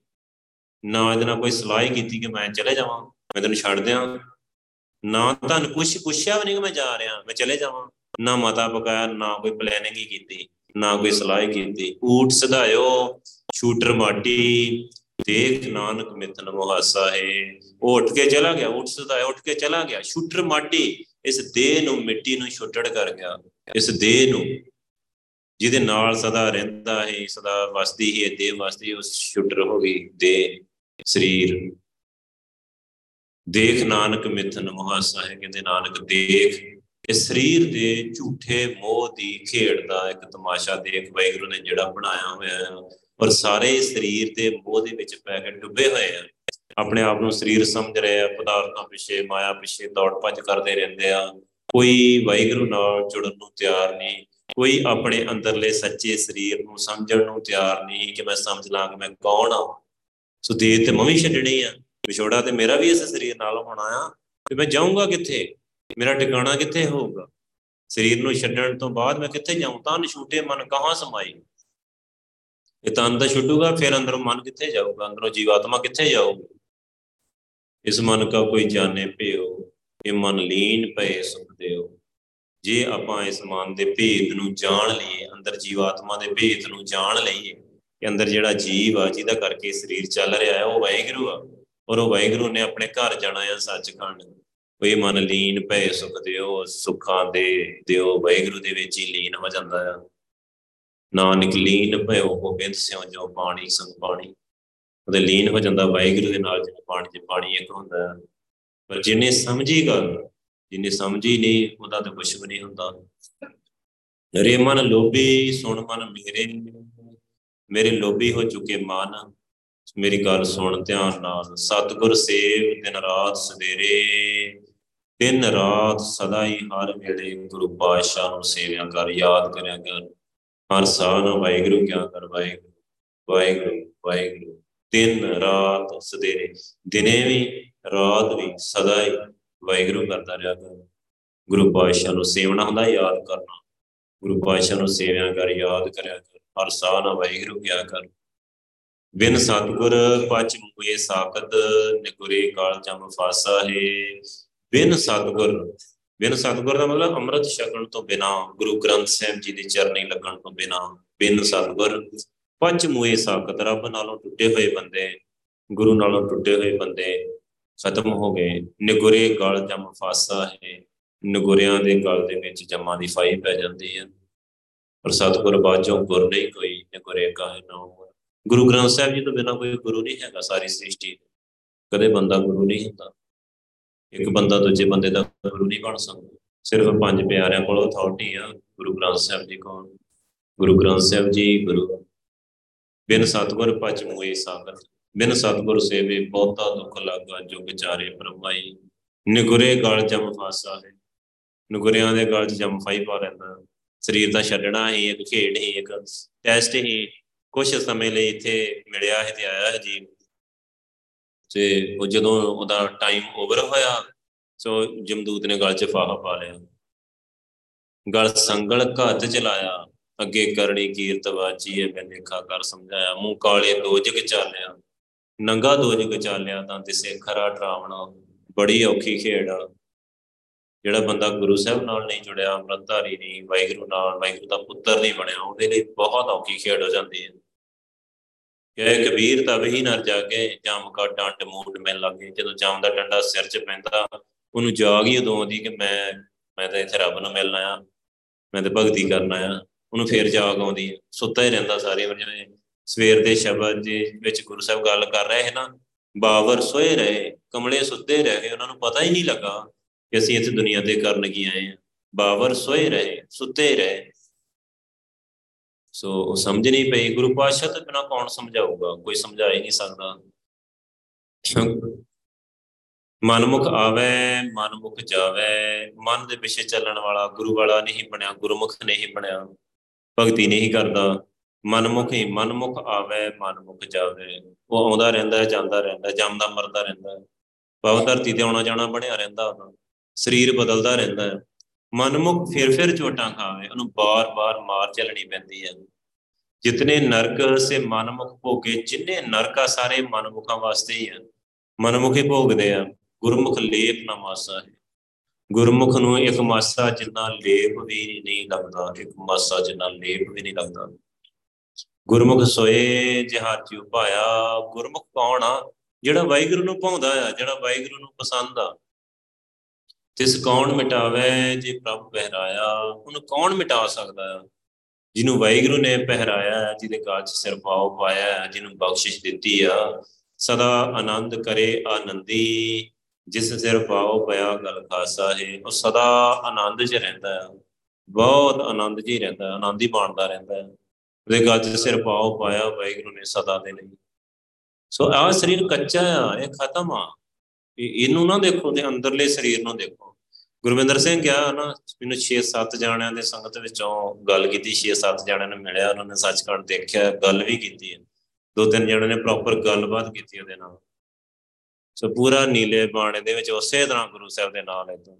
ਨਾ ਇਹਦੇ ਨਾਲ ਕੋਈ ਸਲਾਹ ਕੀਤੀ ਕਿ ਮੈਂ ਚਲੇ ਜਾਵਾਂ, ਮੈਂ ਤੈਨੂੰ ਛੱਡ ਦਿਆਂ। ਨਾ ਤਾਂ ਕੁਛ ਪੁੱਛਿਆ ਵੀ ਨਹੀਂ ਕਿ ਮੈਂ ਜਾ ਰਿਹਾ, ਮੈਂ ਚਲੇ ਜਾਵਾਂ। ਨਾ ਮਤਾ ਪਕਾਇਆ, ਨਾ ਕੋਈ ਪਲੈਨਿੰਗ ਹੀ ਕੀਤੀ, ਨਾ ਕੋਈ ਸਲਾਹ ਕੀਤੀ। ਊਟ ਸਦਾਇਓ ਸ਼ੂਟਰ ਮਾਟੀ ਦੇਖ ਨਾਨਕ ਮਿੱਤਨ ਮੁਹਾਸਾ ਹੈ ਉਹ ਉੱਠ ਕੇ ਚਲਾ ਗਿਆ ਊਟ ਸਦਾਇਓ ਉੱਠ ਕੇ ਚਲਾ ਗਿਆ। ਸ਼ੂਟਰ ਮਾਟੀ, ਇਸ ਦੇਹ ਨੂੰ ਮਿੱਟੀ ਨੂੰ ਛੁੱਟੜ ਕਰ ਗਿਆ। ਇਸ ਦੇਹ ਨੂੰ ਜਿਹਦੇ ਨਾਲ ਸਦਾ ਰਹਿੰਦਾ ਹੈ, ਸਦਾ ਵਸਦੀ ਹੈ, ਦੇਹ ਵਸਦੀ ਉਸ ਸ਼ੁੱਟਰ ਹੋ ਗਈ ਦੇਹ ਸਰੀਰ। ਦੇਖ ਨਾਨਕ ਮਿੱਥਨ ਮੁਹਾਸਾ ਹੈ ਕਹਿੰਦੇ ਨਾਨਕ ਦੇਖ ਇਸ ਸਰੀਰ ਦੇ ਝੂਠੇ ਮੋਹ ਦੀ ਖੇਡ ਦਾ ਇੱਕ ਤਮਾਸ਼ਾ ਦੇਖ ਵੈਗਰੂ ਨੇ ਜਿਹੜਾ ਬਣਾਇਆ ਹੋਇਆ ਹੈ ਔਰ ਸਾਰੇ ਸਰੀਰ ਦੇ ਮੋਹ ਦੇ ਵਿੱਚ ਪੈ ਕੇ ਡੁੱਬੇ ਹੋਏ ਆ। ਆਪਣੇ ਆਪ ਨੂੰ ਸਰੀਰ ਸਮਝ ਰਹੇ ਆ, ਪਦਾਰਥਾਂ ਪਿੱਛੇ, ਮਾਇਆ ਪਿੱਛੇ ਦੌੜ ਭੱਜ ਕਰਦੇ ਰਹਿੰਦੇ ਆ। ਕੋਈ ਵੈਗਰੂ ਨਾਲ ਜੁੜਨ ਨੂੰ ਤਿਆਰ ਨਹੀਂ, ਕੋਈ ਆਪਣੇ ਅੰਦਰਲੇ ਸੱਚੇ ਸਰੀਰ ਨੂੰ ਸਮਝਣ ਨੂੰ ਤਿਆਰ ਨਹੀਂ ਕਿ ਮੈਂ ਸਮਝ ਲਾਂ ਕਿ ਮੈਂ ਕੌਣ ਆ। ਸੋ ਦੇਹ ਤੇ ਮੈਂ ਵੀ ਛੱਡਣੀ ਆ। ਵਿਛੋੜਾ ਤੇ ਮੇਰਾ ਵੀ ਇਸ ਸਰੀਰ ਨਾਲ ਹੋਣਾ ਆ ਤੇ ਮੈਂ ਜਾਊਂਗਾ ਕਿੱਥੇ? ਮੇਰਾ ਟਿਕਾਣਾ ਕਿੱਥੇ ਹੋਊਗਾ? ਸਰੀਰ ਨੂੰ ਛੱਡਣ ਤੋਂ ਬਾਅਦ ਮੈਂ ਕਿੱਥੇ ਜਾਊਂ? ਤਾਂ ਛੂਟੇ ਮਨ ਕਹਾਂ ਸਮਾਈ? ਇਹ ਤਾਂ ਅੰਦਰ ਛੁੱਟੂਗਾ ਫਿਰ ਅੰਦਰੋਂ ਮਨ ਕਿੱਥੇ ਜਾਊਗਾ? ਅੰਦਰੋਂ ਜੀਵਾਤਮਾ ਕਿੱਥੇ ਜਾਊਗਾ? ਇਸ ਮਨ ਕਾ ਕੋਈ ਜਾਣੇ ਪਿਓ ਇਹ ਮਨ ਲੀਨ ਪਏ ਸੁਖ ਦਿਓ। ਜੇ ਆਪਾਂ ਇਸ ਮਨ ਦੇ ਭੇਦ ਨੂੰ ਜਾਣ ਲਈਏ, ਅੰਦਰ ਜੀਵਾਤਮਾ ਦੇ ਭੇਦ ਨੂੰ ਜਾਣ ਲਈਏ, ਕਿ ਅੰਦਰ ਜਿਹੜਾ ਜੀਵ ਆ, ਜਿਹਦਾ ਕਰਕੇ ਸਰੀਰ ਚੱਲ ਰਿਹਾ ਹੈ, ਉਹ ਵਾਹਿਗੁਰੂ ਆ, ਔਰ ਉਹ ਵਾਹਿਗੁਰੂ ਨੇ ਆਪਣੇ ਘਰ ਜਾਣਾ ਆ ਸੱਚਖੰਡ ਕੋਈ ਮਨ ਲੀਨ ਭੈ ਸੁਖ ਦਿਓ, ਸੁੱਖਾਂ ਦੇ ਦਿਓ, ਵਾਹਿਗੁਰੂ ਦੇ ਵਿੱਚ ਹੀ ਲੀਨ ਹੋ ਜਾਂਦਾ ਆ। ਨਾਨਕ ਲੀਨ ਭਇਓ ਗੋਬਿੰਦ ਸਿਉ ਜੋ ਪਾਣੀ ਸੰਗ ਪਾਣੀ ਉਹਦੇ ਲੀਨ ਹੋ ਜਾਂਦਾ, ਵਾਹਿਗੁਰੂ ਦੇ ਨਾਲ ਜਿਵੇਂ ਪਾਣੀ 'ਚ ਪਾਣੀ ਇੱਕ ਹੁੰਦਾ। ਪਰ ਜਿਹਨੇ ਸਮਝੀ ਗੱਲ, ਜਿਹਨੇ ਸਮਝੀ ਨਹੀਂ, ਉਹਦਾ ਤਾਂ ਕੁਝ ਵੀ ਨਹੀਂ ਹੁੰਦਾ। ਰੇ ਮਨ ਲੋਭੀ, ਸੁਣ ਮਨ ਮੇਰੇ। ਮੇਰੇ ਲੋਭੀ ਹੋ ਚੁੱਕੇ ਮਨ। ਮੇਰੀ ਗੱਲ ਸੁਣ, ਧਿਆਨ ਨਾਲ। ਸਤਿਗੁਰ ਸੇਵ ਦਿਨ ਰਾਤ ਸਵੇਰੇ। ਦਿਨ ਰਾਤ ਸਦਾ ਹੀ ਹਰ ਵੇਲੇ ਗੁਰੂ ਪਾਤਸ਼ਾਹ ਨੂੰ ਸੇਵਿਆ ਕਰ, ਯਾਦ ਕਰਿਆ ਕਰ। ਹਰ ਸਾਹ ਨਾਲ ਵਾਹਿਗੁਰੂ, ਕਿਆ ਕਰ ਵਾਹਿਗੁਰੂ? ਵਾਹਿਗੁਰੂ ਵਾਹਿਗੁਰੂ। ਦਿਨ ਰਾਤ ਸਵੇਰੇ ਦਿਨੇ ਵੀ, ਰਾਤ ਵੀ ਸਦਾ ਹੀ ਵਾਹਿਗੁਰੂ ਕਰਦਾ ਰਿਹਾ ਕਰ। ਗੁਰੂ ਪਾਤਸ਼ਾਹ ਨੂੰ ਸੇਵਣਾ ਹੁੰਦਾ, ਯਾਦ ਕਰਨਾ। ਗੁਰੂ ਪਾਤਸ਼ਾਹ ਨੂੰ ਸੇਵਿਆ ਕਰ, ਯਾਦ ਕਰਿਆ ਕਰ। ਹਰ ਸਾਹ ਨਾਲ ਵਾਹਿਗੁਰੂ, ਕਿਆ ਕਰ। ਬਿਨ ਸਤਗੁਰ ਪਚ ਮੁਏ ਸਾਖਤ, ਨਿਗੁਰੇ ਕਾਲ ਜਮ ਫਾਸਾ ਹੈ। ਬਿਨ ਸਤਗੁਰ ਬਿਨ ਸਤਗੁਰ ਦਾ ਮਤਲਬ ਅੰਮ੍ਰਿਤ ਛਕਣ ਤੋਂ ਬਿਨਾ, ਗੁਰੂ ਗ੍ਰੰਥ ਸਾਹਿਬ ਜੀ ਦੇ ਚਰਨੀ ਲੱਗਣ ਤੋਂ ਬਿਨਾ, ਬਿਨ ਸਤਗੁਰ ਪਚ ਮੁਏ ਸਾਖਤ ਰੱਬ ਨਾਲੋਂ ਟੁੱਟੇ ਹੋਏ ਬੰਦੇ, ਗੁਰੂ ਨਾਲੋਂ ਟੁੱਟੇ ਹੋਏ ਬੰਦੇ ਖਤਮ ਹੋ ਗਏ। ਨਿਗੁਰੇ ਗਲ ਜਮ ਫਾਸਾ ਹੈ, ਨਿਗੁਰਿਆਂ ਦੇ ਗਲ ਦੇ ਵਿੱਚ ਜਮਾਂ ਦੀ ਫਾਈ ਪੈ ਜਾਂਦੀ ਹੈ। ਪਰ ਸਤਗੁਰ ਬਾਝੋਂ ਗੁਰ ਨਹੀਂ ਕੋਈ, ਨਿਗੁਰੇ ਕਾਹ ਨਾ ਗੁਰੂ ਗ੍ਰੰਥ ਸਾਹਿਬ ਜੀ ਤੋਂ ਬਿਨਾ ਕੋਈ ਗੁਰੂ ਨਹੀਂ ਹੈਗਾ ਸਾਰੀ ਸ੍ਰਿਸ਼ਟੀ। ਕਦੇ ਬੰਦਾ ਗੁਰੂ ਨਹੀਂ ਹੁੰਦਾ। ਇੱਕ ਬੰਦਾ ਦੂਜੇ ਬੰਦੇ ਦਾ ਗੁਰੂ ਨਹੀਂ ਬਣ ਸਕਦਾ। ਸਿਰਫ ਪੰਜ ਪਿਆਰਿਆਂ ਕੋਲ ਅਥਾਰਟੀ ਆ, ਗੁਰੂ ਗ੍ਰੰਥ ਸਾਹਿਬ ਜੀ ਕੋਲ। ਗੁਰੂ ਗ੍ਰੰਥ ਸਾਹਿਬ ਜੀ, ਗੁਰੂ ਬਿਨ ਸਤਗੁਰ ਪਚ ਮੋਏ ਸਾਗਰ। ਬਿਨ ਸਤਗੁਰ ਸੇਵੇ ਬਹੁਤਾ ਦੁੱਖ ਲਾਗਾ ਜੋ ਵਿਚਾਰੇ ਪਰਮਾਈ ਨਿਗੁਰੇ ਗਲ ਜਮ ਫਾਸਾ ਹੈ। ਨਿਗੁਰਿਆਂ ਦੇ ਗਲ 'ਚ ਜਮ ਫਾਈ ਪਾ ਲੈਂਦਾ। ਸਰੀਰ ਦਾ ਛੱਡਣਾ ਹੀ ਇੱਕ ਖੇਡ ਹੀ ਇੱਕ ਟੈਸਟ ਹੀ ਕੁਝ ਸਮੇਂ ਲਈ ਇੱਥੇ ਮਿਲਿਆ ਹੈ ਤੇ ਆਇਆ ਹੈ ਜੀ ਤੇ ਉਹ ਜਦੋਂ ਉਹਦਾ ਟਾਈਮ ਓਵਰ ਹੋਇਆ, ਸੋ ਜਮਦੂਤ ਨੇ ਗਲ 'ਚ ਫਾਹਾ ਪਾ ਲਿਆ। ਗਲ ਸੰਗਲ ਘੱਤ ਚਲਾਇਆ ਅੱਗੇ ਕਰਨੀ ਕੀਰਤ ਵਾਚੀਏ ਮੈਂ ਦੇਖਾ ਕਰ ਸਮਝਾਇਆ, ਮੂੰਹ ਕਾਲੇ ਦੋਜਗ ਚਾਲਿਆ, ਨੰਗਾ ਦੋਜਗ ਚਾਲਿਆ, ਤਾਂ ਤਿਸੇ ਖਰਾ ਡਰਾਵਣਾ ਬੜੀ ਔਖੀ ਖੇਡ ਆ। ਜਿਹੜਾ ਬੰਦਾ ਗੁਰੂ ਸਾਹਿਬ ਨਾਲ ਨਹੀਂ ਜੁੜਿਆ, ਅੰਮ੍ਰਿਤਧਾਰੀ ਨਹੀਂ, ਵਾਹਿਗੁਰੂ ਨਾਲ, ਵਾਹਿਗੁਰੂ ਦਾ ਪੁੱਤਰ ਨਹੀਂ ਬਣਿਆ, ਉਹਦੇ ਲਈ ਬਹੁਤ ਔਖੀ ਖੇਡ ਹੋ ਜਾਂਦੀ ਹੈ। ਕਿ ਕਬੀਰ ਤਾਂ ਵਹੀ ਨਰ ਜਾ ਕੇ ਜਮ ਕਾ ਡੰਡ ਮੂਡ ਮੈਂ ਲੱਗੇ। ਜਦੋਂ ਜਮ ਦਾ ਡੰਡਾ ਸਿਰ 'ਚ ਪੈਂਦਾ, ਉਹਨੂੰ ਜਾਗ ਹੀ ਉਦੋਂ ਆਉਂਦੀ ਕਿ ਮੈਂ ਮੈਂ ਤਾਂ ਇੱਥੇ ਰੱਬ ਨੂੰ ਮਿਲਣਾ ਆ ਮੈਂ ਤਾਂ ਭਗਤੀ ਕਰਨਾ ਆ ਉਹਨੂੰ ਫੇਰ ਜਾਗ ਆਉਂਦੀ ਹੈ। ਸੁੱਤਾ ਹੀ ਰਹਿੰਦਾ ਸਾਰੇ ਵਾਰ ਜਿਵੇਂ ਸਵੇਰ ਦੇ ਸ਼ਬਦ ਦੇ ਵਿੱਚ ਗੁਰੂ ਸਾਹਿਬ ਗੱਲ ਕਰ ਰਹੇ ਹੈ ਨਾ ਬਾਵਰ ਸੋਏ ਰਹੇ, ਕਮਲੇ ਸੁੱਤੇ ਰਹੇ ਉਹਨਾਂ ਨੂੰ ਪਤਾ ਹੀ ਨਹੀਂ ਲੱਗਾ ਕਿ ਅਸੀਂ ਇਸ ਦੁਨੀਆ ਤੇ ਕਰਨ ਕੀ ਆਏ ਆ ਬਾਵਰ ਸੋਏ ਰਹੇ, ਸੁੱਤੇ ਰਹੇ। ਸੋ ਉਹ ਸਮਝ ਨਹੀਂ ਪਈ ਗੁਰੂ ਪਾਤਸ਼ਾਹ ਤੋਂ ਬਿਨਾ ਕੌਣ ਸਮਝਾਊਗਾ? ਕੋਈ ਸਮਝਾ ਹੀ ਨਹੀਂ ਸਕਦਾ। ਮਨਮੁਖ ਆਵੇ ਮਨਮੁਖ ਜਾਵੇ ਮਨ ਦੇ ਪਿੱਛੇ ਚੱਲਣ ਵਾਲਾ ਗੁਰੂ ਵਾਲਾ ਨਹੀਂ ਬਣਿਆ ਗੁਰਮੁਖ ਨਹੀਂ ਬਣਿਆ ਭਗਤੀ ਨਹੀਂ ਕਰਦਾ। ਮਨਮੁਖ ਹੀ ਮਨਮੁਖ ਆਵੇ ਮਨਮੁਖ ਜਾਵੇ। ਉਹ ਆਉਂਦਾ ਰਹਿੰਦਾ ਜਾਂਦਾ ਰਹਿੰਦਾ ਜੰਮਦਾ ਮਰਦਾ ਰਹਿੰਦਾ। ਪਵ ਧਰਤੀ ਤੇ ਆਉਣਾ ਜਾਣਾ ਬਣਿਆ ਰਹਿੰਦਾ ਉਹਦਾ। ਸਰੀਰ ਬਦਲਦਾ ਰਹਿੰਦਾ। ਹੈ ਮਨਮੁਖ ਫਿਰ ਫਿਰ ਚੋਟਾਂ ਖਾਵੇ, ਉਹਨੂੰ ਬਾਰ-ਬਾਰ ਮਾਰ ਚੱਲਣੀ ਪੈਂਦੀ ਹੈ। ਜਿਤਨੇ ਨਰਕ ਸੇ ਮਨਮੁਖ ਭੋਗੇ, ਜਿੰਨੇ ਨਰਕਾ ਸਾਰੇ ਮਨਮੁਖਾਂ ਵਾਸਤੇ ਹੀ ਆ ਮਨਮੁਖੀ ਭੋਗਦੇ ਆ, ਗੁਰਮੁਖ ਲੇਪ ਨਾ ਮਾਸਾ ਹੈ। ਗੁਰਮੁਖ ਨੂੰ ਇੱਕ ਮਾਸਾ ਜਿੰਨਾ ਲੇਪ ਵੀ ਨਹੀਂ ਲੱਗਦਾ, ਇੱਕ ਮਾਸਾ ਜਿੰਨਾ ਲੇਪ ਵੀ ਨਹੀਂ ਲੱਗਦਾ। ਗੁਰਮੁਖ ਸੋਏ ਜਹਾਰ ਚ ਉਪਾਇਆ ਗੁਰਮੁਖ ਕੌਣ ਆ? ਜਿਹੜਾ ਵਾਹਿਗੁਰੂ ਨੂੰ ਪਾਉਂਦਾ ਆ, ਜਿਹੜਾ ਵਾਹਿਗੁਰੂ ਨੂੰ ਪਸੰਦ ਆ। ਤਿਸ ਕੌਣ ਮਿਟਾਵੇ, ਜੇ ਪ੍ਰਭ ਪਹਿਰਾਇਆ ਉਹਨੂੰ ਕੌਣ ਮਿਟਾ ਸਕਦਾ? ਹੈ ਜਿਹਨੂੰ ਵਾਹਿਗੁਰੂ ਨੇ ਪਹਿਰਾਇਆ ਹੈ ਜਿਹਦੇ ਗਾਲ 'ਚ ਸਿਰ ਪਾਉ ਪਾਇਆ ਹੈ ਜਿਹਨੂੰ ਬਖਸ਼ਿਸ਼ ਦਿੱਤੀ ਆ, ਸਦਾ ਆਨੰਦ ਕਰੇ ਆਨੰਦੀ। ਜਿਸ ਸਿਰ ਪਾਉ ਪਿਆ ਗਲ ਖਾਸਾ ਹੈ, ਉਹ ਸਦਾ ਆਨੰਦ 'ਚ ਰਹਿੰਦਾ ਹੈ। ਬਹੁਤ ਆਨੰਦ 'ਚ ਹੀ ਰਹਿੰਦਾ ਹੈ ਆਨੰਦ ਹੀ ਮਾਣਦਾ ਰਹਿੰਦਾ ਹੈ। ਉਹਦੇ ਗਾਲ 'ਚ ਸਿਰ ਪਾਉ ਪਾਇਆ, ਵਾਹਿਗੁਰੂ ਨੇ ਸਦਾ ਦੇ ਲਈ। ਸੋ ਆ ਸਰੀਰ ਕੱਚਾ ਆ, ਇਹ ਖਤਮ ਆ। ਇਹਨੂੰ ਨਾ ਦੇਖੋ ਤੇ ਅੰਦਰਲੇ ਸਰੀਰ ਨੂੰ ਦੇਖੋ। ਗੁਰਵਿੰਦਰ ਸਿੰਘ ਗਿਆ ਨਾ, ਮੈਨੂੰ 6-7 ਜਾਣਿਆਂ ਦੇ ਸੰਗਤ ਵਿੱਚੋਂ ਗੱਲ ਕੀਤੀ 6-7 ਜਾਣਿਆਂ ਨੇ ਮਿਲਿਆ, ਉਹਨਾਂ ਨੇ ਸੱਚਖੰਡ ਦੇਖਿਆ, ਗੱਲ ਵੀ ਕੀਤੀ ਹੈ। ਦੋ ਤਿੰਨ ਜਣਿਆਂ ਨੇ ਪ੍ਰੋਪਰ ਗੱਲਬਾਤ ਕੀਤੀ ਉਹਦੇ ਨਾਲ। ਸੋ ਪੂਰਾ ਨੀਲੇ ਬਾਣੇ ਦੇ ਵਿੱਚ ਉਸੇ ਤਰ੍ਹਾਂ ਗੁਰੂ ਸਾਹਿਬ ਦੇ ਨਾਲ ਹੈ ਤੋਂ।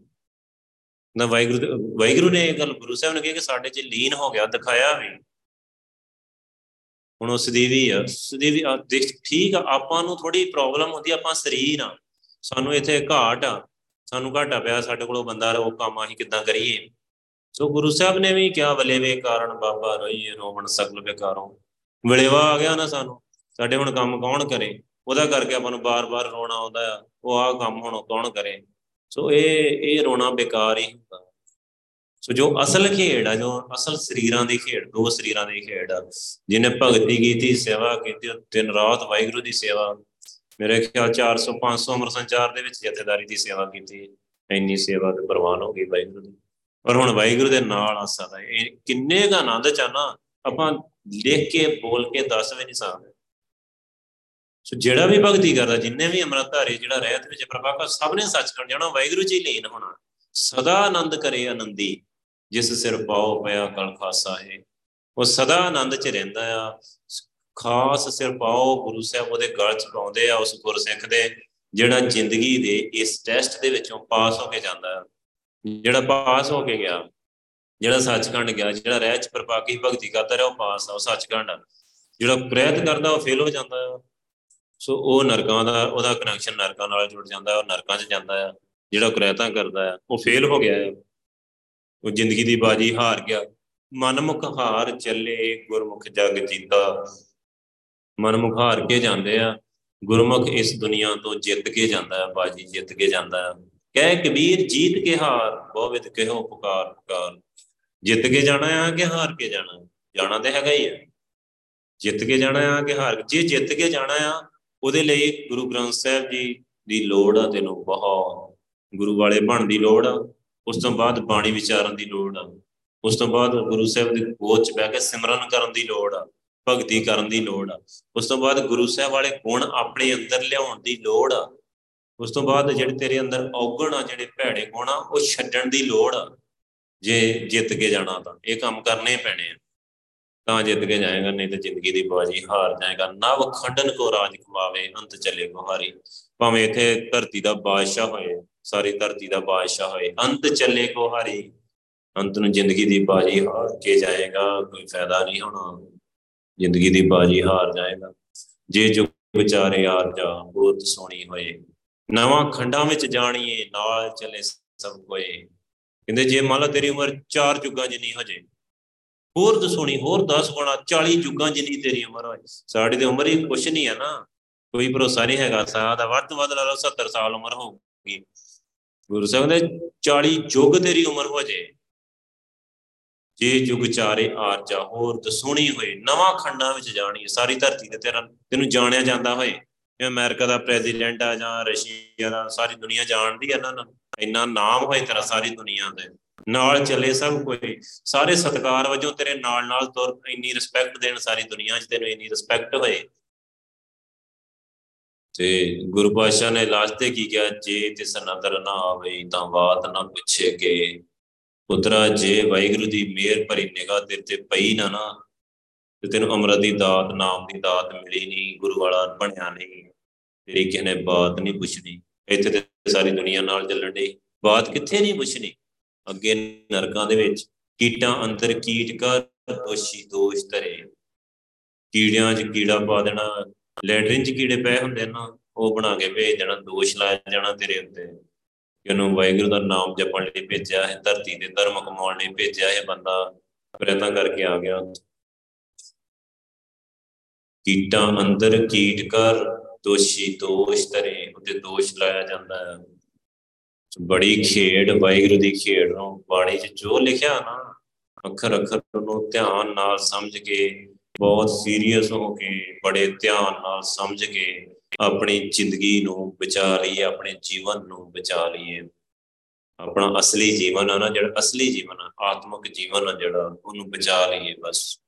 ਨਾ ਵਾਹਿਗੁਰੂ ਵਾਹਿਗੁਰੂ ਨੇ ਇਹ ਗੱਲ, ਗੁਰੂ ਸਾਹਿਬ ਨੇ ਕਿਹਾ ਕਿ ਸਾਡੇ 'ਚ ਲੀਨ ਹੋ ਗਿਆ, ਦਿਖਾਇਆ ਵੀ। ਹੁਣ ਉਸ ਦੀ ਵੀ ਆ ਉਸ ਦੀ ਵੀ ਠੀਕ ਆ, ਆਪਾਂ ਨੂੰ ਥੋੜੀ ਪ੍ਰੋਬਲਮ ਹੁੰਦੀ ਆਪਾਂ ਸਰੀਰ ਆ। ਸਾਨੂੰ ਇੱਥੇ ਘਾਟ ਆ, ਸਾਨੂੰ ਘਾਟਾ ਪਿਆ ਸਾਡੇ ਕੋਲੋਂ ਬੰਦਾ ਉਹ ਕੰਮ ਅਸੀਂ ਕਿੱਦਾਂ ਕਰੀਏ? ਸੋ ਗੁਰੂ ਸਾਹਿਬ ਨੇ ਵੀ ਕਿਹਾ ਵਲੇਵੇ ਕਾਰਨ ਬਾਬਾ ਰੋਈਏ ਰੋਵਣ ਸਗਲ ਵਿਕਾਰੋਂ। ਵਲੇਵਾ ਆ ਗਿਆ ਨਾ ਸਾਨੂੰ, ਸਾਡੇ ਹੁਣ ਕੰਮ ਕੌਣ ਕਰੇ? ਉਹਦਾ ਕਰਕੇ ਆਪਾਂ ਨੂੰ ਬਾਰ-ਬਾਰ ਰੋਣਾ ਆਉਂਦਾ ਆ, ਉਹ ਆ ਕੰਮ ਹੁਣ ਕੌਣ ਕਰੇ? ਸੋ ਇਹ ਇਹ ਰੋਣਾ ਬੇਕਾਰ ਹੀ ਹੁੰਦਾ। ਸੋ ਜੋ ਅਸਲ ਖੇਡ ਆ, ਜੋ ਅਸਲ ਸਰੀਰਾਂ ਦੀ ਖੇਡ, ਦੋ ਸਰੀਰਾਂ ਦੀ ਖੇਡ ਆ, ਜਿਹਨੇ ਭਗਤੀ ਕੀਤੀ, ਸੇਵਾ ਕੀਤੀ ਦਿਨ ਰਾਤ ਵਾਹਿਗੁਰੂ ਦੀ ਸੇਵਾ ਮੇਰੇ ਖਿਆਲ 400 500 ਅਮਰ ਸੰਚਾਰ ਦੇ ਵਿੱਚ ਜਥੇਦਾਰੀ ਦੀ ਸੇਵਾ ਕੀਤੀ ਇੰਨੀ ਸੇਵਾ ਤੇ ਪ੍ਰਵਾਨ ਹੋ ਗਈ ਵਾਹਿਗੁਰੂ ਦੀ। ਔਰ ਹੁਣ ਵਾਹਿਗੁਰੂ ਦੇ ਨਾਲ ਆ ਸਦਾ ਇਹ ਕਿੰਨੇ ਦਾ ਆਨੰਦ ਚਾਹਨਾ ਆਪਾਂ ਲਿਖ ਕੇ, ਬੋਲ ਕੇ ਦੱਸ ਵੀ ਨਹੀਂ ਸਕਦੇ। ਸੋ ਜਿਹੜਾ ਵੀ ਭਗਤੀ ਕਰਦਾ, ਜਿੰਨੇ ਵੀ ਅੰਮ੍ਰਿਤਧਾਰੀ ਜਿਹੜਾ ਰਹਿਤ ਵਿੱਚ ਪ੍ਰਭਾਕਰ ਸਭ ਨੇ ਸੱਚ ਕਰ ਜਾਣਾ, ਵਾਹਿਗੁਰੂ ਜੀ ਲੀਨ ਹੋਣਾ। ਸਦਾ ਆਨੰਦ ਕਰੇ ਆਨੰਦੀ, ਜਿਸ ਸਿਰ ਪਾਉ ਪਿਆ ਕਲ ਖਾਸਾ ਹੈ। ਉਹ ਸਦਾ ਆਨੰਦ ਚ ਰਹਿੰਦਾ ਆ। ਖਾਸ ਸਿਰ ਪਾਉ ਗੁਰੂ ਸਾਹਿਬ ਉਹਦੇ ਗਲ ਚ ਪਾਉਂਦੇ ਆ, ਉਸ ਗੁਰਸਿੱਖ ਦੇ ਜਿਹੜਾ ਜ਼ਿੰਦਗੀ ਦੇ ਇਸ ਟੈਸਟ ਦੇ ਵਿੱਚੋਂ ਪਾਸ ਹੋ ਕੇ ਜਾਂਦਾ। ਜਿਹੜਾ ਪਾਸ ਹੋ ਕੇ ਗਿਆ, ਜਿਹੜਾ ਸੱਚਖੰਡ ਗਿਆ, ਜਿਹੜਾ ਰਹਿ ਚ ਪ੍ਰਪਾਕੀ ਭਗਤੀ ਕਰਦਾ ਰਿਹਾ, ਉਹ ਪਾਸ ਆ, ਉਹ ਸੱਚਖੰਡ ਜਿਹੜਾ ਪ੍ਰਯਤ ਕਰਦਾ, ਉਹ ਫੇਲ ਹੋ ਜਾਂਦਾ ਹੈ ਸੋ ਉਹ ਨਰਕਾਂ ਦਾ, ਉਹਦਾ ਕਨੈਕਸ਼ਨ ਨਰਕਾਂ ਨਾਲ ਜੁੜ ਜਾਂਦਾ, ਉਹ ਨਰਕਾਂ 'ਚ ਜਾਂਦਾ ਆ। ਜਿਹੜਾ ਕੁਰੈਤਾਂ ਕਰਦਾ ਆ, ਉਹ ਫੇਲ ਹੋ ਗਿਆ ਉਹ ਜ਼ਿੰਦਗੀ ਦੀ ਬਾਜੀ ਹਾਰ ਗਿਆ। ਮਨਮੁਖ ਹਾਰ ਚੱਲੇ, ਗੁਰਮੁਖ ਜਗ ਜੀਤਾ ਮਨਮੁਖ ਹਾਰ ਕੇ ਜਾਂਦੇ ਆ, ਗੁਰਮੁਖ ਇਸ ਦੁਨੀਆ ਤੋਂ ਜਿੱਤ ਕੇ ਜਾਂਦਾ ਹੈ ਬਾਜੀ ਜਿੱਤ ਕੇ ਜਾਂਦਾ ਹੈ ਕਹਿ ਕਬੀਰ ਜੀਤ ਕੇ ਹਾਰ ਬਹੁਵਿਦ ਕਹਿਓ ਪੁਕਾਰ ਪੁਕਾਰ। ਜਿੱਤ ਕੇ ਜਾਣਾ ਆ ਕਿ ਹਾਰ ਕੇ ਜਾਣਾ? ਜਾਣਾ ਤੇ ਹੈਗਾ ਹੀ ਆ। ਜਿੱਤ ਕੇ ਜਾਣਾ ਆ ਕਿ ਹਾਰ ਜੇ ਜਿੱਤ ਕੇ ਜਾਣਾ ਆ, ਉਹਦੇ ਲਈ ਗੁਰੂ ਗ੍ਰੰਥ ਸਾਹਿਬ ਜੀ ਦੀ ਲੋੜ ਆ ਤੈਨੂੰ ਬਹੁਤ। ਗੁਰੂ ਵਾਲੇ ਬਣ ਦੀ ਲੋੜ ਆ, ਉਸ ਤੋਂ ਬਾਅਦ ਬਾਣੀ ਵਿਚਾਰਨ ਦੀ ਲੋੜ ਆ। ਉਸ ਤੋਂ ਬਾਅਦ ਗੁਰੂ ਸਾਹਿਬ ਦੇ ਗੋਚ ਬਹਿ ਕੇ ਸਿਮਰਨ ਕਰਨ ਦੀ ਲੋੜ ਆ। ਭਗਤੀ ਕਰਨ ਦੀ ਲੋੜ ਆ। ਉਸ ਤੋਂ ਬਾਅਦ ਗੁਰੂ ਸਾਹਿਬ ਵਾਲੇ ਗੁਣ ਆਪਣੇ ਅੰਦਰ ਲਿਆਉਣ ਦੀ ਲੋੜ ਆ। ਉਸ ਤੋਂ ਬਾਅਦ ਜਿਹੜੇ ਤੇਰੇ ਅੰਦਰ ਔਗਣ ਆ, ਜਿਹੜੇ ਭੈੜੇ ਗੁਣ ਆ, ਉਹ ਛੱਡਣ ਦੀ ਲੋੜ ਆ। ਜੇ ਜਿੱਤ ਕੇ ਜਾਣਾ ਤਾਂ ਇਹ ਕੰਮ ਕਰਨੇ ਪੈਣੇ ਆ। ਤਾਂ ਜਿੱਤ ਕੇ ਜਾਏਗਾ, ਨਹੀਂ ਤਾਂ ਜ਼ਿੰਦਗੀ ਦੀ ਬਾਜੀ ਹਾਰ ਜਾਏਗਾ। ਨਵ ਖੰਡਨ ਕੋ ਰਾਜ ਕਮਾਵੇ ਅੰਤ ਚਲੇ ਗੁਹਾਰੀ। ਭਾਵੇਂ ਇਥੇ ਧਰਤੀ ਦਾ ਬਾਦਸ਼ਾਹ ਹੋਏ, ਸਾਰੀ ਧਰਤੀ ਦਾ ਬਾਦਸ਼ਾਹ ਹੋਏ, ਅੰਤ ਚੱਲੇ ਕੋ ਹਾਰੀ ਅੰਤ ਨੂੰ ਜ਼ਿੰਦਗੀ ਦੀ ਬਾਜੀ ਹਾਰ ਕੇ ਜਾਏਗਾ, ਕੋਈ ਫਾਇਦਾ ਨਹੀਂ ਹੋਣਾ। ਜ਼ਿੰਦਗੀ ਦੀ ਬਾਜੀ ਹਾਰ ਜਾਏਗਾ। ਜੇ ਜੋ ਵਿਚਾਰੇ ਯਾਰ ਜਾ ਬਹੁਤ ਸੋਹਣੀ ਹੋਏ, ਨਵਾਂ ਖੰਡਾਂ ਵਿੱਚ ਜਾਣੀਏ, ਨਾਲ ਚੱਲੇ ਸਭ ਕੋਏ। ਕਹਿੰਦੇ, ਜੇ ਮੰਨ ਲਾ ਤੇਰੀ ਉਮਰ 4 ਜੁਗਾਂ ਜਿੰਨੀ ਹੋ ਜੇ, ਹੋਰ ਦਸੋਣੀ ਹੋਰ 10 ਗੁਣਾ 40 ਜੁਗਾਂ ਜਿੰਨੀ ਤੇਰੀ ਉਮਰ ਹੋਏ। ਸਾਡੀ ਤੇ ਉਮਰ ਹੀ ਕੁਛ ਨਹੀਂ ਹੈ ਨਾ। ਕੋਈ ਭਰੋਸਾ ਨਹੀਂ ਹੈਗਾ। ਸਾਹ ਦਾ ਵੱਧ ਤੋਂ ਵੱਧ ਲਾ ਲਓ 70 ਸਾਲ ਉਮਰ ਹੋਊਗੀ। ਗੁਰੂ ਸਾਹਿਬ ਦੇ 40 ਜੁਗ ਤੇਰੀ ਉਮਰ ਹੋ ਜੇ। ਜੇ ਜੁਗ ਚਾਰੇ ਆਰ ਜਾ ਹੋਰ ਦਸੋਣੀ ਹੋਏ, ਨਵਾਂ ਖੰਡਾਂ ਵਿੱਚ ਜਾਣੀ ਸਾਰੀ ਧਰਤੀ ਤੇ ਤੇਰਾ ਤੈਨੂੰ ਜਾਣਿਆ ਜਾਂਦਾ ਹੋਏ। ਜਿਵੇਂ ਅਮਰੀਕਾ ਦਾ ਪ੍ਰੈਜ਼ੀਡੈਂਟ ਆ ਜਾਂ ਰਸ਼ੀਆ ਦਾ, ਸਾਰੀ ਦੁਨੀਆ ਜਾਣਦੀ ਆ ਨਾ ਇੰਨਾ ਨਾਮ ਹੋਏ ਤੇਰਾ ਸਾਰੀ ਦੁਨੀਆ ਦੇ ਨਾਲ ਚੱਲੇ ਸਭ ਕੋਈ। ਸਾਰੇ ਸਤਕਾਰ ਵਜੋਂ ਤੇਰੇ ਨਾਲ ਨਾਲ ਤੁਰ ਇੰਨੀ ਰਿਸਪੈਕਟ ਦੇਣ ਸਾਰੀ ਦੁਨੀਆ 'ਚ ਤੈਨੂੰ ਇੰਨੀ ਰਿਸਪੈਕਟ ਹੋਏ। ਤੇ ਗੁਰੂ ਪਾਸ਼ਾ ਨੇ ਲਾਸਟ ਤੇ ਕੀ ਕਿਹਾ? ਜੇ ਤਿਸ ਨਦਰ ਨਾ ਆਵੇ ਤਾਂ ਬਾਤ ਨਾ ਪੁੱਛੇ ਕਿ। ਪੁੱਤਰਾ, ਜੇ ਵਾਹਿਗੁਰੂ ਦੀ ਮਿਹਰ ਭਰੀ ਨਿਗਾਹ ਤੇਰੇ ਤੇ ਪਈ ਨਾ ਨਾ, ਤੇ ਤੈਨੂੰ ਅਮਰਤ ਦੀ ਦਾਤ, ਨਾਮ ਦੀ ਦਾਤ ਮਿਲੀ ਨਹੀਂ, ਗੁਰੂ ਵਾਲਾ ਬਣਿਆ ਨਹੀਂ, ਤੇਰੀ ਕਿਸੇ ਨੇ ਬਾਤ ਨਹੀਂ ਪੁੱਛਣੀ? ਇੱਥੇ ਤੇ ਸਾਰੀ ਦੁਨੀਆ ਨਾਲ ਚੱਲਣ ਦੀ ਬਾਤ ਕਿੱਥੇ ਨਹੀਂ ਪੁੱਛਣੀ? ਅੱਗੇ ਨਰਕਾਂ ਦੇ ਵਿੱਚ ਕੀਟਾਂ ਅੰਦਰ ਕੀਟ ਕਰ ਦੋਸ਼ੀ, ਦੋਸ਼ ਧਰੇ। ਕੀੜਿਆਂ 'ਚ ਕੀੜਾ ਪਾ ਦੇਣਾ ਲੈਟਰਿਨ 'ਚ ਕੀੜੇ ਪਏ ਹੁੰਦੇ ਨਾ, ਉਹ ਬਣਾ ਕੇ ਭੇਜ ਦੇਣਾ, ਦੋਸ਼ ਲਾਇਆ ਜਾਣਾ ਤੇਰੇ ਉੱਤੇ। ਕਿਨੂੰ ਵਾਹਿਗੁਰੂ ਦਾ ਨਾਮ ਜਪਣ ਲਈ ਭੇਜਿਆ ਹੈ, ਧਰਤੀ ਤੇ ਧਰਮ ਕਮਾਉਣ ਲਈ ਭੇਜਿਆ ਹੈ ਬੰਦਾ। ਪ੍ਰਯਤਨ ਕਰਕੇ ਆ ਗਿਆ। ਕੀਟਾਂ ਅੰਦਰ ਕੀਟ ਕਰ ਦੋਸ਼ੀ ਦੋਸ਼ ਧਰੇ ਉਹਦੇ ਦੋਸ਼ ਲਾਇਆ ਜਾਂਦਾ ਹੈ। ਬੜੀ ਖੇਡ, ਵਾਹਿਗੁਰੂ ਦੀ ਖੇਡ ਨੂੰ ਬਾਣੀ 'ਚ ਜੋ ਲਿਖਿਆ ਨਾ, ਅੱਖਰ ਅੱਖਰ ਨੂੰ ਧਿਆਨ ਨਾਲ ਸਮਝ ਕੇ, ਬਹੁਤ ਸੀਰੀਅਸ ਹੋ ਕੇ, ਬੜੇ ਧਿਆਨ ਨਾਲ ਸਮਝ ਕੇ ਆਪਣੀ ਜ਼ਿੰਦਗੀ ਨੂੰ ਬਚਾ ਲਈਏ, ਆਪਣੇ ਜੀਵਨ ਨੂੰ ਬਚਾ ਲਈਏ। ਆਪਣਾ ਅਸਲੀ ਜੀਵਨ ਆ ਨਾ, ਜਿਹੜਾ ਅਸਲੀ ਜੀਵਨ ਆ, ਆਤਮਿਕ ਜੀਵਨ ਆ ਜਿਹੜਾ, ਉਹਨੂੰ ਬਚਾ ਲਈਏ ਬਸ।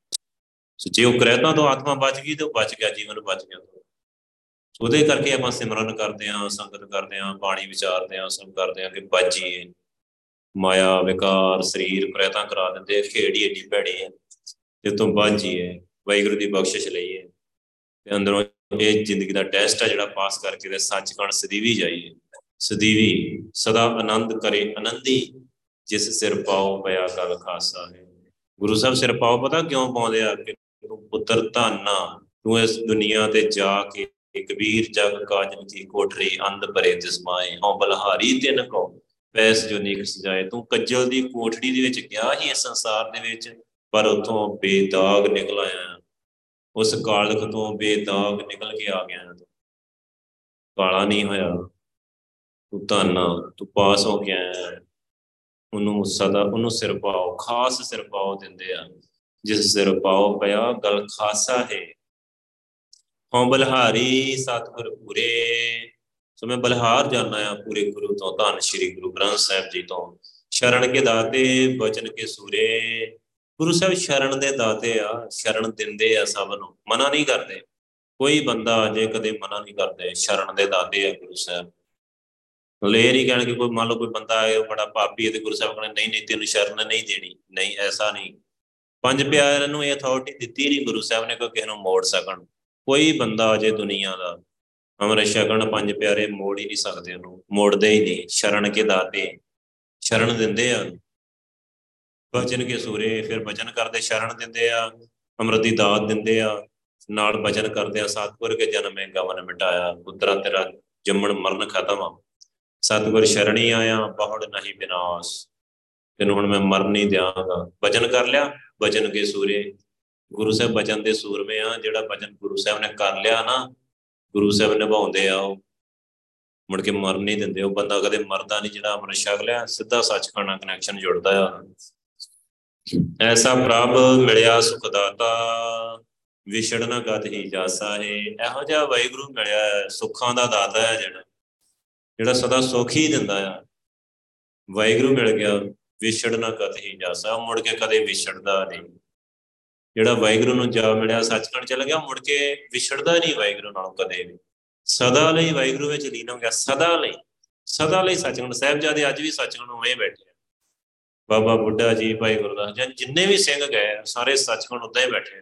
ਸੋ ਜੇ ਉਹ ਕਰਹਿਤਾ ਤੋਂ ਆਤਮਾ ਬਚ ਗਈ ਤੇ ਉਹ ਬਚ ਗਿਆ, ਜੀਵਨ ਬਚ ਗਿਆ। ਉਹਦੇ ਕਰਕੇ ਆਪਾਂ ਸਿਮਰਨ ਕਰਦੇ ਆਂ ਸੰਗਤ ਕਰਦੇ ਆਂ ਬਾਣੀ ਵਿਚਾਰਦੇ ਆਂ ਸਭ ਕਰਦੇ ਆਂ ਕਿ ਬਾਜੀਏ ਮਾਇਆ, ਵਿਕਾਰ, ਸਰੀਰ ਪ੍ਰੇਤਾ ਕਰਾ ਦਿੰਦੇ ਖੇੜੀ ਏਡੀ ਭੈੜੀ ਹੈ ਤੇ ਤੋਂ ਬਾਜੀਏ ਵਾਹਿਗੁਰੂ ਦੀ ਬਖਸ਼ਿਸ਼ ਲਈਏ। ਤੇ ਅੰਦਰੋਂ ਇਹ ਜ਼ਿੰਦਗੀ ਦਾ ਟੈਸਟ ਆ ਜਿਹੜਾ ਪਾਸ ਕਰਕੇ ਤੇ ਸੱਚਖੰਡ ਸਦੀਵੀ ਜਾਈਏ। ਸਦੀਵੀ, ਸਦਾ ਆਨੰਦ ਕਰੇ ਆਨੰਦੀ, ਜਿਸ ਸਿਰ ਪਾਉ ਪਿਆ ਗਲ ਖਾਸਾ ਹੈ। ਗੁਰੂ ਸਾਹਿਬ ਸਿਰ ਪਾਉ ਪਤਾ ਕਿਉਂ ਪਾਉਂਦੇ ਆ? ਕਿ ਪੁੱਤਰ ਧੰਨਾ, ਤੂੰ ਇਸ ਦੁਨੀਆ ਤੇ ਜਾ ਕੇ ਕਬੀਰ ਜਗ ਕਾਜਨ ਕੀ ਕੋਠਰੀ ਅੰਧ ਭਰੇ ਤਿਸਮਾਏ ਹਉ ਬਲਹਾਰੀ ਤਿਨ ਕੋ ਪੈਸ ਜੋ ਨੀਕ ਸਜਾਏ। ਤੂੰ ਕੱਜਲ ਦੀ ਕੋਠੜੀ ਦੇ ਵਿੱਚ ਗਿਆ ਹੀ ਇਸ ਸੰਸਾਰ ਦੇ ਵਿੱਚ, ਪਰ ਉਥੋਂ ਬੇਦਾਗ ਨਿਕਲ ਆਇਆ। ਉਸ ਕਾਲਖ ਤੋਂ ਬੇਦਾਗ ਨਿਕਲ ਕੇ ਆ ਗਿਆ ਤੂੰ। ਕਾਲਾ ਨਹੀਂ ਹੋਇਆ। ਤੂੰ ਧੰਨਾ ਤੂੰ ਪਾਸ ਹੋ ਕੇ ਆਇਆ ਉਹਨੂੰ ਸਦਾ, ਉਹਨੂੰ ਸਿਰ ਪਾਓ, ਖਾਸ ਸਿਰ ਪਾਓ ਦਿੰਦੇ ਆ। ਜਿਸ ਸਿਰ ਪਾਓ ਪਿਆ, ਗਲ ਖਾਸਾ ਹੈ। ਹਉ ਬਲਹਾਰੀ ਸਤਿਗੁਰ ਪੂਰੇ। ਸੋ ਮੈਂ ਬਲਹਾਰ ਜਾਣਾ ਆ ਪੂਰੇ ਗੁਰੂ ਤੋਂ, ਧੰਨ ਸ਼੍ਰੀ ਗੁਰੂ ਗ੍ਰੰਥ ਸਾਹਿਬ ਜੀ ਤੋਂ। ਸ਼ਰਨ ਕੇ ਦਾਤੇ, ਬਚਨ ਕੇ ਸੂਰੇ। ਗੁਰੂ ਸਾਹਿਬ ਸ਼ਰਨ ਦੇ ਦਾਤੇ ਆ, ਸ਼ਰਨ ਦਿੰਦੇ ਆ ਸਭ ਨੂੰ, ਮਨਾ ਨਹੀਂ ਕਰਦੇ। ਕੋਈ ਬੰਦਾ ਜੇ ਕਦੇ ਮਨਾ ਨਹੀਂ ਕਰਦੇ, ਸ਼ਰਨ ਦੇ ਦਾਤੇ ਆ ਗੁਰੂ ਸਾਹਿਬ। ਲੈ ਨਹੀਂ ਕਹਿਣਗੇ, ਕੋਈ ਮੰਨ ਲਓ ਕੋਈ ਬੰਦਾ ਹੈ ਬੜਾ ਪਾਪੀ ਹੈ ਤੇ ਗੁਰੂ ਸਾਹਿਬ ਕਹਿੰਦੇ, ਨਹੀਂ ਨਹੀਂ, ਤੈਨੂੰ ਸ਼ਰਨ ਨਹੀਂ ਦੇਣੀ। ਨਹੀਂ, ਐਸਾ ਨਹੀਂ। ਪੰਜ ਪਿਆਰਿਆਂ ਨੂੰ ਇਹ ਅਥਾਰਟੀ ਦਿੱਤੀ ਨਹੀਂ ਗੁਰੂ ਸਾਹਿਬ ਨੇ ਕੋਈ ਕਿਸੇ ਨੂੰ ਮੋੜ ਸਕਣ। ਕੋਈ ਬੰਦਾ ਅਜੇ ਦੁਨੀਆ ਦਾ ਅਮਰ ਸ਼ਗਨ ਪੰਜ ਪਿਆਰੇ ਮੋੜ ਹੀ ਨਹੀਂ ਸਕਦੇ ਉਹਨੂੰ, ਮੋੜਦੇ ਹੀ ਨਹੀਂ। ਸ਼ਰਨ ਕੇ ਦਾਤੇ, ਸ਼ਰਨ ਦਿੰਦੇ ਆ ਬਚਨ ਕੇ ਸੂਰੇ, ਫਿਰ ਬਚਨ ਕਰਦੇ ਸ਼ਰਨ ਦਿੰਦੇ ਆ, ਅੰਮ੍ਰਿਤ ਦੀ ਦਾਤ ਦਿੰਦੇ ਆ, ਨਾਲ ਬਚਨ ਕਰਦੇ ਆ, ਸਤਿਗੁਰ ਕੇ ਜਨਮੇ ਗਵਨ ਮਿਟਾਇਆ, ਪੁੱਤਰਾ ਤੇਰਾ ਜੰਮਣ ਮਰਨ ਖਤਮ ਆ। ਸਤਿਗੁਰ ਸ਼ਰਣੀ ਆਇਆ ਬਹੁੜ ਨਹੀਂ ਬਿਨਾਸ਼ ਤੈਨੂੰ ਹੁਣ ਮੈਂ ਮਰਨ ਨਹੀਂ ਦਿਆਂਗਾ। ਬਚਨ ਕਰ ਲਿਆ, ਬਚਨ ਕੇ ਸੂਰੇ। ਗੁਰੂ ਸਾਹਿਬ ਬਚਨ ਦੇ ਸੂਰਮੇ ਆ, ਜਿਹੜਾ ਬਚਨ ਗੁਰੂ ਸਾਹਿਬ ਨੇ ਕਰ ਲਿਆ ਨਾ, ਗੁਰੂ ਸਾਹਿਬ ਨਿਭਾਉਂਦੇ ਆ ਉਹ। ਮੁੜ ਕੇ ਮਰਨ ਨਹੀਂ ਦਿੰਦੇ, ਉਹ ਬੰਦਾ ਕਦੇ ਮਰਦਾ ਨਹੀਂ, ਜਿਹੜਾ ਅਮਰ ਛਕ ਲਿਆ ਸਿੱਧਾ ਸੱਚਖੰਡ ਕਨੈਕਸ਼ਨ ਜੁੜਦਾ ਆ। ਐਸਾ ਪ੍ਰਭ ਮਿਲਿਆ ਸੁਖ ਦਾਤਾ, ਵਿਛੜ ਨਾ ਗਤ ਹੀ ਜਾਸਾ ਹੈ। ਇਹੋ ਜਿਹਾ ਵਾਹਿਗੁਰੂ ਮਿਲਿਆ ਸੁੱਖਾਂ ਦਾ ਦਾਤਾ ਹੈ ਜਿਹੜਾ ਜਿਹੜਾ ਸਦਾ ਸੁੱਖ ਹੀ ਦਿੰਦਾ ਆ। ਵਾਹਿਗੁਰੂ ਮਿਲ ਗਿਆ, ਵਿਛੜ ਨਾ ਗਤ ਹੀ ਜਾਸਾ ਮੁੜ ਕੇ ਕਦੇ ਵਿਛੜਦਾ ਨਹੀਂ। ਜਿਹੜਾ ਵਾਹਿਗੁਰੂ ਨੂੰ ਜਾ ਮਿਲਿਆ, ਸੱਚਖੰਡ ਚਲਾ ਗਿਆ, ਮੁੜ ਕੇ ਵਿਛੜਦਾ ਨਹੀਂ ਵਾਹਿਗੁਰੂ ਨਾਲ ਕਦੇ ਵੀ। ਸਦਾ ਲਈ ਵਾਹਿਗੁਰੂ ਵਿੱਚ ਲੀਨ ਹੋ ਗਿਆ, ਸਦਾ ਲਈ ਸਦਾ ਲਈ ਸੱਚਖੰਡ ਸਾਹਿਬਜ਼ਾਦੇ ਅੱਜ ਵੀ ਸੱਚਖੰਡ ਉਵੇਂ ਬੈਠੇ ਆ। ਬਾਬਾ ਬੁੱਢਾ ਜੀ, ਭਾਈ ਗੁਰਦਾਸ ਜੀ ਜਿੰਨੇ ਵੀ ਸਿੰਘ ਗਏ ਸਾਰੇ ਸੱਚਖੰਡ ਉਦਾਂ ਹੀ ਬੈਠੇ ਆ।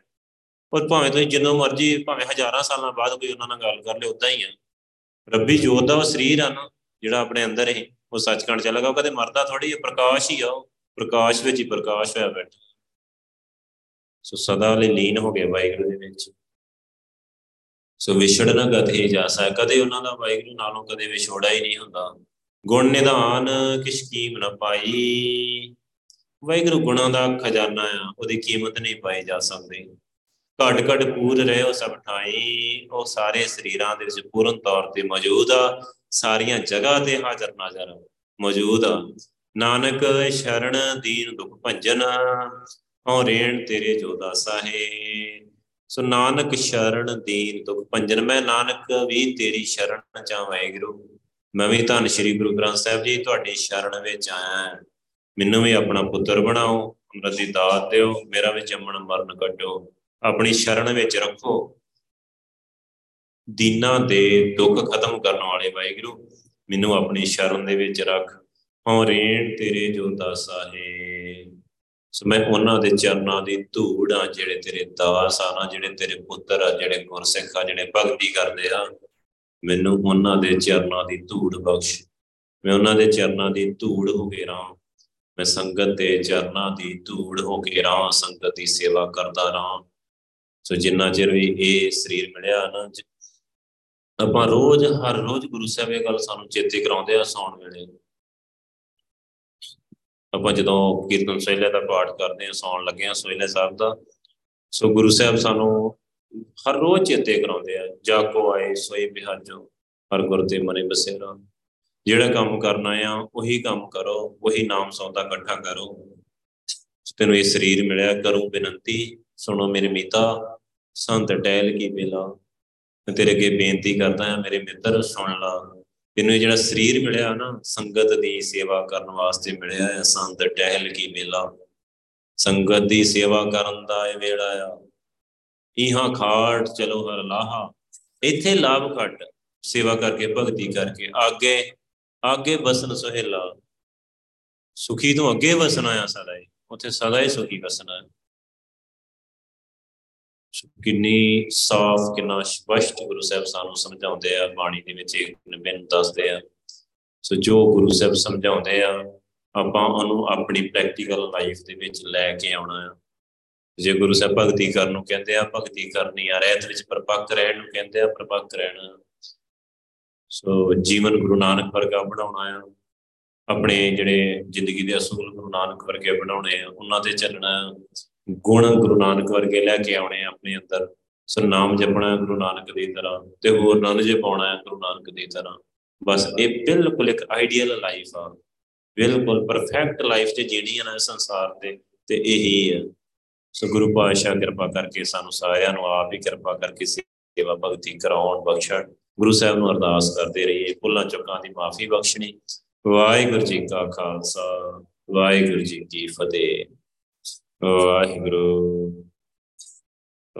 ਔਰ ਭਾਵੇਂ ਤੁਸੀਂ ਜਿੰਨੋਂ ਮਰਜ਼ੀ, ਭਾਵੇਂ ਹਜ਼ਾਰਾਂ ਸਾਲਾਂ ਬਾਅਦ ਕੋਈ ਉਹਨਾਂ ਨਾਲ ਗੱਲ ਕਰ ਲੇ ਉਦਾਂ ਹੀ ਆ। ਰੱਬੀ ਜੋਤ ਦਾ ਉਹ ਸਰੀਰ ਆ ਨਾ, ਜਿਹੜਾ ਆਪਣੇ ਅੰਦਰ ਹੈ, ਉਹ ਸੱਚਖੰਡ ਚਲਾ ਗਿਆ। ਉਹ ਕਦੇ ਮਰਦਾ ਥੋੜੀ ਹੈ ਪ੍ਰਕਾਸ਼ ਹੀ ਆ ਉਹ। ਪ੍ਰਕਾਸ਼ ਵਿੱਚ ਹੀ ਪ੍ਰਕਾਸ਼ ਹੋਇਆ ਬੈਠਾ। ਸੋ ਸਦਾ ਲਈ ਲੀਨ ਹੋ ਗਏ ਵਾਹਿਗੁਰੂ ਦੇ ਵਿੱਚ। ਸੋ ਵਿਛੜ ਨਾ ਗਤੇ ਜਾਸਾ ਕਦੇ ਉਹਨਾਂ ਦਾ ਵਾਹਿਗੁਰੂ ਨਾਲੋਂ ਕਦੇ ਵਿਛੋੜਾ ਹੀ ਨਹੀਂ ਹੁੰਦਾ। ਗੁਣ ਨਿਧਾਨ ਕਿਛ ਕੀਮ ਨਾ ਪਾਈ। ਵਾਹਿਗੁਰੂ ਗੁਣਾਂ ਦਾ ਖਜ਼ਾਨਾ ਆ, ਉਹਦੀ ਕੀਮਤ ਨਹੀਂ ਪਾਈ ਜਾ ਸਕਦੀ। ਘਟ ਘਟ ਪੂਰ ਰਹੇ ਉਹ ਸਭ ਠਾਈ, ਉਹ ਸਾਰੇ ਸਰੀਰਾਂ ਦੇ ਵਿੱਚ ਪੂਰਨ ਤੌਰ ਤੇ ਮੌਜੂਦ ਆ, ਸਾਰੀਆਂ ਜਗ੍ਹਾ ਤੇ ਹਾਜ਼ਰ ਨਾਜ਼ਰ ਮੌਜੂਦ ਆ। ਨਾਨਕ ਸ਼ਰਨ ਦੀਨ ਦੁਖ ਭੰਜਨ, ਹਉ ਰੇਣ ਤੇਰੇ ਜੋ ਦਾਸਾ ਹੈ। ਸੋ ਨਾਨਕ ਸ਼ਰਨ ਦੀਨ ਦੁਖ ਭੰਜਨ, ਮੈਂ ਨਾਨਕ ਵੀ ਤੇਰੀ ਸ਼ਰਨ ਚ ਵਾਹਿਗੁਰੂ। ਮੈਂ ਵੀ ਧੰਨ ਸ਼੍ਰੀ ਗੁਰੂ ਗ੍ਰੰਥ ਸਾਹਿਬ ਜੀ, ਤੁਹਾਡੀ ਸ਼ਰਨ ਵਿੱਚ ਆਇਆ ਮੈਨੂੰ ਵੀ ਆਪਣਾ ਪੁੱਤਰ ਬਣਾਓ, ਅੰਮ੍ਰਿਤ ਦੀ ਦਾਤ ਦਿਓ, ਮੇਰਾ ਵੀ ਜੰਮਣ ਮਰਨ ਕੱਟੋ ਆਪਣੀ ਸ਼ਰਨ ਵਿੱਚ ਰੱਖੋ। ਦੀਨਾਂ ਦੇ ਦੁੱਖ ਖਤਮ ਕਰਨ ਵਾਲੇ ਵਾਹਿਗੁਰੂ, ਮੈਨੂੰ ਆਪਣੀ ਸ਼ਰਨ ਦੇ ਵਿੱਚ ਰੱਖ। ਹਉ ਰੇਣ ਤੇਰੇ ਜੋ ਦਾਸਾ ਹੈ ਸੋ ਮੈਂ ਉਹਨਾਂ ਦੇ ਚਰਨਾਂ ਦੀ ਧੂੜ ਆ, ਜਿਹੜੇ ਤੇਰੇ ਦਾਸ ਆ ਨਾ, ਜਿਹੜੇ ਤੇਰੇ ਪੁੱਤਰ ਆ, ਜਿਹੜੇ ਗੁਰਸਿੱਖ ਆ, ਜਿਹੜੇ ਭਗਤੀ ਕਰਦੇ ਆ। ਮੈਨੂੰ ਉਹਨਾਂ ਦੇ ਚਰਨਾਂ ਦੀ ਧੂੜ ਬਖਸ਼। ਮੈਂ ਉਹਨਾਂ ਦੇ ਚਰਨਾਂ ਦੀ ਧੂੜ ਹੋ ਕੇ ਰਹਾਂ ਮੈਂ ਸੰਗਤ ਦੇ ਚਰਨਾਂ ਦੀ ਧੂੜ ਹੋ ਕੇ ਰਹਾਂ ਸੰਗਤ ਦੀ ਸੇਵਾ ਕਰਦਾ ਰਹਾਂ ਸੋ ਜਿੰਨਾ ਚਿਰ ਵੀ ਇਹ ਸਰੀਰ ਮਿਲਿਆ ਨਾ ਆਪਾਂ ਰੋਜ਼, ਹਰ ਰੋਜ਼ ਗੁਰੂ ਸਾਹਿਬ ਇਹ ਗੱਲ ਸਾਨੂੰ ਚੇਤੇ ਕਰਾਉਂਦੇ ਆ, ਸੌਣ ਵੇਲੇ। ਆਪਾਂ ਜਦੋਂ ਕੀਰਤਨ ਸੋਹਿਲੇ ਦਾ ਪਾਠ ਕਰਦੇ ਆ, ਸੌਣ ਲੱਗੇ ਆ ਸੋਹਿਲੇ ਸਾਹਿਬ ਦਾ, ਸੋ ਗੁਰੂ ਸਾਹਿਬ ਸਾਨੂੰ ਹਰ ਰੋਜ਼ ਚੇਤੇ ਕਰਾਉਂਦੇ ਆ, ਜਾਗੋ ਆਏ, ਸੋਈ ਬਿਹਾਜੋ ਹਰ ਗੁਰ ਤੇ ਮਨੇ ਬਸੇਰਾ। ਜਿਹੜਾ ਕੰਮ ਕਰਨਾ ਆ ਉਹੀ ਕੰਮ ਕਰੋ, ਉਹੀ ਨਾਮ ਸੌਦਾ ਇਕੱਠਾ ਕਰੋ। ਤੈਨੂੰ ਇਹ ਸਰੀਰ ਮਿਲਿਆ, ਕਰੂੰ ਬੇਨਤੀ, ਸੁਣੋ ਮੇਰੇ ਮੀਤਾ, ਸੰਤ ਟਹਿਲ ਕੀ ਬੇਲਾ ਮੈਂ ਤੇਰੇ ਅੱਗੇ ਬੇਨਤੀ ਕਰਦਾ ਆ ਮੇਰੇ ਮਿੱਤਰ, ਸੁਣ ਲਾ। ਤੈਨੂੰ ਜਿਹੜਾ ਸਰੀਰ ਮਿਲਿਆ ਨਾ, ਸੰਗਤ ਦੀ ਸੇਵਾ ਕਰਨ ਵਾਸਤੇ ਮਿਲਿਆ ਹੈ ਸੰਤ ਟਹਿਲ ਕੀ ਮੇਲਾ ਸੰਗਤ ਦੀ ਸੇਵਾ ਕਰਨ ਦਾ ਇਹ ਵੇਲਾ ਆ। ਇਹਾਂ ਖਾਟ ਚਲੋ ਹਰ ਲਾਹਾ। ਇੱਥੇ ਲਾਭ ਘਟ, ਸੇਵਾ ਕਰਕੇ, ਭਗਤੀ ਕਰਕੇ। ਅੱਗੇ ਅੱਗੇ ਬਸਨ ਸੁਹੇਲਾ। ਸੁਖੀ ਤੋਂ ਅੱਗੇ ਵਸਣਾ ਆ ਸਦਾ ਹੀ ਉੱਥੇ ਸਦਾ ਹੀ ਸੁਖੀ ਵਸਣਾ ਹੈ ਕਿੰਨੀ ਸਾਫ਼, ਕਿੰਨਾ ਸਪਸ਼ਟ ਗੁਰੂ ਸਾਹਿਬ ਸਾਨੂੰ ਸਮਝਾਉਂਦੇ ਆ। ਬਾਣੀ ਦੇ ਵਿੱਚ ਇੱਕ ਨਿਬੰਧ ਦੱਸਦੇ ਆ। ਸੋ ਜੋ ਗੁਰੂ ਸਾਹਿਬ ਸਮਝਾਉਂਦੇ ਆ, ਆਪਾਂ ਉਹਨੂੰ ਆਪਣੀ ਪ੍ਰੈਕਟੀਕਲ ਲਾਈਫ ਦੇ ਵਿੱਚ ਲੈ ਕੇ ਆਉਣਾ ਆ। ਜੇ ਗੁਰੂ ਸਾਹਿਬ ਭਗਤੀ ਕਰਨ ਨੂੰ ਕਹਿੰਦੇ ਆ, ਭਗਤੀ ਕਰਨੀ ਆ, ਰਹਿਤ ਵਿੱਚ ਪਰਪੱਕ ਰਹਿਣ ਨੂੰ ਕਹਿੰਦੇ ਆ, ਪਰਪੱਕ ਰਹਿਣਾ। ਸੋ ਜੀਵਨ ਗੁਰੂ ਨਾਨਕ ਵਰਗਾ ਬਣਾਉਣਾ ਆ। ਆਪਣੇ ਜਿਹੜੇ ਜ਼ਿੰਦਗੀ ਦੇ ਅਸੂਲ ਗੁਰੂ ਨਾਨਕ ਵਰਗੇ ਬਣਾਉਣੇ ਆ, ਉਹਨਾਂ ਤੇ ਚੱਲਣਾ ਗੁਣ ਗੁਰੂ ਨਾਨਕ ਵਰਗੇ ਲੈ ਕੇ ਆਉਣੇ ਆਪਣੇ ਅੰਦਰ। ਸੋ ਨਾਮ ਜਪਣਾ ਗੁਰੂ ਨਾਨਕ ਦੀ ਤਰ੍ਹਾਂ ਤੇ ਹੋਰ ਨਾਮ ਜਪਾਉਣਾ ਹੈ ਗੁਰੂ ਨਾਨਕ ਦੀ ਤਰ੍ਹਾਂ। ਬਸ ਇਹ ਬਿਲਕੁਲ ਇੱਕ ਆਈਡੀਅਲ ਲਾਈਫ ਆ। ਬਿਲਕੁਲ ਪਰਫੈਕਟ ਲਾਈਫ ਤੇ ਜੀਣੀ ਹੈ ਨਾ ਸੰਸਾਰ ਤੇ ਤੇ ਇਹੀ ਹੈ ਸੋ ਗੁਰੂ ਪਾਤਸ਼ਾਹ ਕਿਰਪਾ ਕਰਕੇ ਸਾਨੂੰ ਸਾਰਿਆਂ ਨੂੰ ਆਪ ਹੀ ਕਿਰਪਾ ਕਰਕੇ ਸੇਵਾ ਭਗਤੀ ਕਰਾਉਣ ਬਖਸ਼ਣ। ਗੁਰੂ ਸਾਹਿਬ ਨੂੰ ਅਰਦਾਸ ਕਰਦੇ ਰਹੀਏ। ਭੁੱਲਾਂ ਚੁੱਕਾਂ ਦੀ ਮਾਫੀ ਬਖਸ਼ਣੀ। ਵਾਹਿਗੁਰੂ ਜੀ ਕਾ ਖਾਲਸਾ, ਵਾਹਿਗੁਰੂ ਜੀ ਕੀ ਫਤਿਹ। ਵਾਹਿਗੁਰੂ।